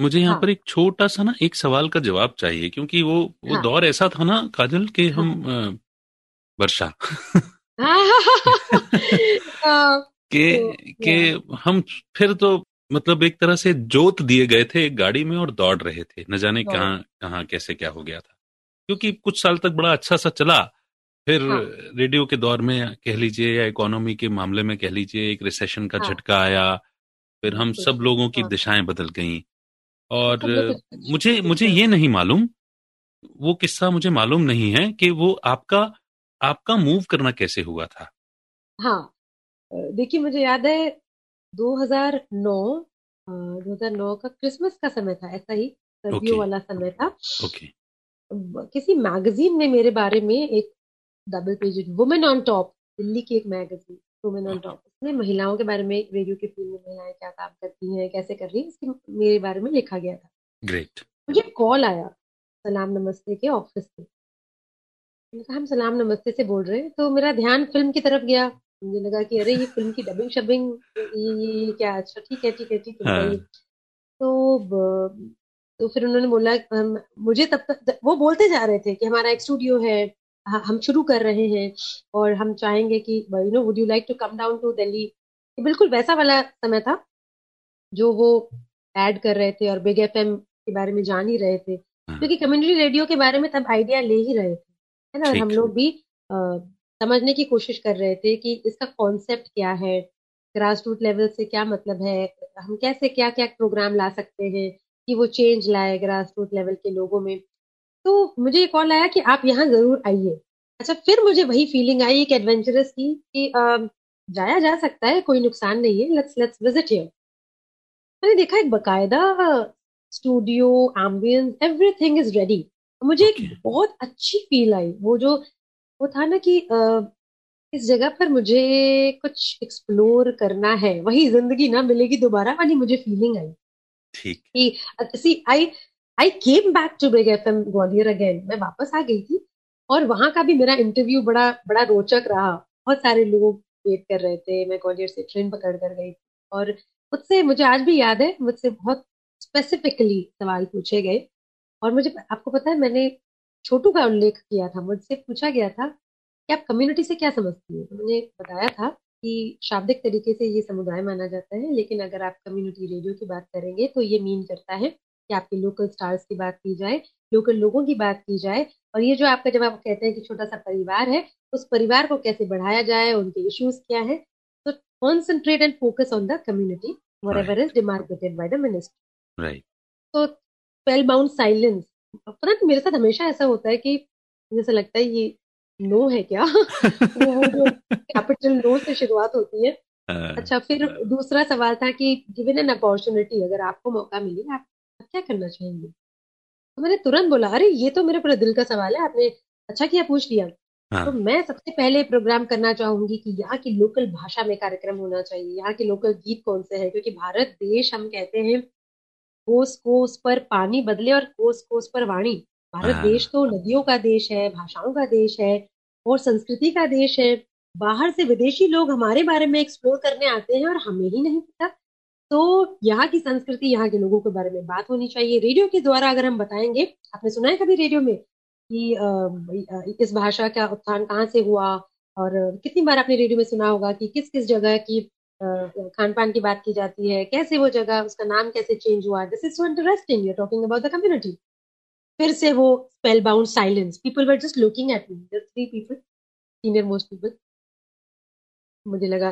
मुझे यहाँ हाँ। पर एक छोटा सा ना एक सवाल का जवाब चाहिए क्योंकि वो हाँ। वो हाँ। दौर ऐसा था ना काजल के हम अ, वर्षा हाँ, के तो, के हम फिर तो मतलब एक तरह से जोत दिए गए थे एक गाड़ी में और दौड़ रहे थे न जाने। कहाँ कहाँ कैसे क्या हो गया था क्योंकि कुछ साल तक बड़ा अच्छा सा चला फिर हाँ। रेडियो के दौर में कह लीजिए या इकोनॉमी के मामले में कह लीजिए एक रिसेशन का झटका हाँ। आया फिर हम सब लोगों की हाँ। दिशाएँ बदल गईं और मुझे मुझे ये नहीं मालूम वो किस्सा मुझे मालूम नहीं है कि वो आपका आपका मूव करना कैसे हुआ था हाँ देखिए मुझे याद है 2009 अ, 2009 का क्रिसमस का समय था ऐसा ही सर्दियों Okay. वाला समय था ओके किसी मैगजीन ने मेरे बारे में एक double page women on top Delhi की एक मैगजीन वुमेन ऑन टॉप उसमें महिलाओं के बारे में रेडियो की फ़ील्ड में महिलाएँ क्या काम करती हैं कैसे कर रही हैं इसके मेरे बारे में लिखा गया था। ग्रेट मुझे कॉल आया सलाम नमस्ते के ऑफ़िस से मैंने कहा हम सलाम नमस्ते से बोल रहे हैं। तो मेरा ध्यान फ़िल्म की तरफ़ गया। मुझे लगा कि अरे ये फ़िल्म की डबिंग शबिंग ये ये क्या अच्छा ठीक है ठीक है ठीक है हाँ। तो तो फिर उन्होंने बोला मुझे तब तक वो बोलते जा रहे थे कि हमारा एक स्टूडियो ह- हम शुरू कर रहे हैं और हम चाहेंगे कि you know would you like to come down to Delhi ये बिल्कुल वैसा वाला समय था जो वो ऐड कर रहे थे और बिग एफएम के बारे में जान ही रहे थे। हाँ। क्योंकि कम्युनिटी रेडियो के बारे में तब आइडिया ले ही रहे थे है ना? और हम लोग भी अ, समझने की कोशिश कर रहे थे कि इसका कॉन्सेप्ट क्या है ग्रास रूट लेवल से क्या मतलब है हम कैसे क्या क्या प्रोग्राम ला सकते हैं कि वो चेंज लाए ग्रास रूट लेवल के लोगों में। तो मुझे ये कॉल आया कि आप यहाँ ज़रूर आइए। अच्छा फिर मुझे वही फीलिंग आई एक एडवेंचरस की कि जाया जा सकता है कोई नुकसान नहीं है लेट्स लेट्स विज़िट हियर मैंने देखा एक बकायदा studio ambience everything is ready मुझे एक बहुत अच्छी फील आई वो जो वो था ना कि अ, इस जगह पर मुझे कुछ एक्सप्लोर करना है वही ज़िंदगी ना मिलेगी दोबारा वाली मुझे फीलिंग आई। ठीक। See I I came back to big FM Gwalior again मैं वापस आ गई थी और वहाँ का भी मेरा इंटरव्यू बड़ा बड़ा रोचक रहा। बहुत सारे लोग वेट कर रहे थे। मैं ग्वालियर से ट्रेन पकड़ कर गई और मुझसे, मुझे आज भी याद है, मुझसे बहुत स्पेसिफिकली सवाल पूछे गए। और मुझे, आपको पता है, मैंने छोटू का उल्लेख किया था। मुझसे पूछा गया था कि आप कम्युनिटी से क्या समझती हैं? तो मैंने बताया था कि शाब्दिक तरीके से ये समुदाय माना जाता है, लेकिन अगर आप कम्युनिटी रेडियो की बात करेंगे तो ये मीन करता है कि आपके लोकल स्टार्स की बात की जाए लोकल लोगों की बात की जाए और ये जो आपका जब आप कहते हैं कि छोटा सा परिवार है उस परिवार को कैसे बढ़ाया जाए उनके इश्यूज़ क्या है तो concentrate and focus on the community whatever is demarcated by the ministry. Right तो स्पेल बाउंड साइलेंस पता नहीं मेरे साथ हमेशा ऐसा होता है कि जैसे लगता है ये नो है क्या? वो वो जो कैपिटल नो से शुरुआत होती है। अच्छा फिर दूसरा सवाल था कि गिवन एन अपॉर्चुनिटी अगर आपको मौका मिले आप क्या करना चाहेंगे? तो मैंने तुरंत बोला अरे ये तो मेरे पूरे दिल का सवाल है आपने अच्छा किया पूछ लिया। हाँ। तो मैं सबसे पहले प्रोग्राम करना चाहूँगी कि यहाँ की लोकल भाषा में कार्यक्रम होना चाहिए यहाँ के लोकल गीत कौन से हैं? क्योंकि भारत देश हम कहते हैं कोस कोस पर पानी बदले और कोस कोस पर वाणी। भारत हाँ। देश तो नदियों का देश है भाषाओं का देश है और संस्कृति का देश है। बाहर से विदेशी लोग हमारे बारे में एक्सप्लोर करने आते हैं और हमें ही नहीं पता। तो यहाँ की संस्कृति, यहाँ के लोगों के बारे में बात होनी चाहिए। रेडियो के द्वारा अगर हम बताएँगे, आपने सुना है कभी रेडियो में कि इस भाषा का उत्थान कहाँ से हुआ? और कितनी बार आपने रेडियो में सुना होगा कि किस किस जगह की खान पान की बात की जाती है? कैसे वो जगह, उसका नाम कैसे चेंज हुआ? This is so interesting you talking about the community फिर से वो spellbound silence people were just looking at me three people senior most people मुझे लगा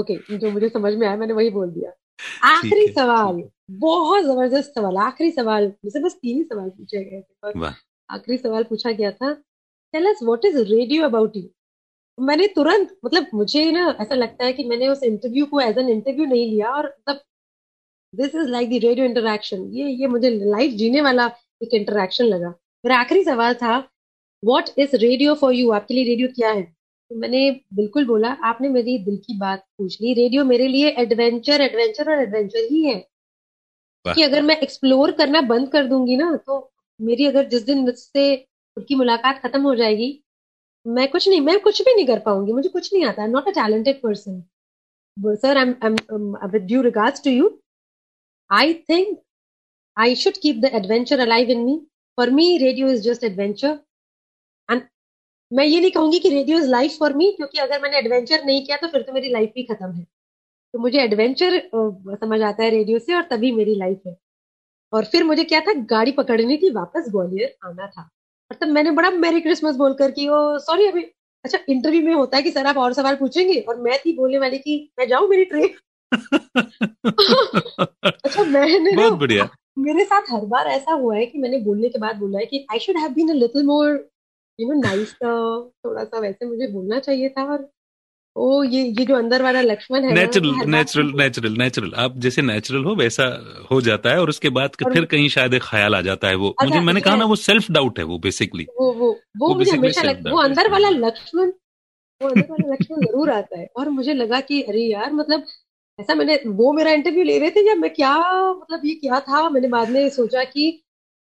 ओके जो मुझे समझ में आया, मैंने वही बोल दिया। आखिरी सवाल बहुत ज़बरदस्त सवाल आखिरी सवाल मुझे बस तीन ही सवाल पूछे गए थे आखिरी सवाल पूछा गया था। Tell us what is radio about you मैंने तुरंत मतलब मुझे ना ऐसा लगता है कि मैंने उस इंटरव्यू को एज एन इंटरव्यू नहीं लिया और मतलब this is like the radio interaction ये ये मुझे लाइफ जीने वाला एक इंटरेक्शन लगा। मेरा आखिरी सवाल था what is radio for you आपके लिए रेडियो क्या है? मैंने बिल्कुल बोला आपने मेरी दिल की बात पूछ ली। रेडियो मेरे लिए एडवेंचर एडवेंचर और एडवेंचर ही है। कि अगर मैं एक्सप्लोर करना बंद कर दूँगी ना तो मेरी अगर जिस दिन मुझसे खुद की मुलाकात खत्म हो जाएगी मैं कुछ नहीं मैं कुछ भी नहीं कर पाऊँगी मुझे कुछ नहीं आता। Not a talented person sir I am with due regards to you I think I should keep the adventure alive in me for me radio is just adventure and मैं ये नहीं कहूँगी कि radio is life for me क्योंकि अगर मैंने adventure नहीं किया तो फिर तो मेरी लाइफ भी खत्म है। तो मुझे एडवेंचर समझ आता है रेडियो से और तभी मेरी लाइफ है। और फिर मुझे क्या था गाड़ी पकड़नी थी वापस ग्वालियर आना था। और तब मैंने बड़ा मेरी क्रिसमस बोलकर कि ओ सॉरी अभी अच्छा इंटरव्यू में होता है कि सर आप और सवाल पूछेंगे? और मैं थी बोलने वाली कि मैं जाऊँ मेरी ट्रेन अच्छा मैंने बहुत बढ़िया। मेरे साथ हर बार ऐसा हुआ है कि मैंने बोलने के बाद बोला है कि I should have been a little more you know nice थोड़ा सा वैसे मुझे बोलना चाहिए था और ओ ये ये जो अंदर वाला लक्ष्मण है नेचुरल नेचुरल नेचुरल नेचुरल आप जैसे नेचुरल हो वैसा हो जाता है और उसके बाद और फिर कहीं शायद एक ख्याल आ जाता है वो। मुझे मैंने कहा ना वो सेल्फ डाउट है वो बेसिकली वो वो वो, मुझे हमेशा वो अंदर वाला लक्ष्मण वो अंदर वाला लक्ष्मण ज़रूर आता है। और मुझे लगा कि अरे यार मतलब ऐसा मैंने वो मेरा इंटरव्यू ले रहे थे या मैं क्या मतलब ये क्या था? मैंने बाद में सोचा कि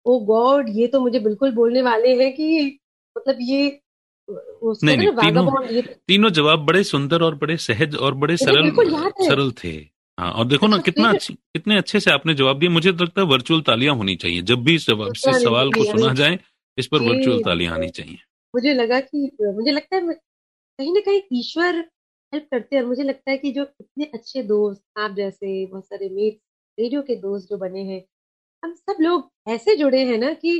ओ गॉड ये तो मुझे बिल्कुल बोलने वाले हैं कि मतलब ये नहीं, नहीं तीनों, तीनों जवाब बड़े सुंदर और बड़े सहज और बड़े सरल सरल थे। हाँ और देखो ना अच्छा, कितना अच्छे कितने अच्छे से आपने जवाब दिया मुझे तो लगता है वर्चुअल तालियाँ होनी चाहिए। जब भी इस सवाल को सुना जाए इस पर वर्चुअल तालियाँ आनी चाहिए। मुझे लगा कि मुझे लगता है कहीं ना कहीं ईश्वर हेल्प करते हैं। मुझे लगता है कि जो इतने अच्छे दोस्त आप जैसे बहुत सारे मेट रेडियो के दोस्त जो बने हैं हम सब लोग ऐसे जुड़े हैं ना कि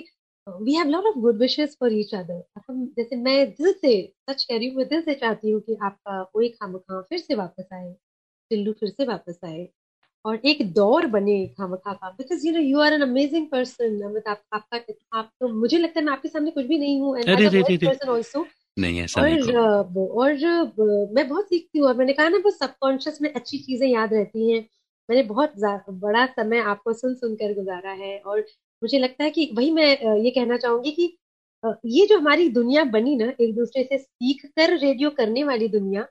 we have lot of good wishes for each other हम जैसे मैं दिल से सच कह रही हूँ मैं दिल से चाहती हूँ कि आपका कोई खाम खा फिर से वापस आए टिल्लू फिर से वापस आए और एक दौर बने खाम खा का because you know you are an amazing person आप, आपका आप तो मुझे लगता है मैं आपके सामने कुछ भी नहीं हूँ एंड पर्सन ऑल्सो नहीं ऐसा और नहीं और मैं बहुत सीखती हूँ और मैंने कहा ना वो सबकॉन्शियस में अच्छी चीज़ें याद रहती हैं। मैंने बहुत बड़ा समय आपको सुन सुनकर गुजारा है और मुझे लगता है कि वही मैं ये कहना चाहूँगी कि ये जो हमारी दुनिया बनी ना एक दूसरे से सीख कर रेडियो करने वाली दुनिया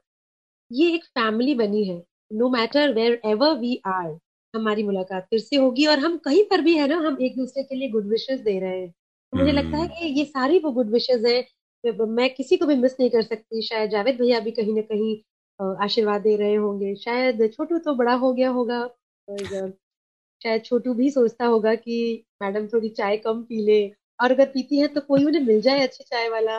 ये एक फैमिली बनी है no matter wherever we are हमारी मुलाकात फिर से होगी और हम कहीं पर भी है ना हम एक दूसरे के लिए गुड विशेष दे रहे हैं तो मुझे लगता है हम्म। कि ये सारी वो गुड विशेष हैं मैं किसी को भी मिस नहीं कर सकती शायद जावेद भैया भी कहीं ना कहीं आशीर्वाद दे रहे होंगे शायद छोटू तो बड़ा हो गया होगा शायद छोटू भी सोचता होगा कि मैडम थोड़ी चाय कम पी ले और अगर पीती है तो कोई उन्हें मिल जाए अच्छी चाय वाला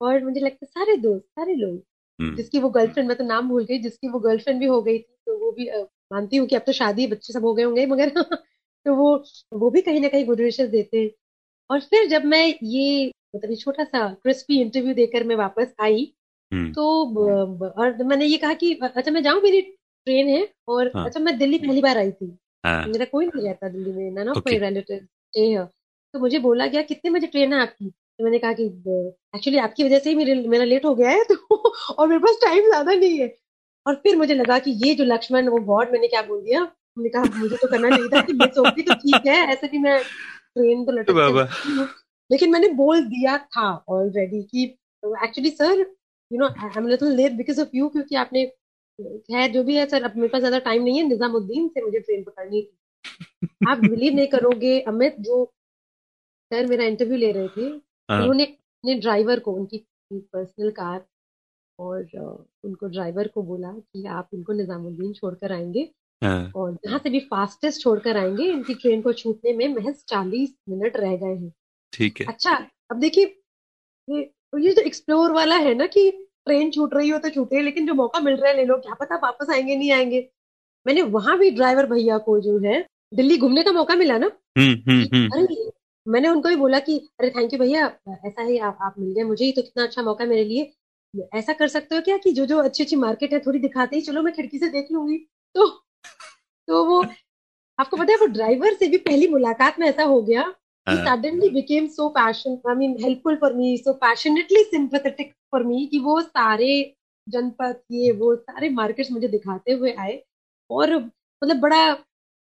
और मुझे लगता है सारे दोस्त सारे लोग हम्म। जिसकी वो गर्लफ्रेंड मैं तो नाम भूल गई जिसकी वो गर्लफ्रेंड भी हो गई थी तो वो भी मानती हूँ कि अब तो शादी बच्चे सब हो गए होंगे मगर तो वो वो भी कहीं ना कहीं गुड विशेष देते हैं और फिर जब मैं ये मतलब ये छोटा सा क्रिस्पी इंटरव्यू देकर मैं वापस आई हम्म। तो और मैंने ये कहा कि अच्छा मैं जाऊँ मेरी ट्रेन है और हाँ. अच्छा मैं दिल्ली पहली बार आई थी हाँ. मेरा कोई नहीं रहता दिल्ली में none of my relative stay है। तो मुझे बोला गया कितने बजे ट्रेन है आपकी? तो मैंने कहा कि एक्चुअली आपकी वजह से ही मेरे मेरा लेट हो गया है तो और मेरे पास टाइम ज़्यादा नहीं है। और फिर मुझे लगा कि ये जो लक्ष्मण वो गॉड मैंने क्या बोल दिया? मैंने कहा मुझे तो करना नहीं था कि मैं सोचती तो ठीक है ऐसे भी मैं ट्रेन तो लटक लेकिन मैंने बोल दिया था ऑलरेडी कि actually sir you know I am little late because of you क्योंकि आपने खैर जो भी है सर अब मेरे पास ज़्यादा टाइम नहीं है निजामुद्दीन से मुझे ट्रेन पकड़नी थी। आप बिलीव नहीं करोगे अमित जो सर मेरा इंटरव्यू ले रहे थे हाँ। उन्होंने अपने ड्राइवर को उनकी पर्सनल कार और उनको ड्राइवर को बोला कि आप इनको निजामुद्दीन छोड़कर आएँगे हाँ, और जहाँ से भी फास्टेस्ट छोड़कर आएँगे इनकी ट्रेन को छूटने में महज चालीस मिनट रह गए हैं। ठीक है। अच्छा अब देखिए ये ये जो एक्सप्लोर वाला है ना कि ट्रेन छूट रही हो तो छूटे लेकिन जो मौका मिल रहा है ले लो। क्या पता वापस आएँगे नहीं आएँगे। मैंने वहाँ भी ड्राइवर भैया को जो है दिल्ली घूमने का मौका मिला ना? हम्म हम्म हम्म। अरे मैंने उनको भी बोला कि अरे थैंक यू भैया ऐसा ही आप, आप मिल गए मुझे ही तो कितना अच्छा मौका मेरे लिए। ऐसा कर सकते हो क्या कि जो जो अच्छी अच्छी मार्केट है थोड़ी दिखाते ही चलो मैं खिड़की से देख लूँगी? तो तो वो आपको पता है वो ड्राइवर से भी पहली मुलाकात में ऐसा हो गया suddenly became so passion I mean helpful for me so passionately so for me कि वो सारे जनपद ये वो सारे मार्केट्स मुझे दिखाते हुए आए और मतलब बड़ा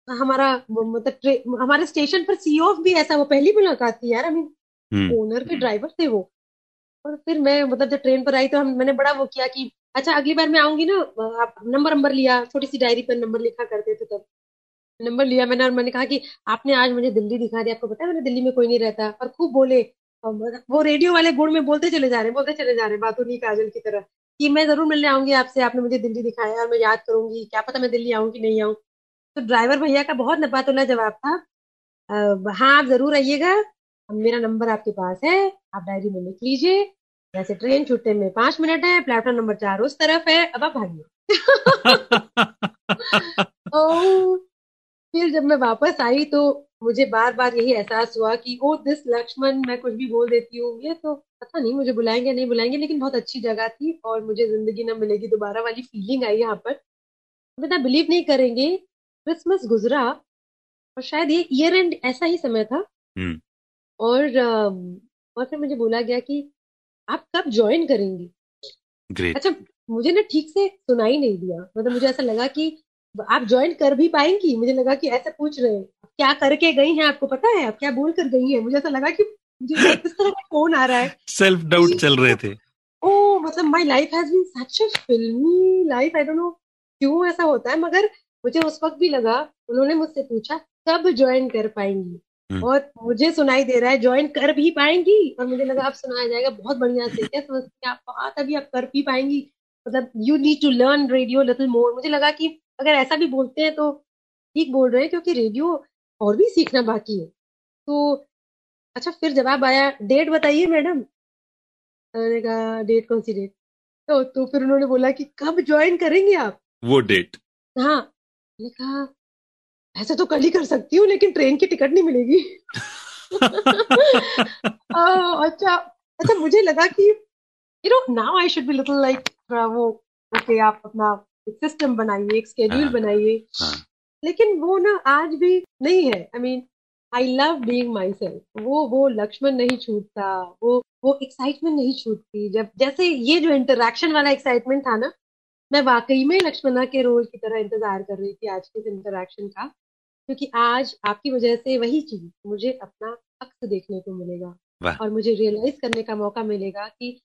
हमारा मतलब हमारे स्टेशन पर सी ऑफ़ भी ऐसा वो पहली मुलाकात थी यार आई मीन हम्म। ओनर के ड्राइवर थे वो। और फिर मैं मतलब जब ट्रेन पर आई तो हम मैंने बड़ा वो किया कि अच्छा अगली बार मैं आऊँगी ना आप नंबर नंबर लिया छोटी सी डायरी पर नंबर लिखा करते थे तब। नंबर लिया मैंने और मैंने कहा कि आपने आज मुझे दिल्ली दिखा दिया आपको पता है मैंने दिल्ली में कोई नहीं रहता। और खूब बोले वो रेडियो वाले गुण में बोलते चले जा रहे हैं बोलते चले जा रहे हैं बातुनी काजल की तरह कि मैं ज़रूर मिलने आऊँगी आपसे आपने मुझे दिल्ली दिखाया और मैं याद करूँगी क्या पता मैं दिल्ली आऊँ कि नहीं आऊँ। तो ड्राइवर भैया का बहुत नपातुल्ला जवाब था। हाँ आप ज़रूर आइएगा। मेरा नंबर आपके पास है आप डायरी में लिख लीजिए। वैसे ट्रेन छूटने में पाँच मिनट है प्लेटफॉर्म नंबर चार उस तरफ़ है अब आप भागिए। फिर जब मैं वापस आई तो मुझे बार बार यही एहसास हुआ कि ओ दिस लक्ष्मण मैं कुछ भी बोल देती हूँ। ये तो पता नहीं मुझे बुलाएँगे नहीं बुलाएँगे लेकिन बहुत अच्छी जगह थी और मुझे ज़िंदगी ना मिलेगी दोबारा वाली फीलिंग आई यहाँ पर। बता बिलीव नहीं करेंगे क्रिसमस गुजरा और शायद ये ईयर एंड ऐसा ही समय था। हम्म। और और फिर मुझे बोला गया कि आप कब ज्वाइन करेंगी? अच्छा मुझे ना ठीक से सुनाई नहीं दिया। मतलब मुझे ऐसा लगा कि आप ज्वाइन कर भी पाएँगी। मुझे लगा कि ऐसे पूछ रहे हैं। क्या करके गई हैं आपको पता है? आप क्या बोल कर गई हैं? मुझे ऐसा लगा कि मुझे किस तरह का फ़ोन आ रहा है। सेल्फ डाउट चल रहे थे। ओ मतलब my life has been such a filmy life I don't know क्यों ऐसा होता है मगर मुझे उस वक्त भी लगा उन्होंने मुझसे पूछा कब ज्वाइन कर पाएँगी? हम्म। और मुझे सुनाई दे रहा है ज्वाइन कर भी पाएँगी? और मुझे लगा आप सुनाया जाएगा बहुत बढ़िया से। क्या समझती हैं आप? बात अभी आप कर भी पाएँगी। मतलब you need to learn radio little more मुझे लगा कि अगर ऐसा भी बोलते हैं तो ठीक बोल रहे हैं क्योंकि रेडियो और भी सीखना बाकी है। तो अच्छा फिर जवाब आया डेट बताइए मैडम। मैंने कहा डेट कौन सी डेट? तो तो फिर उन्होंने बोला कि कब ज्वाइन करेंगे आप? वो डेट। हाँ। मैंने कहा ऐसे तो कल ही कर सकती हूँ लेकिन ट्रेन की टिकट नहीं मिलेगी। आ, अच्छा। अच्छा मुझे लगा कि you know now I should be little like वो ओके आप अपना सिस्टम बनाइए एक स्केड्यूल हाँ। बनाइए। हाँ। लेकिन वो ना आज भी नहीं है। I mean I love being myself वो वो लक्ष्मण नहीं छूटता वो वो एक्साइटमेंट नहीं छूटती। जब जैसे ये जो इंटरेक्शन वाला एक्साइटमेंट था ना मैं वाकई में लक्ष्मणा के रोल की तरह इंतज़ार कर रही थी आज के इस इंटरेक्शन का क्योंकि आज आपकी वजह से वही चीज़ मुझे अपना अक्स देखने को मिलेगा और मुझे रियलाइज़ करने का मौका मिलेगा कि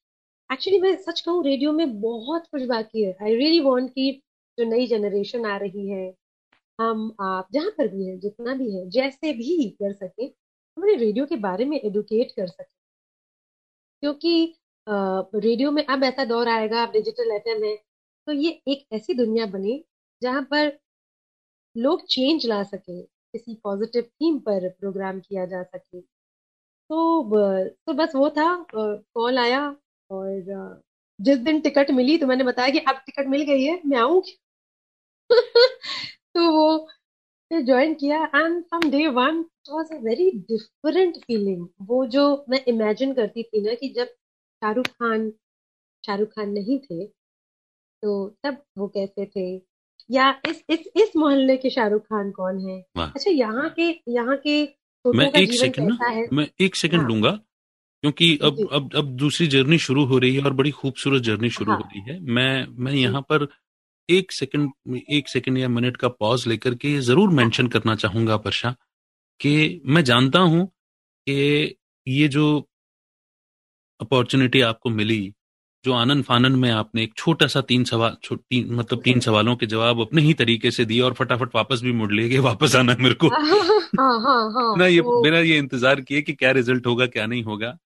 एक्चुअली मैं सच कहूँ रेडियो में बहुत कुछ बाकी है। आई रियली वांट कि जो नई जनरेशन आ रही है, हम, आप जहाँ पर भी है, जितना भी है, जैसे भी कर सके उन्हें रेडियो के बारे में एडुकेट कर सके। क्योंकि रेडियो में अब ऐसा दौर आएगा, अब डिजिटल एफएम है तो ये एक ऐसी दुनिया बने, जहाँ पर लोग चेंज ला सके, किसी पॉजिटिव थीम पर प्रोग्राम किया जा सके। तो तो बस वो था कॉल आया और जिस दिन टिकट मिली तो मैंने बताया कि अब टिकट मिल गई है मैं आऊँगी तो वो ज्वाइन किया and from day one it was a very different feeling वो जो मैं इमेजिन करती थी ना कि जब शाहरुख खान शाहरुख खान नहीं थे तो तब वो कैसे थे? या इस इस इस मोहल्ले के शाहरुख खान कौन है? अच्छा यहाँ के यहाँ के मैं एक सेकंड ना मैं एक सेकंड हाँ। लूँगा। क्योंकि अब अब अब दूसरी जर्नी शुरू हो रही है और बड़ी खूबसूरत जर्नी शुरू हाँ। हो रही है। मैं मैं यहाँ पर एक सेकंड एक सेकंड या मिनट का पॉज लेकर के ज़रूर मेंशन करना चाहूँगा परशा कि मैं जानता हूँ कि ये जो अपॉर्चुनिटी आपको मिली जो आनंद फानन में आपने एक छोटा सा तीन सवाल तीन मतलब तीन सवालों के जवाब अपने ही तरीके से दिए और फटाफट वापस भी मुड़ लिए वापस आना है मेरे को। हाँ हाँ हाँ ना ये मेरा ये इंतज़ार किए कि क्या रिज़ल्ट होगा क्या नहीं होगा।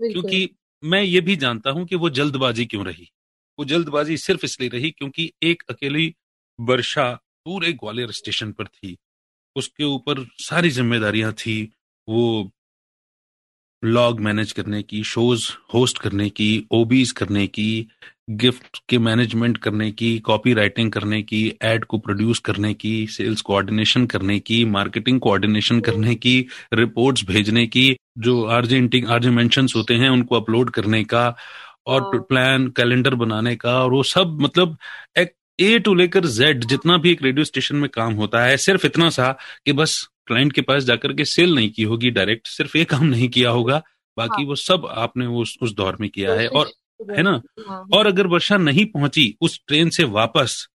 क्योंकि मैं ये भी जानता हूँ कि वो जल्दबाजी क्यों रही? वो जल्दबाजी सिर्फ़ इसलिए रही क्योंकि एक अकेली वर्षा पूरे ग्वालियर स्टेशन पर थी। उसके ऊपर सारी जिम्मेदारियाँ थी, वो लॉग मैनेज करने की शोज़ होस्ट करने की ओबीज करने की गिफ्ट के मैनेजमेंट करने की कॉपी राइटिंग करने की एड को प्रोड्यूस करने की सेल्स कोऑर्डिनेशन करने की मार्केटिंग कोऑर्डिनेशन करने की रिपोर्ट्स भेजने की जो आरजे आरजे मेंशंस होते हैं उनको अपलोड करने का और प्लान कैलेंडर बनाने का और वो सब मतलब एक ए टू लेकर जेड जितना भी एक रेडियो स्टेशन में काम होता है सिर्फ़ इतना सा कि बस क्लाइंट के पास जाकर के सेल नहीं की होगी डायरेक्ट सिर्फ़ ये काम नहीं किया होगा बाकी हाँ. वो सब आपने उस उस दौर में किया है और है। ना? हाँ. और अगर वर्षा नहीं पहुँची उस ट्रेन से वापस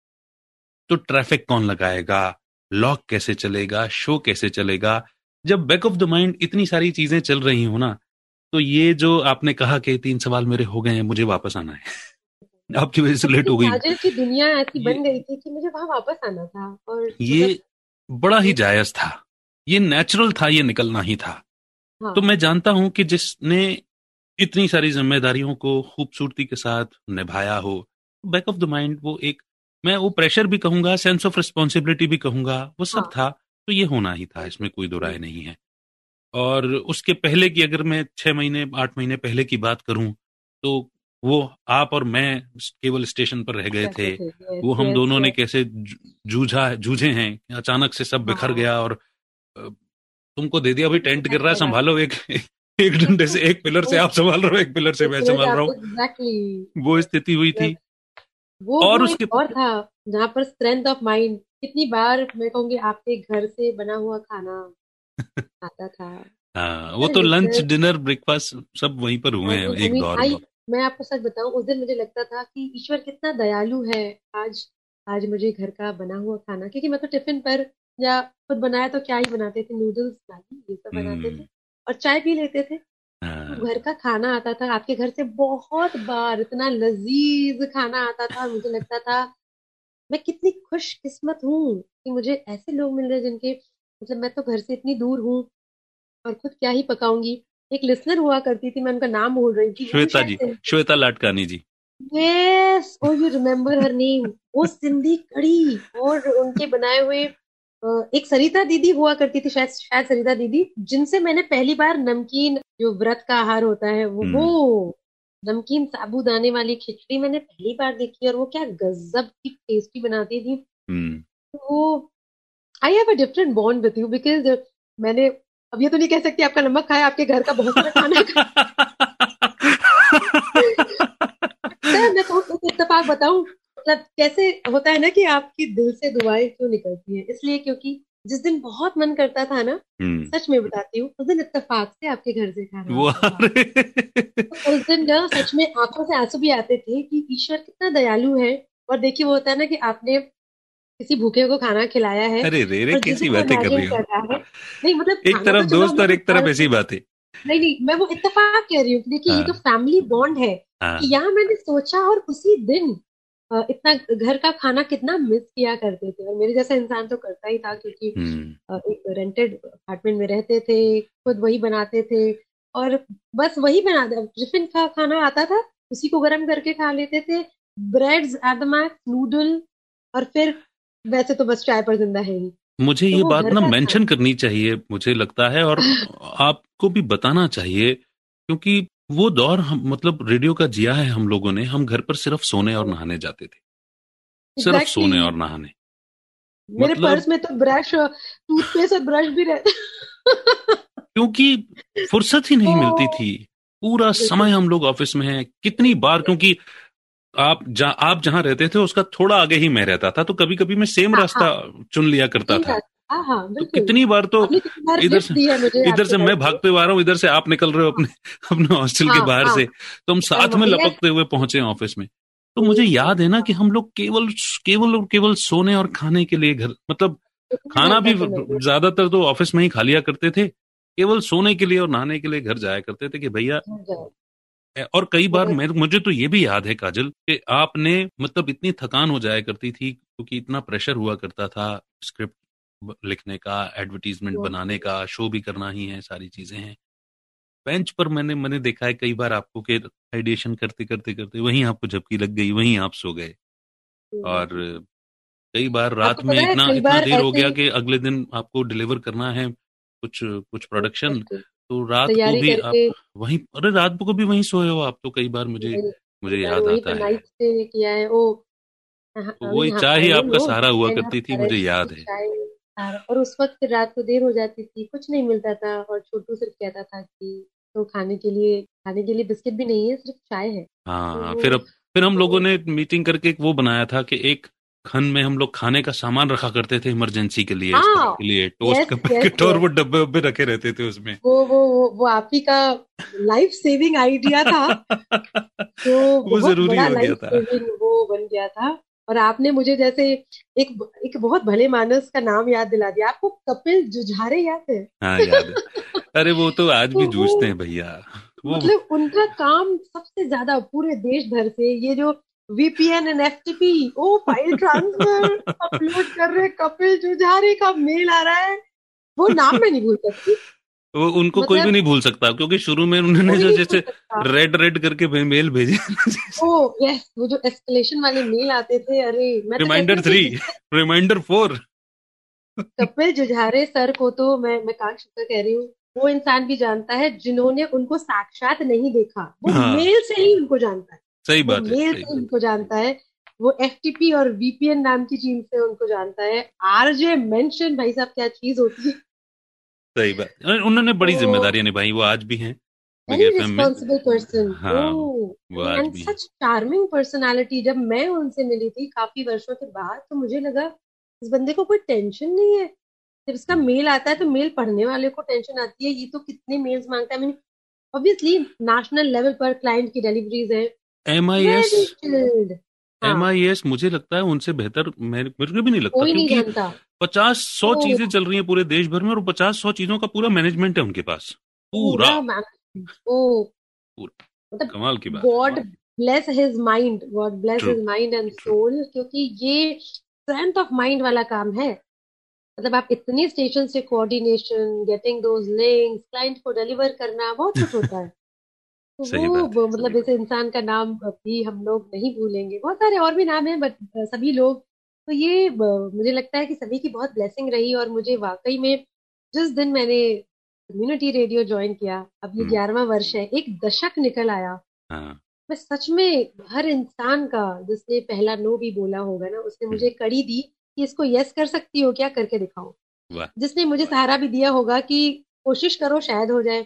तो ट्रैफ़िक कौन लगाएगा? लॉक कैसे चलेगा? शो कैसे चलेगा? जब बैक ऑफ़ द माइंड इतनी सारी चीज़ें चल रही हो ना तो ये जो आपने कहा कि तीन सवाल मेरे हो गए हैं मुझे वापस आना है। आपकी वजह से लेट हो गई। की दुनिया ऐसी बन गई थी कि मुझे वहाँ वापस आना था और ये मतलब बड़ा ही जायज़ था। ये नेचुरल था ये निकलना ही था हाँ. तो मैं जानता हूँ कि जिसने इतनी सारी जिम्मेदारियों को खूबसूरती के साथ निभाया हो बैक ऑफ़ द माइंड वो एक मैं वो प्रेशर भी कहूँगा सेंस ऑफ़ रिस्पॉन्सिबिलिटी भी कहूँगा वो सब हाँ. था तो ये होना ही था इसमें कोई दो राय नहीं है और उसके पहले की अगर मैं छह महीने आठ महीने पहले की बात करूँ तो वो आप और मैं केवल स्टेशन पर रह गए थे वो हम दोनों ने कैसे जूझा जूझे हैं अचानक से सब बिखर हाँ। गया और तुमको दे दिया अभी टेंट गिर रहा है संभालो एक एक डंडे से एक पिलर से आप संभाल रहे हो एक पिलर से मैं संभाल रहा हूँ। वो स्थिति हुई थी। वो और उसके और था जहाँ पर स्ट्रेंथ ऑफ़ माइंड कितनी बार मैं कहूँगी आपके घर से बना हुआ खाना आता था। हाँ वो तो लंच डिनर ब्रेकफास्ट सब वहीं पर हुए हैं एक दौर में। मैं आपको सच बताऊँ उस दिन मुझे लगता था कि ईश्वर कितना दयालु है आज आज मुझे घर का बना हुआ खाना क्योंकि मैं तो टिफ़िन पर या खुद बनाया तो क्या ही बनाते थे? नूडल्स मैगी ये सब बनाते थे हम्म। और चाय पी लेते थे। तो हाँ। घर का खाना आता था। आपके घर से बहुत बार इतना लजीज खाना आता था मुझे लगता था मैं कितनी खुश किस्मत हूँ कि मुझे ऐसे लोग मिल रहे हैं जिनके मतलब मैं तो घर से इतनी दूर हूँ और खुद क्या ही पकाऊँगी। एक लिसनर हुआ करती थी मैं उनका नाम बोल रही थी। Shweta ji Shweta Latkani ji. Yes oh you remember her name वो सिंधी कड़ी और उनके बनाए हुए एक सरिता दीदी हुआ करती थी शायद शायद सरिता दीदी जिनसे मैंने पहली बार नमकीन जो व्रत का आहार होता है वो वो हम्म। नमकीन साबुदाने वाली खिचड़ी मैंने पहली बार देखी और वो क्या गजब की टेस्टी बनाती थी हम्म। वो I have a different bond with you because मैंने अब ये तो नहीं कह सकती आपका नमक खाया आपके घर का बहुत सारा खाना मैं तो इतफाक बताऊँ मतलब कैसे होता है ना कि आपकी दिल से दुआएँ क्यों निकलती है? इसलिए क्योंकि जिस दिन बहुत मन करता था ना हम्म। सच में बताती हूँ उस दिन इतफाक से आपके घर से खाना तो उस दिन ना सच में आँखों से आँसू भी आते थे कि ईश्वर कितना दयालु है। और देखिए वो होता है ना कि आपने किसी भूखे को खाना खिलाया है अरे रे रे कैसी बातें कर रही हो? नहीं मतलब एक तरफ़ तो दोस्त और एक तरफ़ ऐसी बातें। नहीं नहीं मैं वो इतफाक कह रही हूँ देखिए ये तो फैमिली बॉन्ड है हाँ। यहाँ मैंने सोचा और उसी दिन इतना घर का खाना कितना मिस किया करते थे। और मेरे जैसा इंसान तो करता ही था क्योंकि हम्म। एक रेंटेड अपार्टमेंट में रहते थे खुद वही बनाते थे और बस वही बनाते टिफ़िन का खाना आता था उसी को गर्म करके खा लेते थे। Breads at the max noodle और फिर वैसे तो बस चाय पर ज़िंदा है ही। मुझे तो ये बात ना मेंशन करनी चाहिए मुझे लगता है और आपको भी बताना चाहिए क्योंकि वो दौर हम मतलब रेडियो का जिया है हम लोगों ने हम घर पर सिर्फ़ सोने और नहाने जाते थे। सिर्फ़ exactly. सोने और नहाने। मेरे मतलब, पर्स में तो ब्रश टूथपेस्ट और ब्रश भी रहते। क्योंकि फुर्सत ही नहीं मिलती थी। पूरा समय हम लोग ऑफ़िस में हैं। कितनी बार क्योंकि आप जहाँ आप जहाँ रहते थे उसका थोड़ा आगे ही मैं रहता था तो कभी कभी मैं सेम हाँ, रास्ता हाँ, चुन लिया करता था। हाँ, हाँ, तो कितनी बार तो इधर से इधर से मैं भागते हुए आ रहा हूँ इधर से आप निकल रहे हो अपने अपने हॉस्टल के हाँ, बाहर से। तो हम साथ में लपकते हुए पहुँचे ऑफ़िस में। तो मुझे याद है ना कि हम लोग केवल केवल और केवल सोने और खाने के लिए घर मतलब खाना भी ज़्यादातर तो ऑफ़िस में ही खा लिया करते थे। केवल सोने के लिए और नहाने के लिए घर जाया करते थे कि भैया और कई बार मैं मुझे तो ये भी याद है काजल कि आपने मतलब इतनी थकान हो जाया करती थी क्योंकि इतना प्रेशर हुआ करता था स्क्रिप्ट लिखने का एडवर्टीजमेंट बनाने का शो भी करना ही है सारी चीज़ें हैं। बेंच पर मैंने मैंने देखा है कई बार आपको के आइडिएशन करते करते करते वहीं आपको झपकी लग गई वहीं आप सो गए। और कई बार रात में इतना इतना देर हो गया कि अगले दिन आपको डिलीवर करना है कुछ कुछ प्रोडक्शन तो रात को भी आप वहीं अरे रात को भी वहीं सोए हो आप तो कई बार मुझे मुझे याद आता तो है। किया है हाँ, तो वही हाँ, चाय ही आपका सहारा हुआ करती थी मुझे याद है। चाय सहारा और उस वक्त फिर रात को देर हो जाती थी कुछ नहीं मिलता था और छोटू सिर्फ़ कहता था कि तो खाने के लिए खाने के लिए बिस्किट भी नहीं है सिर्फ़ चाय है। हाँ तो फिर अब फिर हम तो- लोगों ने मीटिंग करके एक वो बनाया था कि एक खन में हम लोग खाने का सामान रखा करते थे इमरजेंसी के लिए हाँ, के लिए टोस्ट yes, का yes, पैकेट और yes. वो डब्बे वब्बे रखे रहते थे उसमें। वो वो वो, वो आप ही का लाइफ सेविंग आइडिया था। तो वो बहुत ज़रूरी हो गया था। वो बन गया था। और आपने मुझे जैसे एक एक बहुत भले मानस का नाम याद दिला दिया। आपको कपिल जुझारे याद है? हाँ याद है। अरे वो तो आज भी तो जूझते हैं भैया। मतलब उनका काम सबसे ज़्यादा पूरे देश भर से ये जो VPN and FTP oh file transfer upload कर रहे कपिल जुझारे का मेल आ रहा है। वो नाम मैं नहीं भूल सकती। वो उनको मतलब, कोई भी मतलब- नहीं भूल सकता क्योंकि शुरू में उन्होंने जो जैसे रेड रेड करके मेल भेजे ओ यस वो जो एस्केलेशन वाले मेल आते थे अरे मैं reminder three reminder four Kapil Jujhare sir को तो मैं मैं शुक्र कह रही हूँ वो इंसान भी जानता है जिन्होंने उनको साक्षात नहीं देखा। वो हाँ। मेल से ही उनको जानता है। सही बात है मेल से उनको जानता है। वो एफटीपी और वीपीएन नाम की चीज़ से उनको जानता है। आरजे मेंशन भाई साहब क्या चीज़ होती है? सही बात। उन्होंने बड़ी तो- जिम्मेदारियाँ निभाई वो आज भी हैं। बिग वेरी एफएम में। रिस्पॉन्सिबल पर्सन हाँ, वो आज एंड भी सच चार्मिंग पर्सनालिटी जब मैं उनसे मिली थी काफ़ी वर्षों के बाद तो मुझे लगा इस बंदे को कोई टेंशन नहीं है। जब इसका मेल आता है तो मेल पढ़ने वाले को टेंशन आती है। ये तो कितने मेल्स माँगता है। ऑब्वियसली नेशनल लेवल पर क्लाइंट की डिलीवरीज है। M I S M I S मुझे लगता है उनसे बेहतर मेरे मेरे को भी नहीं लगता कोई नहीं जानता। पचास सौ चीज़ें चल रही हैं पूरे देश भर में और पचास सौ चीज़ों का पूरा मैनेजमेंट है उनके पास। पूरा। ओ पूरा। मतलब कमाल की बात God bless his mind God bless his mind and soul क्योंकि ये स्ट्रेंथ ऑफ़ माइंड वाला काम है। मतलब आप इतनी स्टेशन से coordination getting those links client को डिलीवर करना बहुत कुछ होता है। तो वो मतलब इस इंसान का नाम भी हम लोग नहीं भूलेंगे। बहुत सारे और भी नाम हैं बट सभी लोग तो ये मुझे लगता है कि सभी की बहुत ब्लेसिंग रही और मुझे वाकई में जिस दिन मैंने कम्युनिटी रेडियो ज्वाइन किया अब ये हम्म। ग्यारहवा वर्ष है एक दशक निकल आया। हाँ। मैं सच में हर इंसान का जिसने पहला नो भी बोला होगा ना उसने मुझे कड़ी दी कि इसको यस कर सकती हो क्या? करके दिखाओ जिसने मुझे सहारा भी दिया होगा कि कोशिश करो शायद हो जाए।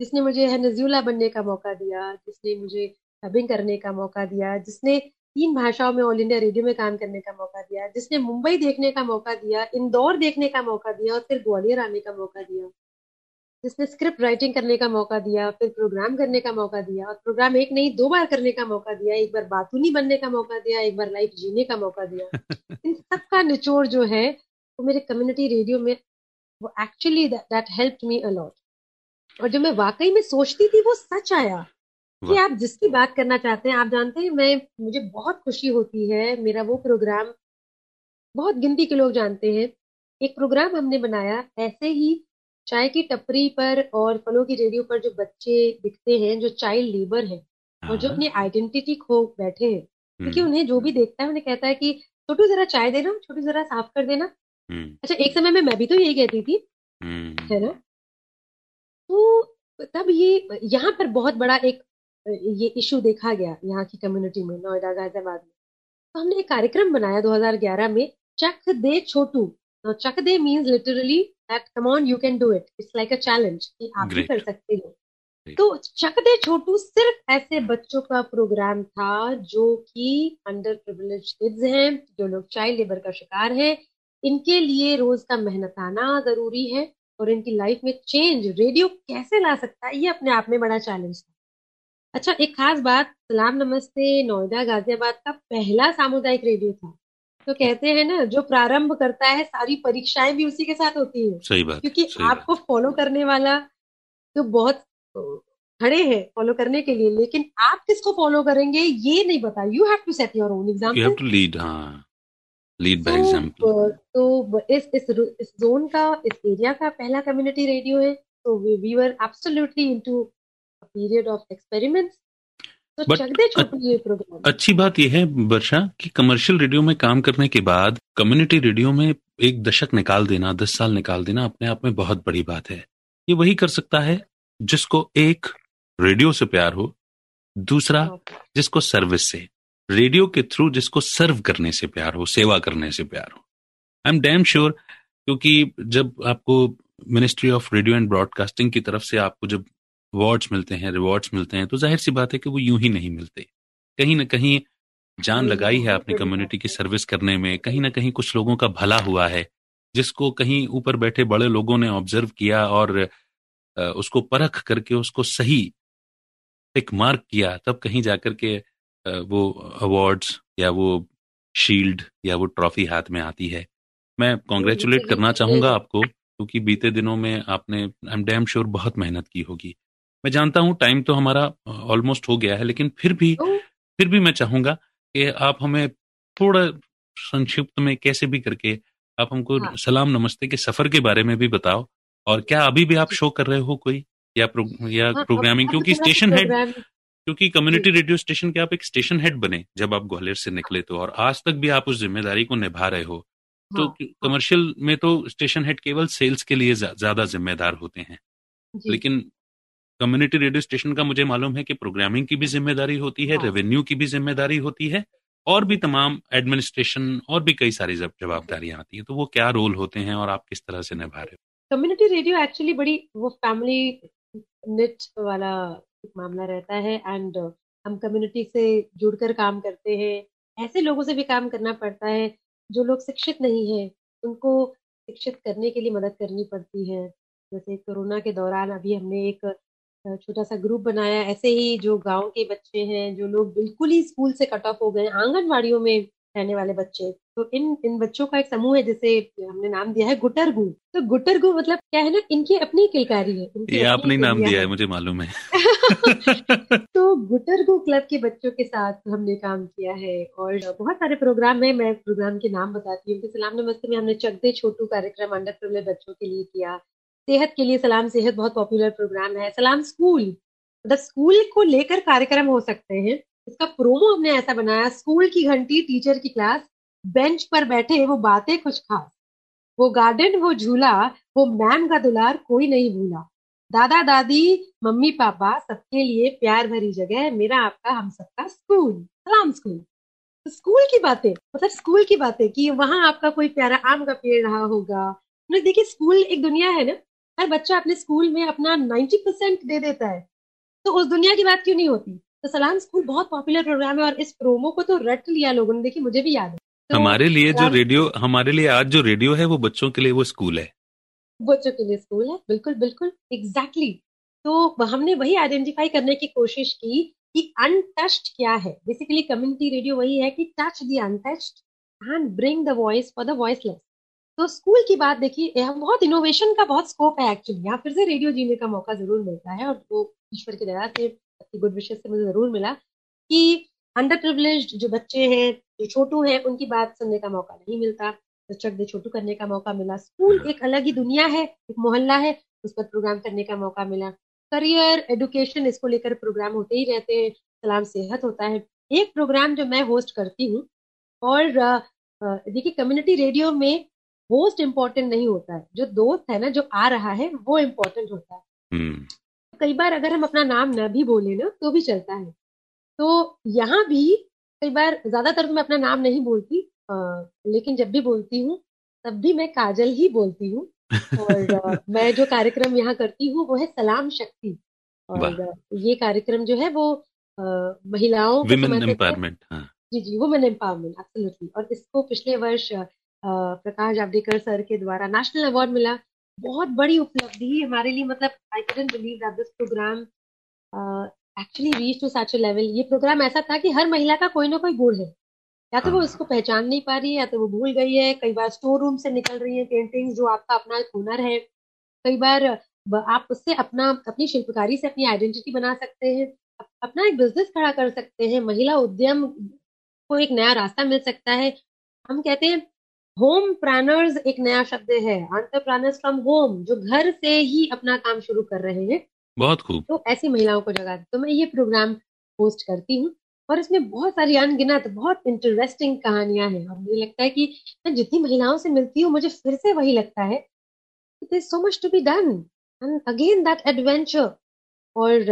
जिसने मुझे नजूला बनने का मौका दिया जिसने मुझे डबिंग करने का मौका दिया जिसने तीन भाषाओं में ऑल इंडिया रेडियो में काम करने का मौका दिया जिसने मुंबई देखने का मौका दिया इंदौर देखने का मौका दिया और फिर ग्वालियर आने का मौका दिया। जिसने स्क्रिप्ट राइटिंग करने का मौका दिया फिर प्रोग्राम करने का मौका दिया और प्रोग्राम एक नहीं दो बार करने का मौका दिया। एक बार बातूनी बनने का मौका दिया एक बार लाइफ जीने का मौका दिया। इन सब का निचोड़ जो है वो मेरे कम्युनिटी रेडियो में वो actually that help me a lot और जो मैं वाकई में सोचती थी वो सच आया। कि आप जिसकी बात करना चाहते हैं आप जानते हैं मैं मुझे बहुत खुशी होती है मेरा वो प्रोग्राम बहुत गिनती के लोग जानते हैं। एक प्रोग्राम हमने बनाया ऐसे ही चाय की टपरी पर और फलों की रेडियो पर जो बच्चे दिखते हैं जो चाइल्ड लेबर है और जो हाँ, अपनी आइडेंटिटी खो बैठे हैं क्योंकि हम्म, उन्हें जो भी देखता है उन्हें कहता है कि छोटू जरा चाय देना छोटू जरा साफ़ कर देना। हम्म, अच्छा एक समय में मैं भी तो यही कहती थी हम्म, है ना? तो तब ये यहाँ पर बहुत बड़ा एक ये इशू देखा गया यहाँ की कम्युनिटी में नोएडा गाजियाबाद में। तो हमने एक कार्यक्रम बनाया 2011 में चक दे छोटू। तो चक दे means literally that come on you can do it it's like a challenge कि आप भी कर सकते हो। तो चक दे छोटू सिर्फ़ ऐसे बच्चों का प्रोग्राम था जो कि अंडर प्रिविलेज किड्स हैं जो लोग चाइल्ड लेबर का शिकार हैं। इनके लिए रोज का मेहनत आना ज़रूरी है और इनकी लाइफ में चेंज रेडियो कैसे ला सकता है ये अपने आप में बड़ा चैलेंज था। अच्छा एक खास बात सलाम नमस्ते नोएडा गाजियाबाद का पहला सामुदायिक रेडियो था। तो कहते हैं ना जो प्रारंभ करता है सारी परीक्षाएँ भी उसी के साथ होती है। सही बात क्योंकि सही आपको फॉलो करने वाला तो बहुत खड़े हैं फॉलो करने के लिए लेकिन आप किसको फॉलो करेंगे ये नहीं पता। You have to set your own you have to lead हाँ। लीड बाय तो एग्जांपल तो इस इस इस जोन का इस एरिया का पहला कम्युनिटी रेडियो है। तो we were absolutely into period of experiments तो But चक दे छोटू ये प्रोग्राम अच्छी बात यह है वर्षा कि कमर्शियल रेडियो में काम करने के बाद कम्युनिटी रेडियो में एक दशक निकाल देना दस साल निकाल देना अपने आप में बहुत बड़ी बात है। ये वही कर सकता है जिसको एक रेडियो से प्यार हो दूसरा जिसको सर्विस से रेडियो के थ्रू जिसको सर्व करने से प्यार हो सेवा करने से प्यार हो। आई एम डैम श्योर क्योंकि जब आपको ministry of radio and broadcasting की तरफ़ से आपको जब अवार्ड्स मिलते हैं रिवॉर्ड्स मिलते हैं तो ज़ाहिर सी बात है कि वो यूँ ही नहीं मिलते। कहीं ना कहीं जान लगाई है आपने कम्युनिटी की सर्विस करने में कहीं ना कहीं कुछ लोगों का भला हुआ है जिसको कहीं ऊपर बैठे बड़े लोगों ने ऑब्ज़र्व किया और उसको परख करके उसको सही एक मार्क किया तब कहीं जाकर के वो अवार्ड्स या वो शील्ड या वो ट्रॉफी हाथ में आती है। मैं कॉन्ग्रेचुलेट करना चाहूँगा आपको क्योंकि बीते दिनों में आपने आई एम डैम श्योर बहुत मेहनत की होगी। मैं जानता हूँ टाइम तो हमारा ऑलमोस्ट हो गया है लेकिन फिर भी फिर भी मैं चाहूँगा कि आप हमें थोड़ा संक्षिप्त में कैसे भी करके आप हमको हाँ. सलाम नमस्ते के सफ़र के बारे में भी बताओ। और क्या अभी भी आप शो कर रहे हो कोई? या प्रो, या हाँ, प्रोग्रामिंग क्योंकि स्टेशन हेड क्योंकि कम्युनिटी रेडियो स्टेशन के आप एक स्टेशन हेड बने जब आप ग्वालियर से निकले तो और आज तक भी आप उस ज़िम्मेदारी को निभा रहे हो। तो हाँ, कमर्शियल हाँ। में तो स्टेशन हेड केवल सेल्स के लिए ज़्यादा जिम्मेदार होते हैं। लेकिन कम्युनिटी रेडियो स्टेशन का मुझे मालूम है कि प्रोग्रामिंग की भी ज़िम्मेदारी होती है रेवेन्यू की भी ज़िम्मेदारी होती है और भी तमाम एडमिनिस्ट्रेशन और भी कई सारी जवाबदारियाँ आती है तो वो क्या रोल होते हैं और आप किस तरह से निभा रहे हो? कम्युनिटी रेडियो एक्चुअली बड़ी वो फैमिली नेट वाला मामला रहता है एंड हम कम्युनिटी से जुड़कर काम करते हैं। ऐसे लोगों से भी काम करना पड़ता है जो लोग शिक्षित नहीं है उनको शिक्षित करने के लिए मदद करनी पड़ती है। जैसे कोरोना के दौरान अभी हमने एक छोटा सा ग्रुप बनाया। ऐसे ही जो गाँव के बच्चे हैं जो लोग बिल्कुल ही स्कूल से कट ऑफ़ हो गए आंगनबाड़ियों में रहने वाले बच्चे तो इन इन बच्चों का एक समूह है जिसे हमने नाम दिया है गुटरगु। तो गुटरगु मतलब क्या है ना इनकी अपनी किलकारी है ये आपने नाम दिया है मुझे मालूम है। तो गुटरगु क्लब के बच्चों के साथ हमने काम किया है और बहुत सारे प्रोग्राम है मैं प्रोग्राम के नाम बताती हूँ। सलाम नमस्ते में हमने चकदे छोटू कार्यक्रम अंडर प्रिवलेज बच्चों के लिए किया। सेहत के लिए सलाम सेहत बहुत पॉपुलर प्रोग्राम है। सलाम स्कूल मतलब स्कूल को लेकर कार्यक्रम हो सकते हैं। इसका प्रोमो हमने ऐसा बनाया स्कूल की घंटी टीचर की क्लास बेंच पर बैठे वो बातें कुछ खास वो गार्डन वो झूला, वो मैम का दुलार कोई नहीं भूला। दादा, दादी, मम्मी, पापा, सबके लिए प्यार भरी जगह है। मेरा आपका, हम सबका स्कूल सलाम स्कूल तो स्कूल की बातें मतलब स्कूल की बातें कि वहाँ आपका कोई प्यारा आम का पेड़ रहा होगा। देखिए स्कूल एक दुनिया है ना। हर बच्चा अपने स्कूल में अपना नाइन्टी परसेंट दे देता है। तो उस दुनिया की बात क्यों नहीं होती? तो सलाम स्कूल बहुत पॉपुलर प्रोग्राम है और इस प्रोमो को तो रट लिया लोगों ने। देखिए मुझे भी याद है। तो हमारे लिए जो रेडियो हमारे लिए आज जो रेडियो है वो बच्चों के लिए वो स्कूल है। बच्चों के लिए स्कूल है। बिल्कुल बिल्कुल। Exactly exactly. तो हमने वही आइडेंटिफाई करने की कोशिश की कि अनटच्ड क्या है। बेसिकली कम्युनिटी रेडियो वही है कि touch the untouched and bring the voice for the voiceless तो स्कूल की बात देखिए बहुत इनोवेशन का बहुत स्कोप है एक्चुअली यहाँ फिर से रेडियो जीने का मौका ज़रूर मिलता है और वो ईश्वर की दया से गुड विशेष से मुझे ज़रूर मिला कि अंडर प्रिवलेज जो बच्चे हैं जो छोटू हैं उनकी बात सुनने का मौका नहीं मिलता। तो चक दे छोटू करने का मौका मिला। स्कूल एक अलग ही दुनिया है एक मोहल्ला है उस पर प्रोग्राम करने का मौका मिला। करियर एडुकेशन इसको लेकर प्रोग्राम होते ही रहते हैं सलाम सेहत होता है। एक प्रोग्राम जो मैं होस्ट करती हूँ और देखिए कम्युनिटी रेडियो में होस्ट इम्पोर्टेंट नहीं होता है। जो दोस्त है ना जो आ रहा है वो इम्पोर्टेंट होता है। हम्म। कई बार अगर हम अपना नाम न भी बोले ना तो भी चलता है। तो यहाँ भी कई बार ज़्यादातर मैं अपना नाम नहीं बोलती आ, लेकिन जब भी बोलती हूँ तब भी मैं काजल ही बोलती हूँ। और आ, मैं जो कार्यक्रम यहाँ करती हूँ वो है सलाम शक्ति। और ये कार्यक्रम जो है वो आ, महिलाओं एम्पावरमेंट हाँ। जी जी वुमेन एम्पावरमेंट एब्सोल्युटली और इसको पिछले वर्ष प्रकाश जावड़ेकर सर के द्वारा नेशनल अवार्ड मिला। बहुत बड़ी उपलब्धि हमारे लिए मतलब I can believe that this program actually reach to such level ये प्रोग्राम ऐसा था कि हर महिला का कोई ना कोई गुण है। या तो वो इसको हाँ। पहचान नहीं पा रही है या तो वो भूल गई है। कई बार स्टोर रूम से निकल रही है पेंटिंग्स जो आपका अपना एक हुनर है। कई बार आप उससे अपना अपनी शिल्पकारी से अपनी आइडेंटिटी बना सकते हैं। अपना एक बिज़नेस खड़ा कर सकते हैं। महिला उद्यम को एक नया रास्ता मिल सकता है। हम कहते हैं होम प्लानर्स एक नया शब्द है। एंटरप्रेन्योर्स फ्रॉम होम जो घर से ही अपना काम शुरू कर रहे हैं। बहुत खूब। तो ऐसी महिलाओं को जगा तो मैं ये प्रोग्राम होस्ट करती हूँ और इसमें बहुत सारी अनगिनत बहुत इंटरेस्टिंग कहानियाँ हैं। और मुझे लगता है कि मैं जितनी महिलाओं से मिलती हूँ मुझे फिर से वही लगता है। So much to be done and again that adventure और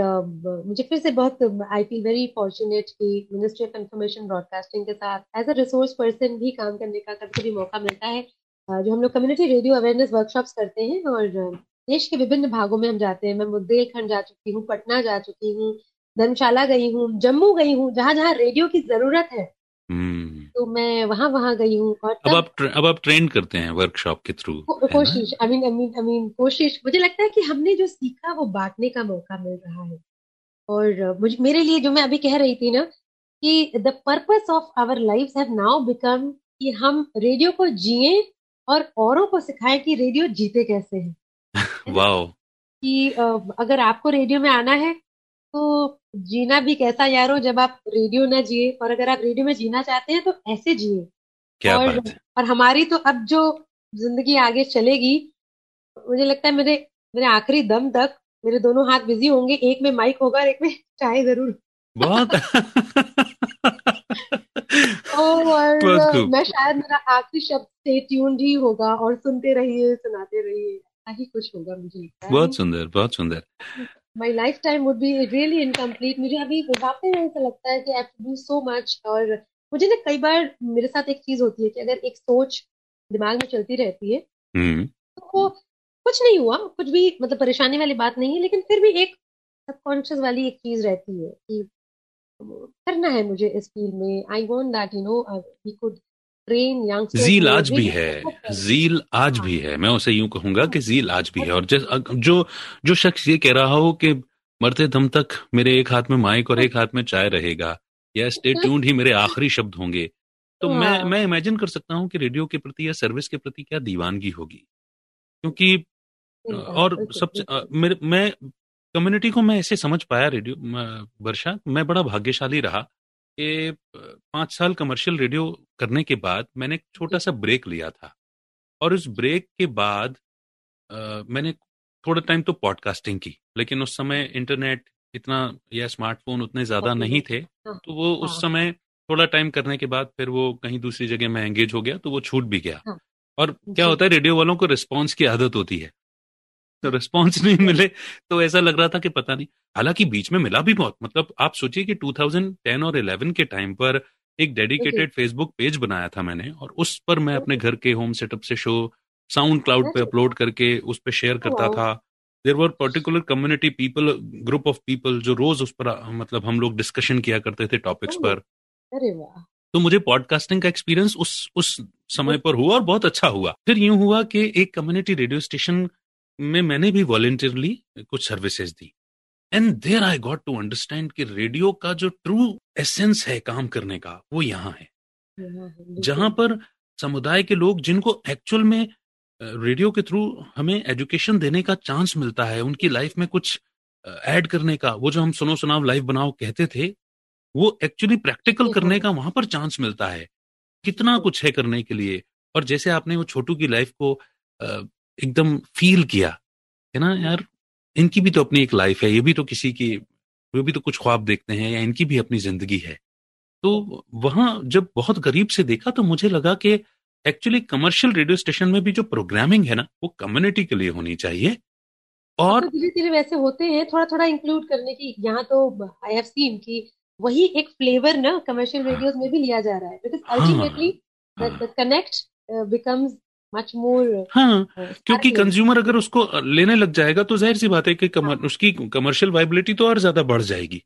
मुझे फिर से बहुत आई फील वेरी फॉर्चुनेट कि मिनिस्ट्री ऑफ़ इंफॉर्मेशन ब्रॉडकास्टिंग के साथ एज अ रिसोर्स पर्सन भी काम करने का कभी कभी मौका मिलता है। जो हम लोग कम्युनिटी रेडियो अवेयरनेस वर्कशॉप्स करते हैं और देश के विभिन्न भागों में हम जाते हैं। मैं बुंदेलखंड जा चुकी हूँ, पटना जा चुकी हूँ, धर्मशाला गई हूँ, जम्मू गई हूँ जहाँ जहाँ रेडियो की ज़रूरत है। हम्म। तो मैं वहाँ वहाँ गई हूँ और अब आप ट्रे- अब आप ट्रेन करते हैं वर्कशॉप के थ्रू कोशिश I mean I mean I mean कोशिश मुझे लगता है कि हमने जो सीखा वो बांटने का मौका मिल रहा है। और मुझे मेरे लिए जो मैं अभी कह रही थी ना कि the purpose of our life have now become कि हम रेडियो को जिए और औरों को सिखाएँ कि रेडियो जीते कैसे हैं। वाओ कि अगर आपको रेडियो में आना है तो जीना भी कैसा यार हो जब आप रेडियो ना जिए? और अगर आप रेडियो में जीना चाहते हैं तो ऐसे जिए। क्या और बात है। और हमारी तो अब जो ज़िंदगी आगे चलेगी मुझे लगता है मेरे मेरे आखिरी दम तक मेरे दोनों हाथ बिज़ी होंगे। एक में माइक होगा और एक में चाय ज़रूर। बहुत। और बहुत खूब। मैं शायद मेरा आखिरी शब्द से ट्यून्ड ही होगा और सुनते रहिए सुनाते रहिए। ऐसा ही कुछ होगा मुझे लगता है। बहुत सुंदर बहुत सुंदर। My lifetime would be really incomplete मुझे अभी वाकई में ऐसा लगता है कि आई डू सो मच और मुझे ना कई बार मेरे साथ एक चीज़ होती है कि अगर एक सोच दिमाग में चलती रहती है हम्म। तो वो कुछ नहीं हुआ कुछ भी मतलब परेशानी वाली बात नहीं है लेकिन फिर भी एक सबकॉन्शियस वाली एक चीज़ रहती है कि करना है मुझे इस फ़ील्ड में। I want that you know we could train youngsters zeal आज भी है। जील आज भी है। मैं उसे यूँ कहूँगा कि जील आज भी है। और जिस जो जो शख्स ये कह रहा हो कि मरते दम तक मेरे एक हाथ में माइक और एक हाथ में चाय रहेगा या स्टे ट्यून्ड ही मेरे आखिरी शब्द होंगे तो मैं हाँ। मैं इमेजिन कर सकता हूँ कि रेडियो के प्रति या सर्विस के प्रति क्या दीवानगी होगी। क्योंकि और सबसे मेरे मैं कम्युनिटी को मैं ऐसे समझ पाया रेडियो वर्षा मैं बड़ा भाग्यशाली रहा। कि पाँच साल कमर्शियल रेडियो करने के बाद मैंने एक छोटा सा ब्रेक लिया था और उस ब्रेक के बाद अ, मैंने थोड़ा टाइम तो पॉडकास्टिंग की लेकिन उस समय इंटरनेट इतना या स्मार्टफ़ोन उतने ज़्यादा. नहीं थे हाँ, तो वो उस हाँ। समय थोड़ा टाइम करने के बाद फिर वो कहीं दूसरी जगह में एंगेज हो गया तो वो छूट भी गया हाँ। और क्या होता है रेडियो वालों को रिस्पॉन्स की आदत होती है रिस्पॉन्स नहीं मिले तो ऐसा लग रहा था कि पता नहीं। हालाँकि बीच में मिला भी बहुत। मतलब आप सोचिए कि 2010 और 11 के टाइम पर एक डेडिकेटेड फेसबुक पेज बनाया था मैंने और उस पर मैं अपने घर के होम सेटअप से शो साउंड क्लाउड पे अपलोड करके उस पर शेयर करता था। There were particular community people group of people जो रोज उस पर मतलब हम लोग डिस्कशन किया करते थे टॉपिक्स पर। तो मुझे पॉडकास्टिंग का एक्सपीरियंस उस उस समय पर हुआ और बहुत अच्छा हुआ। फिर यूँ हुआ कि एक कम्युनिटी रेडियो स्टेशन में मैंने भी वॉलेंटियरली कुछ services the and there I got to understand कि रेडियो का जो ट्रू एसेंस है काम करने का वो यहाँ है। जहाँ पर समुदाय के लोग जिनको एक्चुअल में रेडियो के थ्रू हमें एजुकेशन देने का चांस मिलता है उनकी लाइफ में कुछ ऐड करने का वो जो हम सुनो सुनाव लाइव बनाओ कहते थे वो एक्चुअली प्रैक्टिकल हम्म, करने हम्म। का वहाँ पर चांस मिलता है कितना कुछ है करने के लिए और जैसे आपने वो छोटू की लाइफ को एकदम फील किया है ना यार इनकी भी तो अपनी एक लाइफ है ये भी तो किसी की वो भी तो कुछ ख्वाब देखते हैं या इनकी भी अपनी ज़िंदगी है तो वहाँ जब बहुत करीब से देखा तो मुझे लगा कि एक्चुअली कमर्शियल रेडियो स्टेशन में भी जो प्रोग्रामिंग है ना वो कम्युनिटी के लिए होनी चाहिए और तो धीरे धीरे वैसे होते हैं थोड़ा थोड़ा इंक्लूड करने की यहाँ तो आई हैव सीन कि वही एक फ्लेवर ना कमर्शियल हाँ। रेडियोस में भी लिया जा रहा है बिकॉज़ हाँ, अल्टीमेटली हाँ। The connect becomes much more हाँ क्योंकि कंज्यूमर अगर उसको लेने लग जाएगा तो ज़ाहिर सी बात है कि कमर, उसकी कमर्शियल वाइबिलिटी तो और ज़्यादा बढ़ जाएगी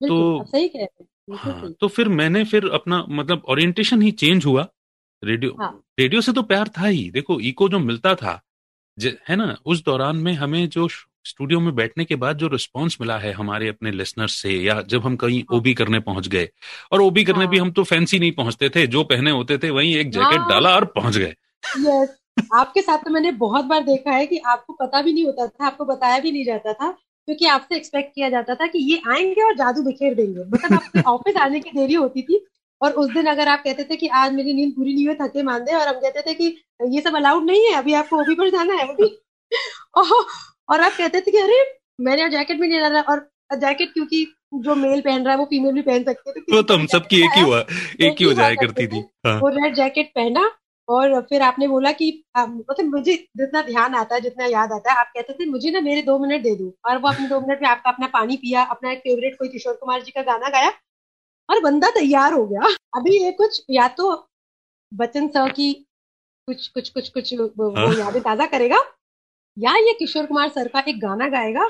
तो- सही कह रहे हाँ तो फिर मैंने फिर अपना मतलब ओरिएंटेशन ही चेंज हुआ रेडियो हाँ। रेडियो से तो प्यार था ही देखो इको जो मिलता था ज- है ना उस दौरान में हमें जो स्टूडियो में बैठने के बाद जो रिस्पांस मिला है हमारे अपने लिसनर्स से या जब हम कहीं हाँ। ओबी करने पहुँच गए और ओबी करने हाँ। भी हम तो फैंसी नहीं पहुँचते थे जो पहने होते थे वहीं एक जैकेट हाँ। डाला और पहुँच गए यस आपके साथ तो मैंने बहुत बार देखा है कि आपको पता भी नहीं होता था आपको बताया भी नहीं जाता था क्योंकि आपसे एक्सपेक्ट किया जाता था कि ये आएँगे और जादू बिखेर देंगे। मतलब आपके ऑफ़िस आने की देरी होती थी और उस दिन अगर आप कहते थे कि आज मेरी नींद पूरी नहीं हुई थके मांदे और हम कहते थे कि ये सब अलाउड नहीं है अभी आपको ओबी पर जाना है ओबी और आप कहते थे कि अरे मैंने जैकेट भी नहीं डाला और जैकेट क्योंकि जो मेल पहन रहा है वो फीमेल भी पहन सकते थे वो तो हम सबकी एक ही हुआ एक ही हो जाया करती थी। हाँ। वो रेड जैकेट पहना और फिर आपने बोला कि मतलब मुझे जितना ध्यान आता है जितना याद आता है आप कहते थे मुझे ना मेरे दो मिनट दे दो। और वो अपने दो मिनट में आपका अपना पानी पिया अपना एक फेवरेट कोई किशोर कुमार जी का गाना गाया और बंदा तैयार हो गया। अभी ये कुछ या तो बच्चन सर की कुछ कुछ कुछ कुछ वो हाँ। यादें ताज़ा करेगा या ये किशोर कुमार सर का एक गाना गाएगा।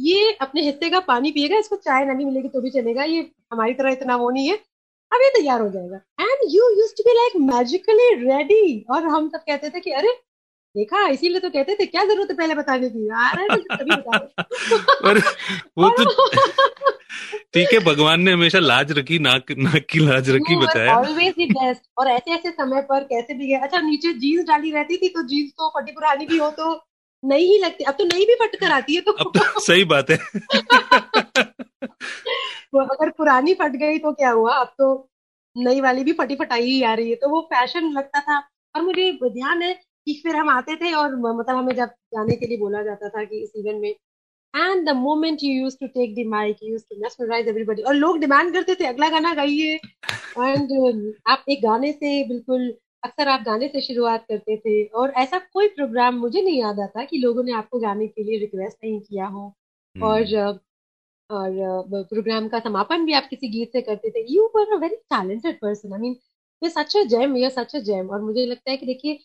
ये अपने हिस्से का पानी पिएगा इसको चाय नहीं मिलेगी तो भी चलेगा। ये हमारी तरह इतना वो नहीं है। अब ये तैयार हो जाएगा। And you use to be like magically ready और हम सब कहते थे कि अरे देखा इसीलिए तो कहते थे क्या ज़रूरत है पहले बताने की? यार पर वो तो ठीक है भगवान ने हमेशा लाज रखी नाक नाक की लाज रखी बताया। ऑलवेज द बेस्ट और ऐसे ऐसे समय पर कैसे भी गए। अच्छा नीचे जीन्स डाली रहती थी तो जीन्स तो फटी पुरानी भी हो तो नहीं ही लगती। अब तो नहीं भी फट कर आती है तो। अब तो सही बात है। तो अगर पुरानी फट गई तो क्या हुआ? अब तो नई वाली भी फटी फटाई ही आ रही है। तो वो फ़ैशन लगता था और मुझे ध्यान है कि फिर हम आते थे और मतलब हमें जब जाने के लिए बोला जाता था कि इस इवेंट में and the moment you use to take the mic you use to mesmerise everybody और लोग डिमांड करते थे अगला गाना गाइए. एंड आप एक गाने से बिल्कुल अक्सर आप गाने से शुरुआत करते थे और ऐसा कोई प्रोग्राम मुझे नहीं याद आता कि लोगों ने आपको गाने के लिए रिक्वेस्ट नहीं किया हो। और हम्म। और प्रोग्राम का समापन भी आप किसी गीत से करते थे। You were a very talented person I mean ये सच अ जेम ये सच अ जेम और मुझे लगता है कि देखिए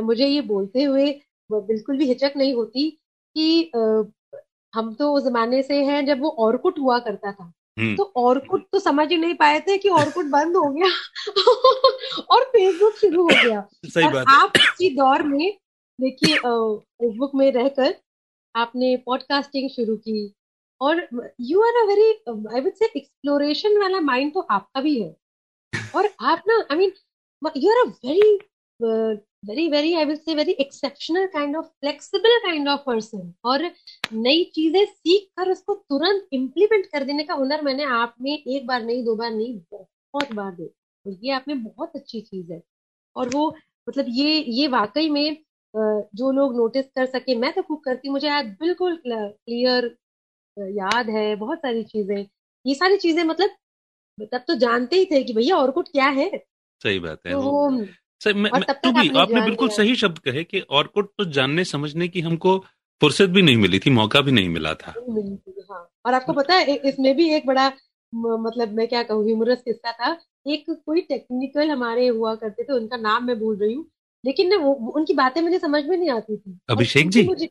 मुझे ये बोलते हुए बिल्कुल भी हिचक नहीं होती कि हम तो उस जमाने से हैं जब वो औरकुट हुआ करता था। हम्म। तो औरकुट तो समझ ही नहीं पाए थे कि औरकुट बंद हो गया और फेसबुक शुरू हो गया। सही और बात आप इसी दौर में देखिए फेसबुक में रहकर आपने पॉडकास्टिंग शुरू की और you are a very I would say exploration वाला माइंड तो आपका भी है। और आप ना I mean you are a very very very I will say very exceptional kind of flexible kind of person और नई चीज़ें सीख कर उसको तुरंत इम्प्लीमेंट कर देने का हुनर मैंने आप में एक बार नहीं, दो बार नहीं, बहुत बार दे। तो ये आप में बहुत अच्छी चीज़ है। और वो मतलब ये ये वाकई में जो लोग नोटिस कर सके, मैं तो खूब करती मुझे आज बिल्कुल क्लियर याद है बहुत सारी चीज़ें। ये सारी चीज़ें मतलब तब तो जानते ही थे कि भैया और कुछ क्या है। सही बात है। तो सर मैं, मैं तो भी आपने बिल्कुल सही शब्द कहे कि ऑर्कुट तो जानने समझने की हमको फुर्सत भी नहीं मिली थी मौका भी नहीं मिला था। हाँ। और आपको पता है इसमें भी एक बड़ा मतलब मैं क्या कहूँ ह्यूमरस किस्सा था। एक कोई टेक्निकल हमारे हुआ करते थे उनका नाम मैं भूल रही हूँ लेकिन ना वो उनकी बातें मुझे समझ में नहीं आती थी। अभिषेक जी? मुझे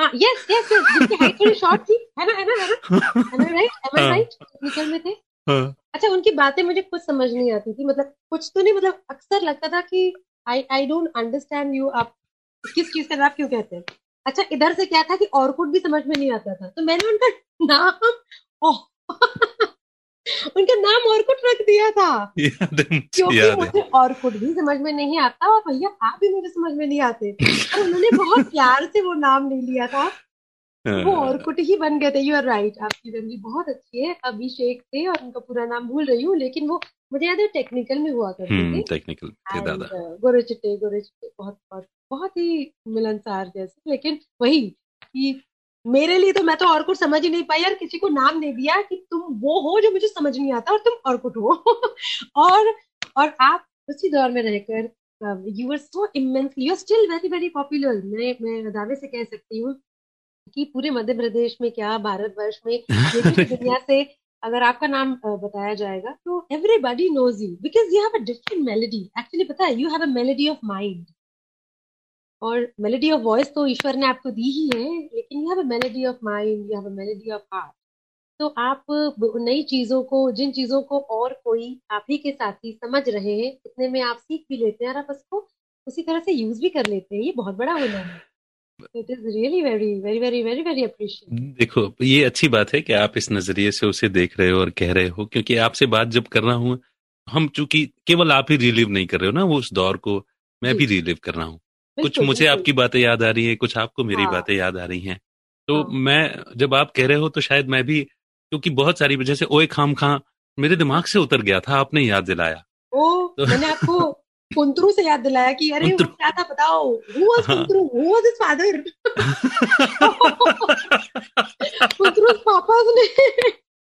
हाँ यस यस जिसकी हाइट थोड़ी शॉर्ट थी। है ना है ना है ना? राइट एम आई राइट निकल में थे? हाँ। अच्छा उनकी बातें मुझे कुछ समझ नहीं आती थी मतलब कुछ तो नहीं मतलब अक्सर लगता था कि I I don't understand you आप किस चीज़ का आप क्यों कहते हैं? अच्छा इधर से क्या था कि और कुछ भी समझ में नहीं आता था तो मैंने उनका नाम उनका नाम और कुछ रख दिया था। क्योंकि मुझे और कुछ भी समझ में नहीं आता और भैया आप भी मुझे समझ में नहीं आते। तो उन्होंने बहुत प्यार से वो नाम ले लिया था। वो और कुट ही बन गए थे। यू आर राइट आपकी फैमिली बहुत अच्छी है। अभिषेक थे और उनका पूरा नाम भूल रही हूँ लेकिन वो मुझे याद है टेक्निकल में हुआ करते हम्म, थे। टेक्निकल थे दादा। गोरे चिट्टे गोरे चिट्टे बहुत बहुत बहुत ही मिलनसार जैसे। लेकिन वही कि मेरे लिए तो मैं तो और कुछ समझ ही नहीं पाई यार किसी को नाम दे दिया कि तुम वो हो जो मुझे समझ नहीं आता और तुम और कुछ हो। और और आप उसी दौर में रहकर you are so immensely you are still very very popular मैं मैं दावे से कह सकती हूँ कि पूरे मध्य प्रदेश में क्या भारतवर्ष में दुनिया से अगर आपका नाम बताया जाएगा तो everybody knows you because you have a different melody actually पता है you have a melody of mind और मेलोडी ऑफ़ वॉइस तो ईश्वर ने आपको दी ही है लेकिन you have a melody of mind you have a melody of heart तो आप नई चीज़ों को जिन चीज़ों को और कोई आप ही के साथ ही समझ रहे हैं इतने में आप सीख भी लेते हैं और आप उसको उसी तरह से यूज़ भी कर लेते हैं ये बहुत बड़ा हुनर है। It is really very very very very very appreciate देखो ये अच्छी बात है कि आप इस नज़रिए से उसे देख रहे हो और कह रहे हो क्योंकि आपसे बात जब कर रहा हूँ हम चूँकि केवल आप ही रिलीव नहीं कर रहे हो ना वो उस दौर को मैं भी रिलीव कर रहा हूँ। कुछ मुझे आपकी बातें याद आ रही है कुछ आपको मेरी हाँ. बातें याद आ रही हैं। तो हाँ. मैं जब आप कह रहे हो तो शायद मैं भी क्योंकि बहुत सारी वजह से ओए खाम खां मेरे दिमाग से उतर गया था आपने याद दिलाया। ओ तो, मैंने आपको कुंतरू से याद दिलाया कि अरे वो क्या था बताओ who. Was कुंतरू who was his father पापा ने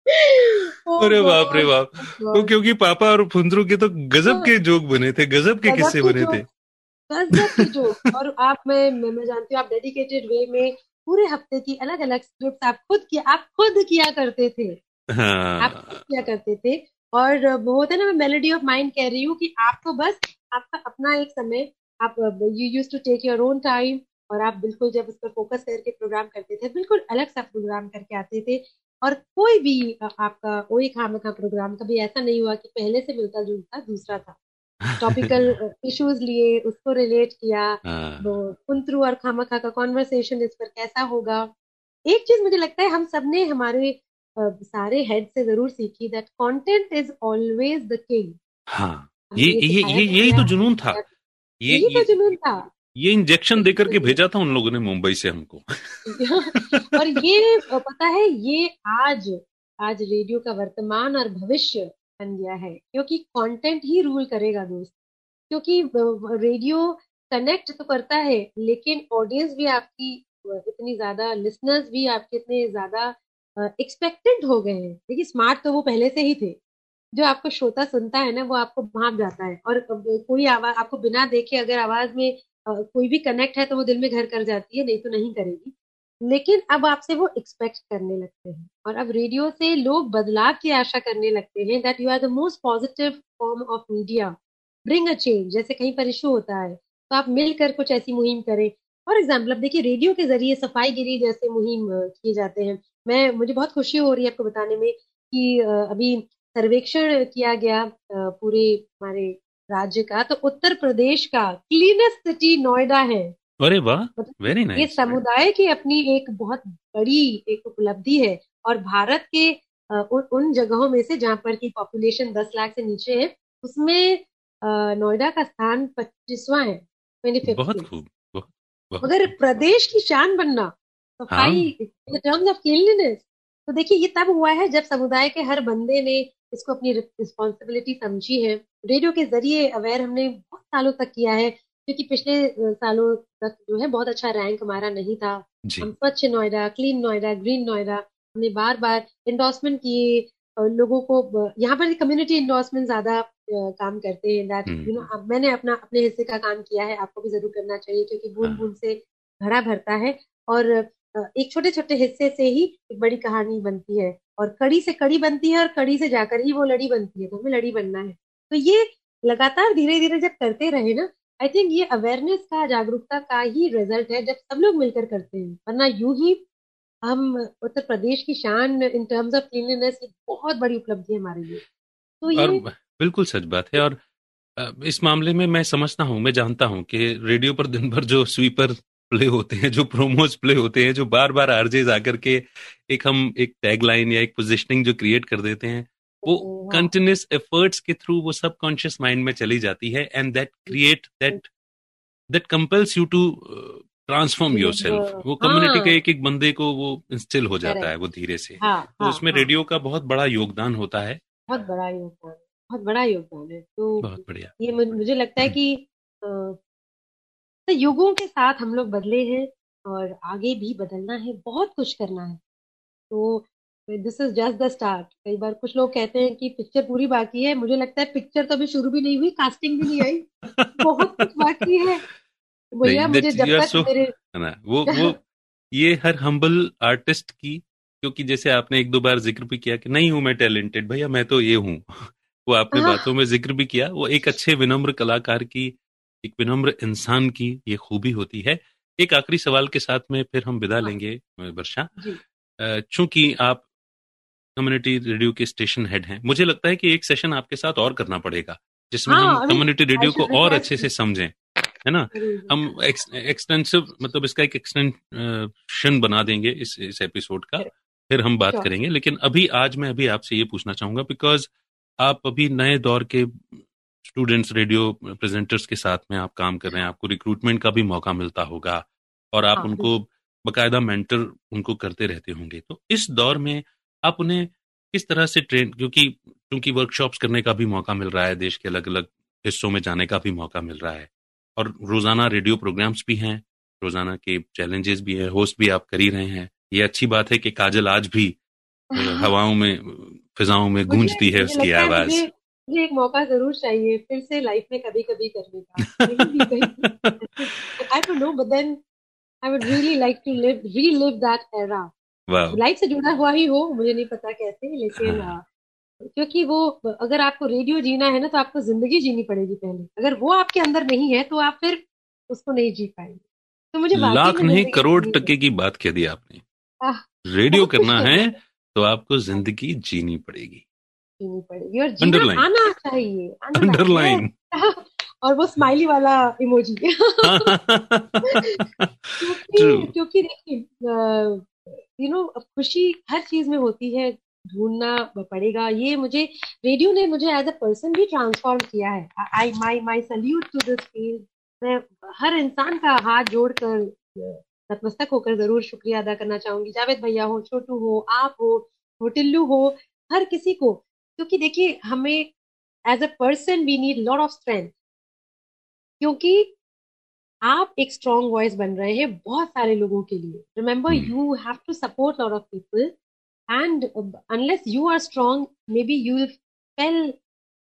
अरे बाप रे बाप। तो क्योंकि पापा और फुंदरू के तो गजब के जोक बने थे गजब के किस्से बने थे। जोक और आप मैं मैं जानती हूँ आप डेडिकेटेड वे में पूरे हफ़्ते की अलग अलग स्क्रिप्ट आप खुद किया आप खुद किया करते थे। हाँ। आप खुद किया करते थे। और वो होता है ना मैं मेलोडी ऑफ़ माइंड कह रही हूँ कि आपको बस आपका अपना एक समय आप you use to take your own time और आप बिल्कुल जब उस पर फोकस करके प्रोग्राम करते थे बिल्कुल अलग सा प्रोग्राम करके आते थे। और कोई भी आपका कोई खाम खा प्रोग्राम कभी ऐसा नहीं हुआ कि पहले से मिलता जुलता दूसरा था। टॉपिकल इश्यूज़ लिए उसको रिलेट किया। हाँ। वो कुंतरू और खामखा का कॉन्वर्सेशन इस पर कैसा होगा? एक चीज़ मुझे लगता है हम सबने हमारे सारे हेड से ज़रूर सीखी that content is always the king हाँ। ये ये ये यही तो जुनून था। ये यही तो जुनून था। ये इंजेक्शन देकर के भेजा था। उन लोगों ने मुंबई से हमको। और ये पता है ये आज आज रेडियो का वर्तमान और भविष्य बन गया है, क्योंकि कंटेंट ही रूल करेगा दोस्त। क्योंकि रेडियो कनेक्ट तो करता है, लेकिन ऑडियंस भी आपकी इतनी ज़्यादा लिसनर्स भी आपके इतने ज़्यादा एक्सपेक्टेड हो गए हैं। देखिए स्मार्ट तो वो पहले से ही थे। जो आपको श्रोता सुनता है ना, वो आपको भाप जाता है। और कोई आवाज़ आपको बिना देखे अगर आवाज़ में कोई भी कनेक्ट है तो वो दिल में घर कर जाती है, नहीं तो नहीं करेगी। लेकिन अब आपसे वो एक्सपेक्ट करने लगते हैं। और अब रेडियो से लोग बदलाव की आशा करने लगते हैं that you are the most positive form of media bring a change जैसे कहीं पर इशू होता है तो आप मिलकर कुछ ऐसी मुहिम करें। फॉर एग्ज़ाम्पल अब देखिए रेडियो के ज़रिए सफ़ाई गिरी जैसे मुहिम किए जाते हैं। मैं, मुझे बहुत खुशी हो रही है आपको बताने में कि अभी सर्वेक्षण किया गया पूरे हमारे राज्य का तो उत्तर प्रदेश का क्लीनेस्ट सिटी नोएडा है। अरे वाह वेरी नाइस ये समुदाय की अपनी एक बहुत बड़ी एक उपलब्धि है और भारत के उन, उन जगहों में से जहाँ पर की पॉपुलेशन दस लाख से नीचे है उसमें नोएडा का स्थान पच्चीसवा है बहुत खूब मगर प्रदेश की शान बनना सफ़ाई टर्म्स ऑफ़ क्लीनलीनेस तो देखिए ये तब हुआ है जब समुदाय के हर बंदे ने इसको अपनी रिस्पॉन्सिबिलिटी समझी है। रेडियो के ज़रिए अवेयर हमने बहुत सालों तक किया है क्योंकि पिछले सालों तक जो है बहुत अच्छा रैंक हमारा नहीं था। हम स्वच्छ नोएडा क्लीन नोएडा ग्रीन नोएडा हमने बार बार इंडोर्समेंट किए लोगों को यहाँ पर कम्युनिटी इंडोर्समेंट ज़्यादा काम करते हैं दैट यू नो मैंने अपना अपने हिस्से का काम किया है आपको भी ज़रूर करना चाहिए क्योंकि बूंद हाँ। बूंद से घड़ा भरता है और एक छोटे छोटे हिस्से से ही एक बड़ी कहानी बनती है और कड़ी से कड़ी बनती है और कड़ी से जाकर ही वो लड़ी बनती है तो हमें लड़ी बनना है। तो ये लगातार धीरे धीरे जब करते रहे ना आई थिंक ये अवेयरनेस का, जागरूकता का ही रिज़ल्ट है जब सब लोग मिलकर करते हैं। वरना यूँ ही हम उत्तर प्रदेश की शान इन टर्म्स ऑफ़ क्लीनलीनेस बहुत बड़ी उपलब्धि है हमारे लिए। तो ये बिल्कुल सच बात है और इस मामले में मैं समझता हूँ, मैं जानता हूँ कि रेडियो पर दिन भर जो स्वीपर प्ले होते हैं, जो प्रोमोज प्ले होते हैं, जो बार बार आरजेज आकर के एक हम एक टैगलाइन या एक पोजिशनिंग जो क्रिएट कर देते हैं वो कंटिन्यूस एफर्ट्स के थ्रू वो सब कॉन्शियस माइंड में चली जाती है and that create that that compels you to transform yourself वो कम्युनिटी के हाँ। एक एक बंदे को वो इंस्टिल हो जाता है वो धीरे से। हाँ, तो हाँ, उसमें रेडियो का बहुत बड़ा योगदान होता है। बहुत बड़ा योगदान बहुत बड़ा योगदान है। तो बहुत बढ़िया। ये मुझे लगता है कि तो युगों के साथ हम लोग बदले हैं और आगे भी बदलना है बहुत कुछ करना है। तो this is just the start कई बार कुछ लोग कहते हैं कि पिक्चर पूरी बाकी है। मुझे लगता है पिक्चर तो अभी शुरू भी नहीं हुई कास्टिंग भी नहीं आई। बहुत कुछ बाकी है। भैया मुझे जब तक so, मेरे ना वो वो ये हर हम्बल आर्टिस्ट की क्योंकि जैसे आपने एक दो बार ज़िक्र भी किया कि नहीं हूँ मैं टैलेंटेड भैया मैं तो ये हूँ। वो आपने हाँ। बातों में ज़िक्र भी किया वो एक अच्छे विनम्र कलाकार की एक विनम्र इंसान की ये खूबी होती है। एक आखिरी सवाल के साथ में फिर हम विदा हाँ। लेंगे वर्षा। चूँकि आप कम्युनिटी रेडियो के स्टेशन हेड हैं। मुझे लगता है कि एक सेशन आपके साथ और करना पड़ेगा जिसमें हाँ, हम कम्युनिटी रेडियो को और अच्छे से समझें है ना? हम एक्सटेंसिव मतलब इसका एक एक्सटेंशन बना देंगे इस इस एपिसोड का फिर हम बात करेंगे। लेकिन अभी आज मैं अभी आपसे ये पूछना चाहूँगा बिकॉज़ आप अभी नए दौर के स्टूडेंट्स रेडियो प्रेजेंटर्स के साथ में आप काम कर रहे हैं आपको रिक्रूटमेंट का भी मौका मिलता होगा और आप हाँ, उनको बकायदा मेंटर उनको करते रहते होंगे। तो इस दौर में आप उन्हें किस तरह से ट्रेन क्योंकि क्योंकि वर्कशॉप्स करने का भी मौका मिल रहा है देश के अलग अलग हिस्सों में जाने का भी मौका मिल रहा है। और रोज़ाना रेडियो प्रोग्राम्स भी हैं रोज़ाना के चैलेंजेस भी हैं होस्ट भी आप कर ही रहे हैं। ये अच्छी बात है कि काजल आज भी हवाओं में फिजाओं में गूंजती है उसकी आवाज़। मुझे एक मौका ज़रूर चाहिए फिर से लाइफ में कभी कभी करने का। I don't know but then I would really like to live relive that era life से जुड़ा हुआ ही हो मुझे नहीं पता कैसे लेकिन हाँ। क्योंकि वो अगर आपको रेडियो जीना है ना तो आपको ज़िंदगी जीनी पड़ेगी पहले। अगर वो आपके अंदर नहीं है तो आप फिर उसको नहीं जी पाएँगे। तो मुझे लाख नहीं करोड़ टके की बात कह दी आपने। रेडियो करना है तो आपको ज़िंदगी जीनी पड़ेगी। जीनी पड़ेगी और जीना आना चाहिए अंडरलाइन और वो स्माइली वाला इमोजी क्योंकि क्योंकि देखिए यू नो खुशी हर चीज़ में होती है ढूंढना पड़ेगा। ये मुझे रेडियो ने मुझे एज अ पर्सन भी ट्रांसफॉर्म किया है। I my my salute to this field मैं हर इंसान का हाथ जोड़कर नतमस्तक होकर ज़रूर शुक्रिया अदा करना चाहूँगी। जावेद भैया हो छोटू हो आप हो हो टिल्लू हो हर किसी को। क्योंकि देखिए हमें as a person we need lot of strength क्योंकि आप एक स्ट्रॉन्ग वॉइस बन रहे हैं बहुत सारे लोगों के लिए। Remember you have to support lot of people and unless you are strong maybe you will fell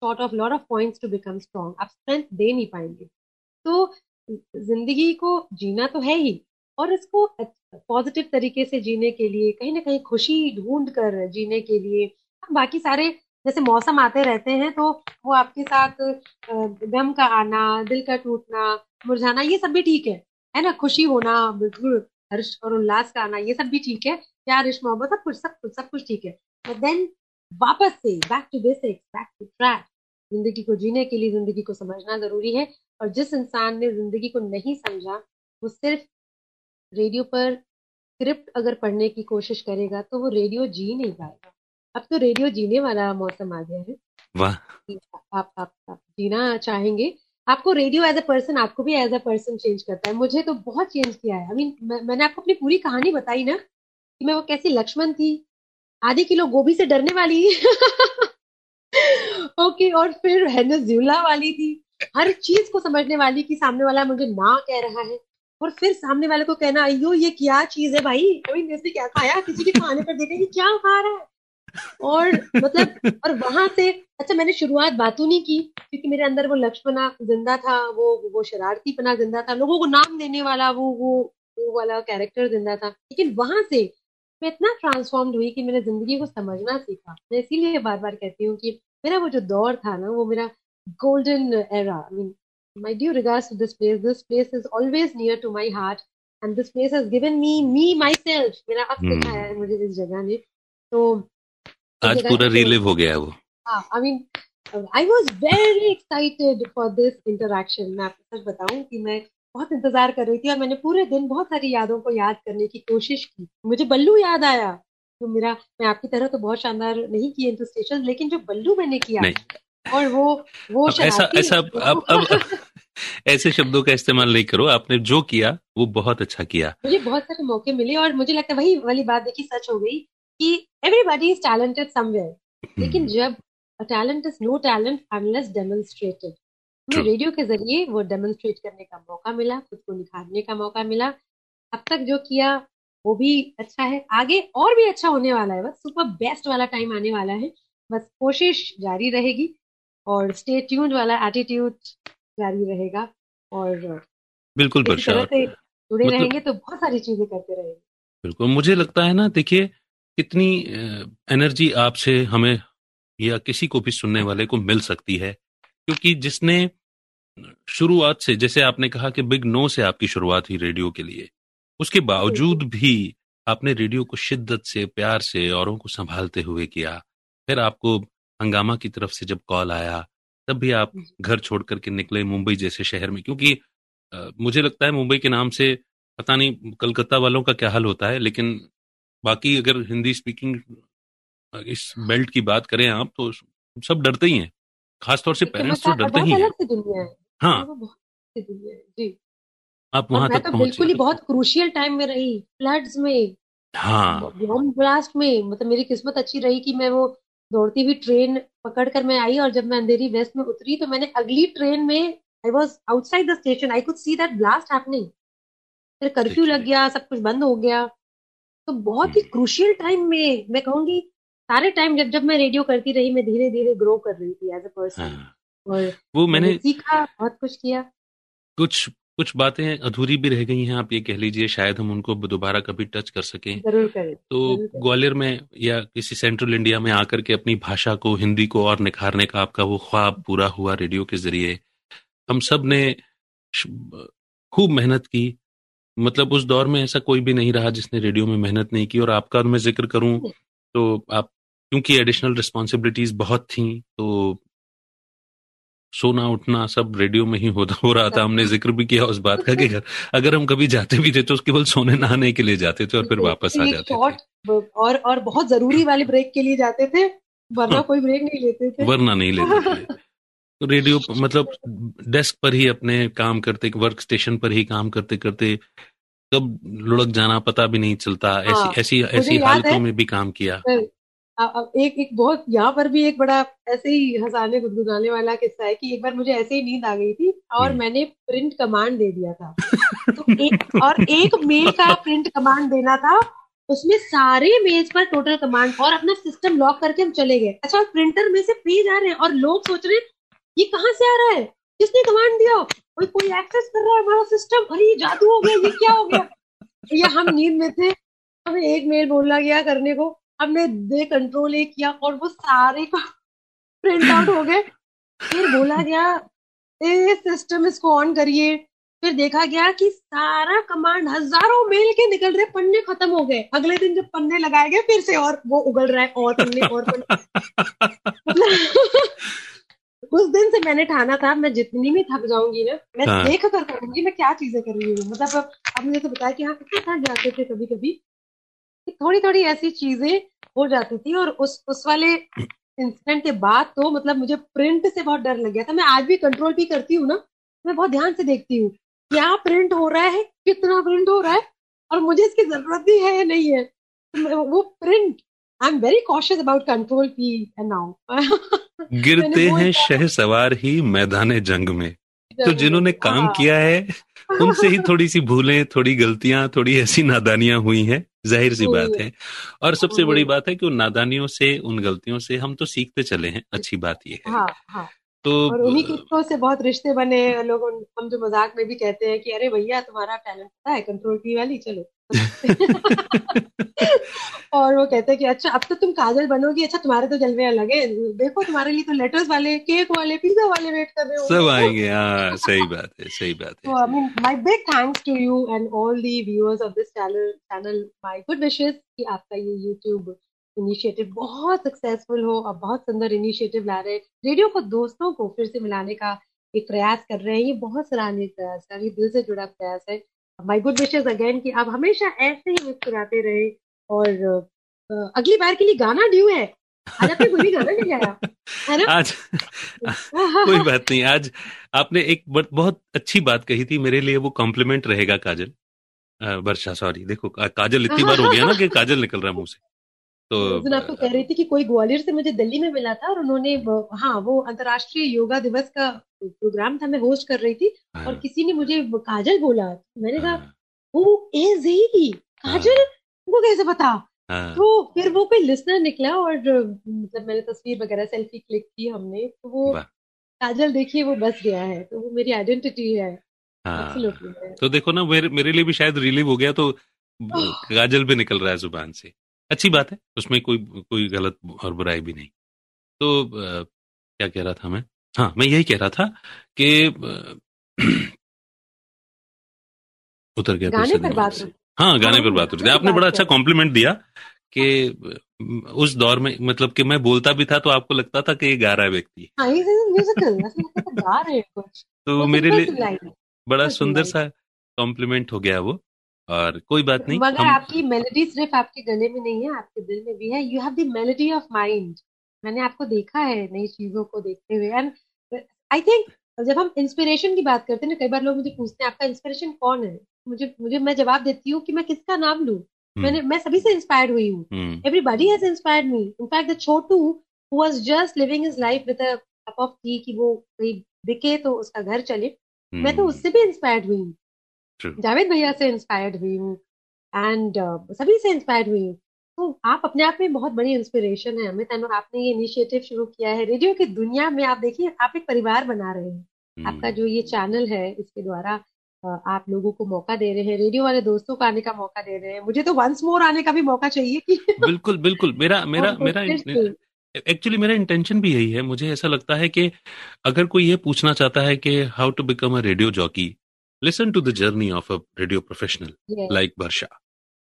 short of lot of points to become strong. आप स्ट्रेंथ दे नहीं पाएँगे। तो ज़िंदगी को जीना तो है ही और इसको पॉजिटिव तरीके से जीने के लिए कहीं ना कहीं खुशी ढूंढ कर जीने के लिए। बाकी सारे जैसे मौसम आते रहते हैं तो वो आपके साथ गम का आना दिल का टूटना मुरझाना ये सब भी ठीक है है ना? खुशी होना बिल्कुल हर्ष और उल्लास का आना ये सब भी ठीक है। प्यार इश्क मोहब्बत सब कुछ सब कुछ सब कुछ ठीक है। बट देन वापस से back to basics back to track ज़िंदगी को जीने के लिए ज़िंदगी को समझना ज़रूरी है और जिस इंसान ने ज़िंदगी को नहीं समझा वो सिर्फ़ रेडियो पर स्क्रिप्ट अगर पढ़ने की कोशिश करेगा तो वो रेडियो जी नहीं पाएगा। अब तो रेडियो जीने वाला मौसम आ गया है। वाह। आप आप आप जीना चाहेंगे आपको रेडियो एज अ पर्सन आपको भी एज अ पर्सन चेंज करता है। मुझे तो बहुत चेंज किया है। आई I मीन mean, मैंने आपको अपनी पूरी कहानी बताई ना कि मैं वो कैसी लक्ष्मण थी। आधे किलो गोभी से डरने वाली। ओके और फिर वेनेजुला वाली थी। हर चीज़ को समझने वाली कि सामने वाला मुझे ना कह रहा है। और फिर सामने वाले को कहना अयो ये क्या चीज़ है भाई? अभी क्या खाया? किसी के खाने पर देखे क्या खा रहा है? और मतलब और वहाँ से अच्छा मैंने शुरुआत बातों नहीं की क्योंकि मेरे अंदर वो लक्ष्मणा ज़िंदा था वो वो शरारती पना ज़िंदा था लोगों को नाम देने वाला वो वो वो वाला कैरेक्टर ज़िंदा था लेकिन वहाँ से मैं इतना ट्रांसफॉर्म्ड हुई कि मैंने ज़िंदगी को समझना सीखा मैं इसीलिए बार बार कहती हूँ कि मेरा वो जो दौर था ना वो मेरा golden era I mean my due regards to this place. This place is always near to my heart, and this place has given me me myself. मेरा अब सिखाया है मुझे इस जगह ने तो आज पूरा रिलिव हो गया वो। I mean I was very excited for this interaction मैं आपको सच बताऊँ कि मैं बहुत इंतज़ार कर रही थी और मैंने पूरे दिन बहुत सारी यादों को याद करने की कोशिश की। मुझे बल्लू याद आया। तो मेरा मैं आपकी तरह तो बहुत शानदार नहीं किए इंटू स्टेशन लेकिन जो बल्लू मैंने किया और वो वो ऐसा ऐसा अब अब ऐसे शब्दों का इस्तेमाल नहीं करो। आपने जो किया वो बहुत अच्छा किया। मुझे बहुत सारे मौके मिले और मुझे लगता है वही वाली बात देखी सच हो गई कि एवरीबॉडी इज़ टैलेंटेड समवेयर लेकिन जब talent is no talent unless demonstrated radio के ज़रिए वो डेमोन्स्ट्रेट करने का मौका मिला खुद को निखारने का मौका मिला। अब तक जो किया वो भी अच्छा है। आगे और भी अच्छा होने वाला है। बस सुपर बेस्ट वाला टाइम आने वाला है। बस कोशिश जारी रहेगी और स्टे ट्यून्ड वाला एटीट्यूड जारी रहेगा और बिल्कुल जुड़े मतलब, रहेंगे तो बहुत सारी चीज़ें करते रहेंगे। बिल्कुल मुझे लगता है ना देखिए कितनी एनर्जी आपसे हमें या किसी को भी सुनने वाले को मिल सकती है? क्योंकि जिसने शुरुआत से जैसे आपने कहा कि बिग नो से आपकी शुरुआत हुई रेडियो के लिए उसके बावजूद भी आपने रेडियो को शिद्दत से प्यार से औरों को संभालते हुए किया फिर आपको हंगामा की तरफ़ से जब कॉल आया तब भी आप घर छोड़ करके निकले मुंबई जैसे शहर में क्योंकि आ, मुझे लगता है मुंबई के नाम से पता नहीं कलकत्ता वालों का क्या हाल होता है लेकिन बाकी अगर हिंदी स्पीकिंग इस बेल्ट की बात करें आप तो सब डरते ही हैं। खासतौर से पेरेंट्स तो डरते ही हैं। हाँ। जी। आप वहाँ तक तो बिल्कुल ही बहुत क्रूशियल टाइम में रही फ्लड्स में हाँ। बॉम्ब ब्लास्ट में मतलब मेरी किस्मत अच्छी रही कि मैं वो दौड़ती हुई ट्रेन पकड़ कर मैं आई और जब मैं अंधेरी वेस्ट में उतरी तो मैंने अगली ट्रेन में I was outside the station I could see that blast happening फिर कर्फ्यू लग गया सब कुछ बंद हो गया। तो बहुत ही क्रूशियल टाइम में मैं कहूँगी सारे टाइम जब जब मैं रेडियो करती रही मैं धीरे धीरे ग्रो कर रही थी एज अ पर्सन और वो मैंने सीखा बहुत कुछ किया। कुछ कुछ बातें अधूरी भी रह गई हैं आप ये कह लीजिए शायद हम उनको दोबारा कभी टच कर सकें। ज़रूर करें तो ग्वालियर में या किसी सेंट्रल इंडिया में आकर के अपनी भाषा को हिंदी को और निखारने का आपका वो ख्वाब पूरा हुआ रेडियो के ज़रिए। हम सबने खूब मेहनत की मतलब उस दौर में ऐसा कोई भी नहीं रहा जिसने रेडियो में मेहनत नहीं की और आपका मैं ज़िक्र करूँ तो आप क्योंकि एडिशनल रिस्पॉन्सिबिलिटीज बहुत थी तो सोना उठना सब रेडियो में ही हो, हो रहा था। हमने ज़िक्र भी किया उस बात का कि अगर अगर हम कभी जाते भी थे तो केवल सोने नहाने के लिए जाते थे और फिर वापस आ जाते थे। और और बहुत ज़रूरी वाले ब्रेक के लिए जाते थे वरना हाँ, कोई ब्रेक नहीं लेते थे। वरना नहीं लेते थे। तो रेडियो मतलब डेस्क पर ही अपने काम करते वर्क स्टेशन पर ही काम करते करते कब लुढ़क जाना पता भी नहीं चलता। हाँ, ऐसी ऐसी ऐसी हालतों में भी काम किया। एक एक बहुत यहाँ पर भी एक बड़ा ऐसे ही हंसाने गुदगुदाने वाला किस्सा है कि एक बार मुझे ऐसे ही नींद आ गई थी और हम्म। मैंने प्रिंट कमांड दे दिया था। तो एक और एक मेल का प्रिंट कमांड देना था उसमें सारे मेल्स पर टोटल कमांड और अपना सिस्टम लॉक करके हम चले गए। अच्छा प्रिंटर में से पेज आ रहे हैं और लोग सोच रहे हैं ये कहाँ से आ रहा है? किसने कमांड दिया? कोई कोई एक्सेस कर रहा है हमारा सिस्टम अरे ये जादू हो गया ये क्या हो गया? या हम नींद में थे हमें एक मेल बोला गया करने को। हमने दे कंट्रोल ए किया और वो सारे का प्रिंट आउट हो गए। फिर बोला गया ए सिस्टम इसको ऑन करिए। फिर देखा गया कि सारा कमांड हज़ारों मेल के निकल रहे पन्ने खत्म हो गए। अगले दिन जब पन्ने लगाए गए फिर से और वो उगल रहा है और पन्ने और पन्ने। उस दिन से मैंने ठाना था मैं जितनी भी थक जाऊँगी ना मैं हाँ। देख कर करूँगी मैं क्या चीज़ें कर रही हूँ। मतलब अब मुझे तो बताया कि हाँ कितना थक जाते थे कभी कभी थोड़ी थोड़ी ऐसी चीज़ें हो जाती थी और उस उस वाले इंसिडेंट के बाद तो मतलब मुझे प्रिंट से बहुत डर लग गया था। मैं आज भी कंट्रोल भी करती हूँ ना मैं बहुत ध्यान से देखती हूँ क्या प्रिंट हो रहा है कितना प्रिंट हो रहा है और मुझे इसकी ज़रूरत भी है या नहीं है? तो वो print I am very cautious about control P and now गिरते हैं शह सवार ही मैदान जंग में। तो जिन्होंने काम हाँ। किया है उनसे ही थोड़ी सी भूलें थोड़ी गलतियाँ थोड़ी ऐसी नादानियाँ हुई हैं ज़ाहिर सी बात है। और सबसे बड़ी बात है कि उन नादानियों से उन गलतियों से हम तो सीखते चले हैं अच्छी बात ये है। हाँ, हाँ. तो और उन्हीं किस्सों से बहुत रिश्ते बने लोग हम जो मज़ाक में भी कहते हैं कि अरे भैया तुम्हारा टैलेंट पता है कंट्रोल की वाली? चलो। और वो कहते हैं कि अच्छा अब तो तुम काजल बनोगी। अच्छा तुम्हारे तो जलवे अलग है। देखो तुम्हारे लिए तो लेटर्स वाले केक वाले पिज्जा वाले वेट कर रहे हो सब आएँगे। हाँ सही बात है सही बात है। I mean my big thanks to you and all the viewers of this channel channel my good wishes कि आपका ये यूट्यूब इनिशिएटिव बहुत सक्सेसफुल हो और बहुत सुंदर इनिशिएटिव ला रहे रेडियो को दोस्तों को फिर से मिलाने का एक प्रयास कर रहे हैं। ये बहुत सराहनीय प्रयास है ये दिल से जुड़ा प्रयास है। माई गुड विशेज अगेन कि आप हमेशा ऐसे ही मुस्कुराते रहे और अगली बार के लिए गाना ड्यू है। आज आपने कोई गाना नहीं गाया है ना? आज कोई बात नहीं आज आपने एक बहुत अच्छी बात कही थी मेरे लिए वो कॉम्प्लीमेंट रहेगा काजल। वर्षा सॉरी देखो काजल इतनी बार हो गया ना कि काजल निकल रहा मुँह से। तो आपको कह रही थी कि कोई ग्वालियर से मुझे दिल्ली में मिला था और उन्होंने हाँ वो अंतर्राष्ट्रीय योगा दिवस का प्रोग्राम था मैं होस्ट कर रही थी हाँ। और किसी ने मुझे काजल बोला। मैंने कहा हाँ। वो एज ही काजल? हाँ। उनको कैसे पता? हाँ। तो फिर वो कोई लिसनर निकला और मतलब मैंने तस्वीर वगैरह सेल्फी क्लिक की हमने। तो वो काजल देखिए वो बस गया है। तो वो मेरी आइडेंटिटी है। हाँ। तो देखो ना मेरे मेरे लिए भी शायद रिलीव हो गया तो काजल भी निकल रहा है ज़ुबान से। अच्छी बात है उसमें कोई कोई गलत और बुराई भी नहीं। तो आ, क्या कह रहा था मैं? हाँ मैं यही कह रहा था कि उतर गया गाने पर बात हाँ गाने पर बात हो रही थी आपने बड़ा अच्छा कॉम्प्लीमेंट दिया कि उस दौर में मतलब कि मैं बोलता भी था तो आपको लगता था कि ये गा रहा है व्यक्ति। हाँ, तो मेरे लिए बड़ा सुंदर सा कॉम्प्लीमेंट हो गया वो। और कोई बात नहीं मगर हम... आपकी मेलोडी सिर्फ़ आपके गले में नहीं है आपके दिल में भी है। You have the melody of mind मैंने आपको देखा है नई चीज़ों को देखते हुए। एंड आई थिंक जब हम इंस्पिरेशन की बात करते हैं ना कई बार लोग मुझे पूछते हैं आपका इंस्पिरेशन कौन है? मुझे मुझे मैं जवाब देती हूँ कि मैं किसका नाम लू? hmm. मैंने मैं सभी से इंस्पायर्ड हुई हूँ। Everybody has inspired me in fact the Chhotu who was just living his life with a cup of tea कि वो कहीं बिके तो उसका घर चले। hmm. मैं तो हम्म। उससे भी इंस्पायर्ड हुई हूँ। जावेद भैया से इंस्पायर्ड हुई हूँ एंड uh, सभी से इंस्पायर हुई हूँ। तो आप अपने आप में बहुत बड़ी इंस्पिरेशन है अमित एंड आपने ये इनिशिएटिव शुरू किया है। रेडियो की दुनिया में आप देखिए आप एक परिवार बना रहे हैं। हम्म। आपका जो ये चैनल है इसके द्वारा आप लोगों को मौका दे रहे हैं। रेडियो वाले दोस्तों को आने का मौका दे रहे हैं। मुझे तो वंस मोर आने का भी मौका चाहिए कि बिल्कुल बिल्कुल। मेरा मेरा मेरा एक्चुअली मेरा इंटेंशन भी यही है। मुझे ऐसा लगता है कि अगर कोई ये पूछना चाहता है कि how to become a radio jockey listen to the journey of a radio professional like Varsha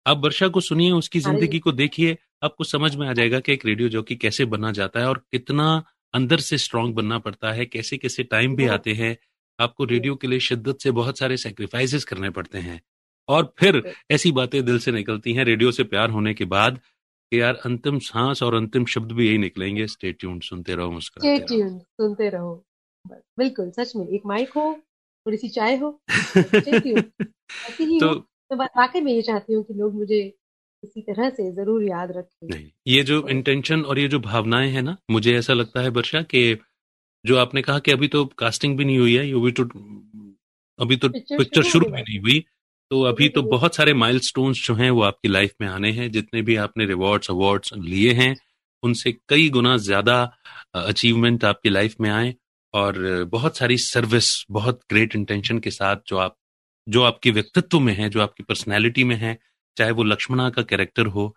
आप वर्षा को सुनिए उसकी ज़िंदगी को देखिए आपको समझ में आ जाएगा कि एक रेडियो जॉकी कैसे बनना जाता है और कितना अंदर से स्ट्रांग बनना पड़ता है कैसे कैसे टाइम भी आते हैं। आपको रेडियो के लिए शिद्दत से बहुत सारे सेक्रीफाइसेस करने पड़ते हैं। और फिर ऐसी बातें दिल से निकलती हैं रेडियो से प्यार होने के बाद कि यार अंतिम सांस और अंतिम शब्द भी यही निकलेंगे। स्टे ट्यून सुनते रहो मुस्कुराते रहो। सुनते रहो। बिल्कुल सच में एक माइक हो थोड़ी सी चाय हो ऐसी ही तो, तो वाकई में ये चाहती हूँ कि लोग मुझे इसी तरह से ज़रूर याद रखें। नहीं ये जो इंटेंशन और ये जो भावनाएँ हैं ना मुझे ऐसा लगता है वर्षा कि जो आपने कहा कि अभी तो कास्टिंग भी नहीं हुई है अभी तो अभी तो पिक्चर शुरू भी नहीं हुई तो अभी तो बहुत सारे माइलस्टोन्स जो हैं वो आपकी लाइफ में आने हैं जितने भी आपने रिवॉर्ड्स अवार्ड्स लिए हैं उनसे कई गुना ज़्यादा अचीवमेंट आपकी लाइफ में आए और बहुत सारी सर्विस बहुत ग्रेट इंटेंशन के साथ जो आप जो आपके व्यक्तित्व में है जो आपकी पर्सनैलिटी में है चाहे वो लक्ष्मणा का कैरेक्टर हो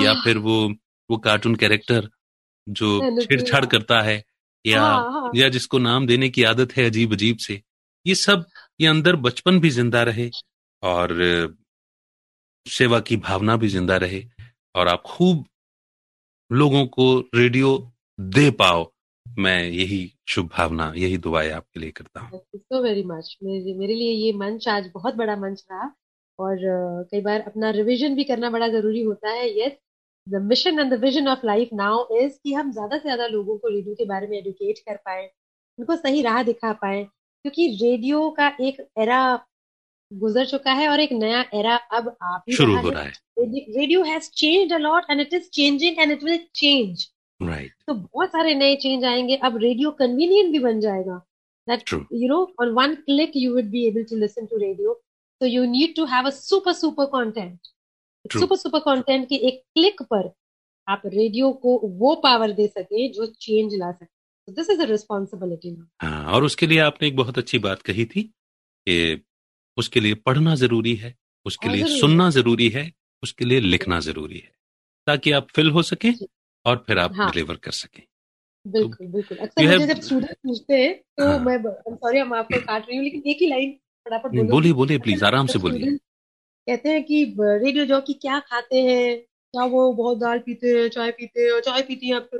या फिर वो वो कार्टून कैरेक्टर जो छेड़छाड़ करता है या हाँ, हाँ. या जिसको नाम देने की आदत है अजीब अजीब से ये सब ये अंदर बचपन भी ज़िंदा रहे और सेवा की भावना भी ज़िंदा रहे और आप खूब लोगों को रेडियो दे पाओ। मैं यही शुभ भावना यही दुआएँ आपके लिए करता हूँ। सो वेरी मच मेरे मेरे लिए ये मंच आज बहुत बड़ा मंच रहा और कई बार अपना रिवीजन भी करना बड़ा ज़रूरी होता है। Yes the mission and the vision of life now is कि हम ज़्यादा से ज़्यादा लोगों को रेडियो के बारे में एडुकेट कर पाए उनको सही राह दिखा पाए क्योंकि रेडियो का एक एरा गुजर चुका है और एक नया एरा अब आप ही शुरू हो रहा है। Radio has changed a lot and it is changing and it will change right तो बहुत सारे नए चेंज आएँगे। अब रेडियो कन्वीनियंट भी बन जाएगा। That True. you know on one click you would be able to listen to radio. So you need to have a super super content. Super super content की एक क्लिक पर आप radio को वो power दे सके जो चेंज ला सके। This is a responsibility हाँ और उसके लिए आपने एक बहुत अच्छी बात कही थी कि उसके लिए पढ़ना ज़रूरी है उसके लिए सुनना ज़रूरी है उसके लिए लिखना ज़रूरी है। ताकि आप फिल हो सके और फिर आप हाँ. डिलीवर कर सकें। बिल्कुल तो, बिल्कुल अक्सर मुझे जब स्टूडेंट पूछते हैं तो हाँ. मैं सॉरी हम आपको काट रही हूँ लेकिन एक ही लाइन फटाफट बोलिए बोलिए प्लीज़ आराम से बोलिए। कहते हैं कि रेडियो जॉकी क्या खाते हैं क्या वो बहुत दाल पीते हैं चाय पीते हैं और चाय पीती है आप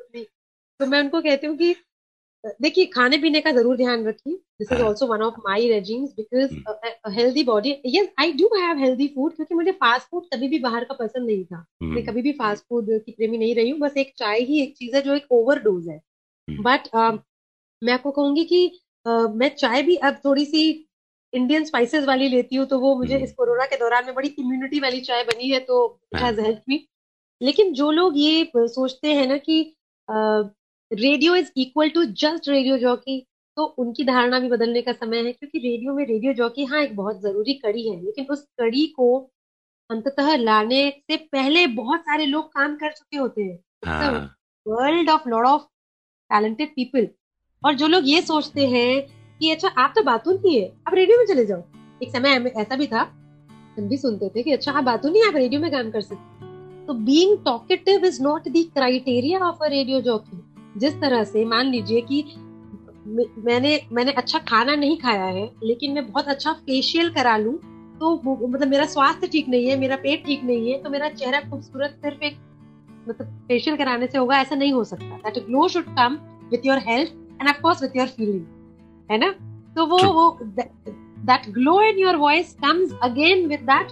तो मैं उनको कहती हूँ कि देखिए खाने पीने का ज़रूर ध्यान रखिए। This is also one of my regimes because healthy body yes I do have healthy food क्योंकि मुझे फास्ट फ़ूड कभी भी बाहर का पसंद नहीं था। hmm. मैं कभी भी फास्ट फ़ूड की प्रेमी नहीं रही हूँ बस एक चाय ही एक चीज़ है जो एक ओवर डोज है। But hmm. uh, मैं आपको कहूँगी कि uh, मैं चाय भी अब थोड़ी सी इंडियन स्पाइसेस वाली लेती हूँ तो वो मुझे हम्म। इस कोरोना के दौरान में बड़ी इम्यूनिटी वाली चाय बनी है तो इट हैज़ हेल्प मी लेकिन जो लोग ये सोचते हैं ना कि radio is equal to just radio jockey तो उनकी धारणा भी बदलने का समय है क्योंकि रेडियो में रेडियो जॉकी हाँ एक बहुत ज़रूरी कड़ी है लेकिन उस कड़ी को अंततः लाने से पहले बहुत सारे लोग काम कर चुके होते हैं। World of lord of talented people और जो लोग ये सोचते हैं कि अच्छा आप तो बातून ही है आप रेडियो में चले जाओ। एक समय ऐसा भी था हम भी सुनते थे कि अच्छा आप बातून ही आप रेडियो में काम कर सकते तो being talkative is not the criteria of a radio jockey जिस तरह से मान लीजिए कि मैंने मैंने अच्छा खाना नहीं खाया है लेकिन मैं बहुत अच्छा फेशियल करा लूँ तो मतलब मेरा स्वास्थ्य ठीक नहीं है मेरा पेट ठीक नहीं है तो मेरा चेहरा खूबसूरत सिर्फ़ एक मतलब फेशियल कराने से होगा ऐसा नहीं हो सकता। That glow should come with your health and of course with your feeling है ना? तो वो वो that glow in your voice comes again with that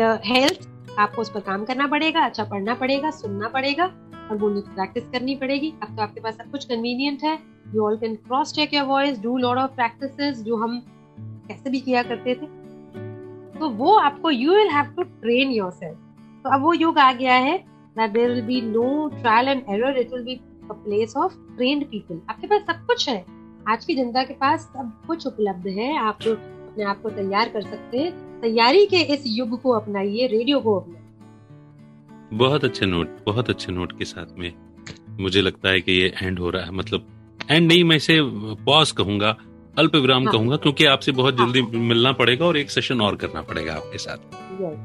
the health आपको उस पर काम करना पड़ेगा अच्छा पढ़ना पड़ेगा सुनना पड़ेगा और बोलने की प्रैक्टिस करनी पड़ेगी। अब तो आपके पास सब कुछ कन्वीनियंट है। You all can cross check your voice do lot of practice जो हम कैसे भी किया करते थे। तो वो आपको you will have to train yourself तो अब वो युग आ गया है that there will be no trial and error, it will be a place of trained people आपके पास सब कुछ है। आज की जनता के पास सब कुछ उपलब्ध है। आप अपने आप को तैयार कर सकते हैं। तैयारी के इस युग को अपनाइए रेडियो को अपनाइए। बहुत अच्छे नोट बहुत अच्छे नोट के साथ में मुझे लगता है कि ये एंड हो रहा है मतलब एंड नहीं मैं इसे पॉज कहूँगा अल्प विराम हाँ। कहूँगा क्योंकि आपसे बहुत हाँ। जल्दी मिलना पड़ेगा और एक सेशन और करना पड़ेगा आपके साथ Yes.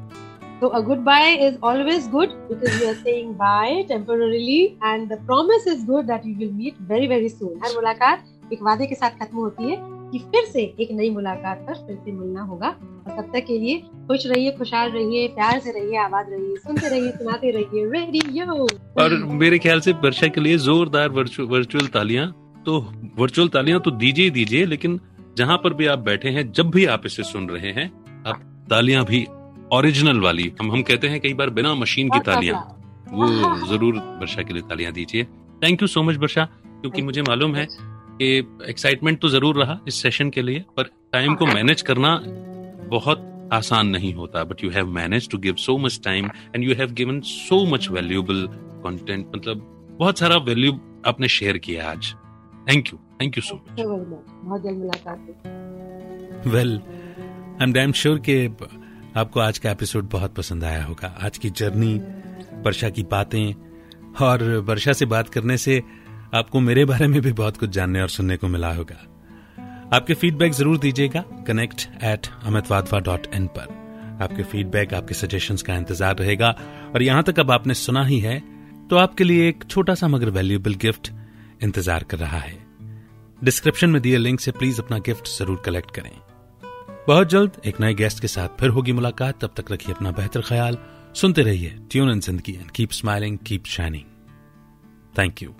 So a goodbye is always good because we are saying bye temporarily and the promise is good that we will meet very very soon. हर मुलाकात एक वादे के साथ खत्म होती है कि फिर से एक नई मुलाकात पर फिर से मिलना होगा। और तब तक के लिए खुश रहिए खुशहाल रहिए प्यार से रहिए आबाद रहिए सुनते रहिए सुनाते रहिए रेडियो और मेरे ख्याल से वर्षा के लिए जोरदार वर्चुअल तालियाँ तो वर्चुअल तालियाँ तो दीजिए ही दीजिए लेकिन जहाँ पर भी आप बैठे हैं जब भी आप इसे सुन रहे हैं आप तालियाँ भी ओरिजिनल वाली हम हम कहते हैं कई बार बिना मशीन की तालियाँ। वो ज़रूर वर्षा के लिए तालियाँ दीजिए। Thank you so much Varsha क्योंकि मुझे मालूम है कि एक्साइटमेंट तो ज़रूर रहा इस सेशन के लिए पर टाइम को मैनेज करना बहुत आसान नहीं होता but you have manage to give so much time and you have given so much valuable content मतलब बहुत सारा वैल्यू आपने शेयर किया आज। Thank you thank you so much बहुत जल्द मुलाकात well I am damn sure के आपको आज का एपिसोड बहुत पसंद आया होगा। आज की जर्नी वर्षा की बातें और वर्षा से बात करने से आपको मेरे बारे में भी बहुत कुछ जानने और सुनने को मिला होगा। आपके फीडबैक ज़रूर दीजिएगा connect at Amit Wadhwa dot in पर। आपके फीडबैक आपके सजेशन का इंतज़ार रहेगा। और यहाँ तक अब आपने सुना ही है तो आपके लिए एक छोटा सा मगर वैल्यूएबल गिफ्ट इंतज़ार कर रहा है। डिस्क्रिप्शन में दिए लिंक से प्लीज़ अपना गिफ्ट ज़रूर कलेक्ट करें। बहुत जल्द एक नए गेस्ट के साथ फिर होगी मुलाकात। तब तक रखिए अपना बेहतर ख्याल। सुनते रहिए tune in Zindagi and keep smiling keep shining thank you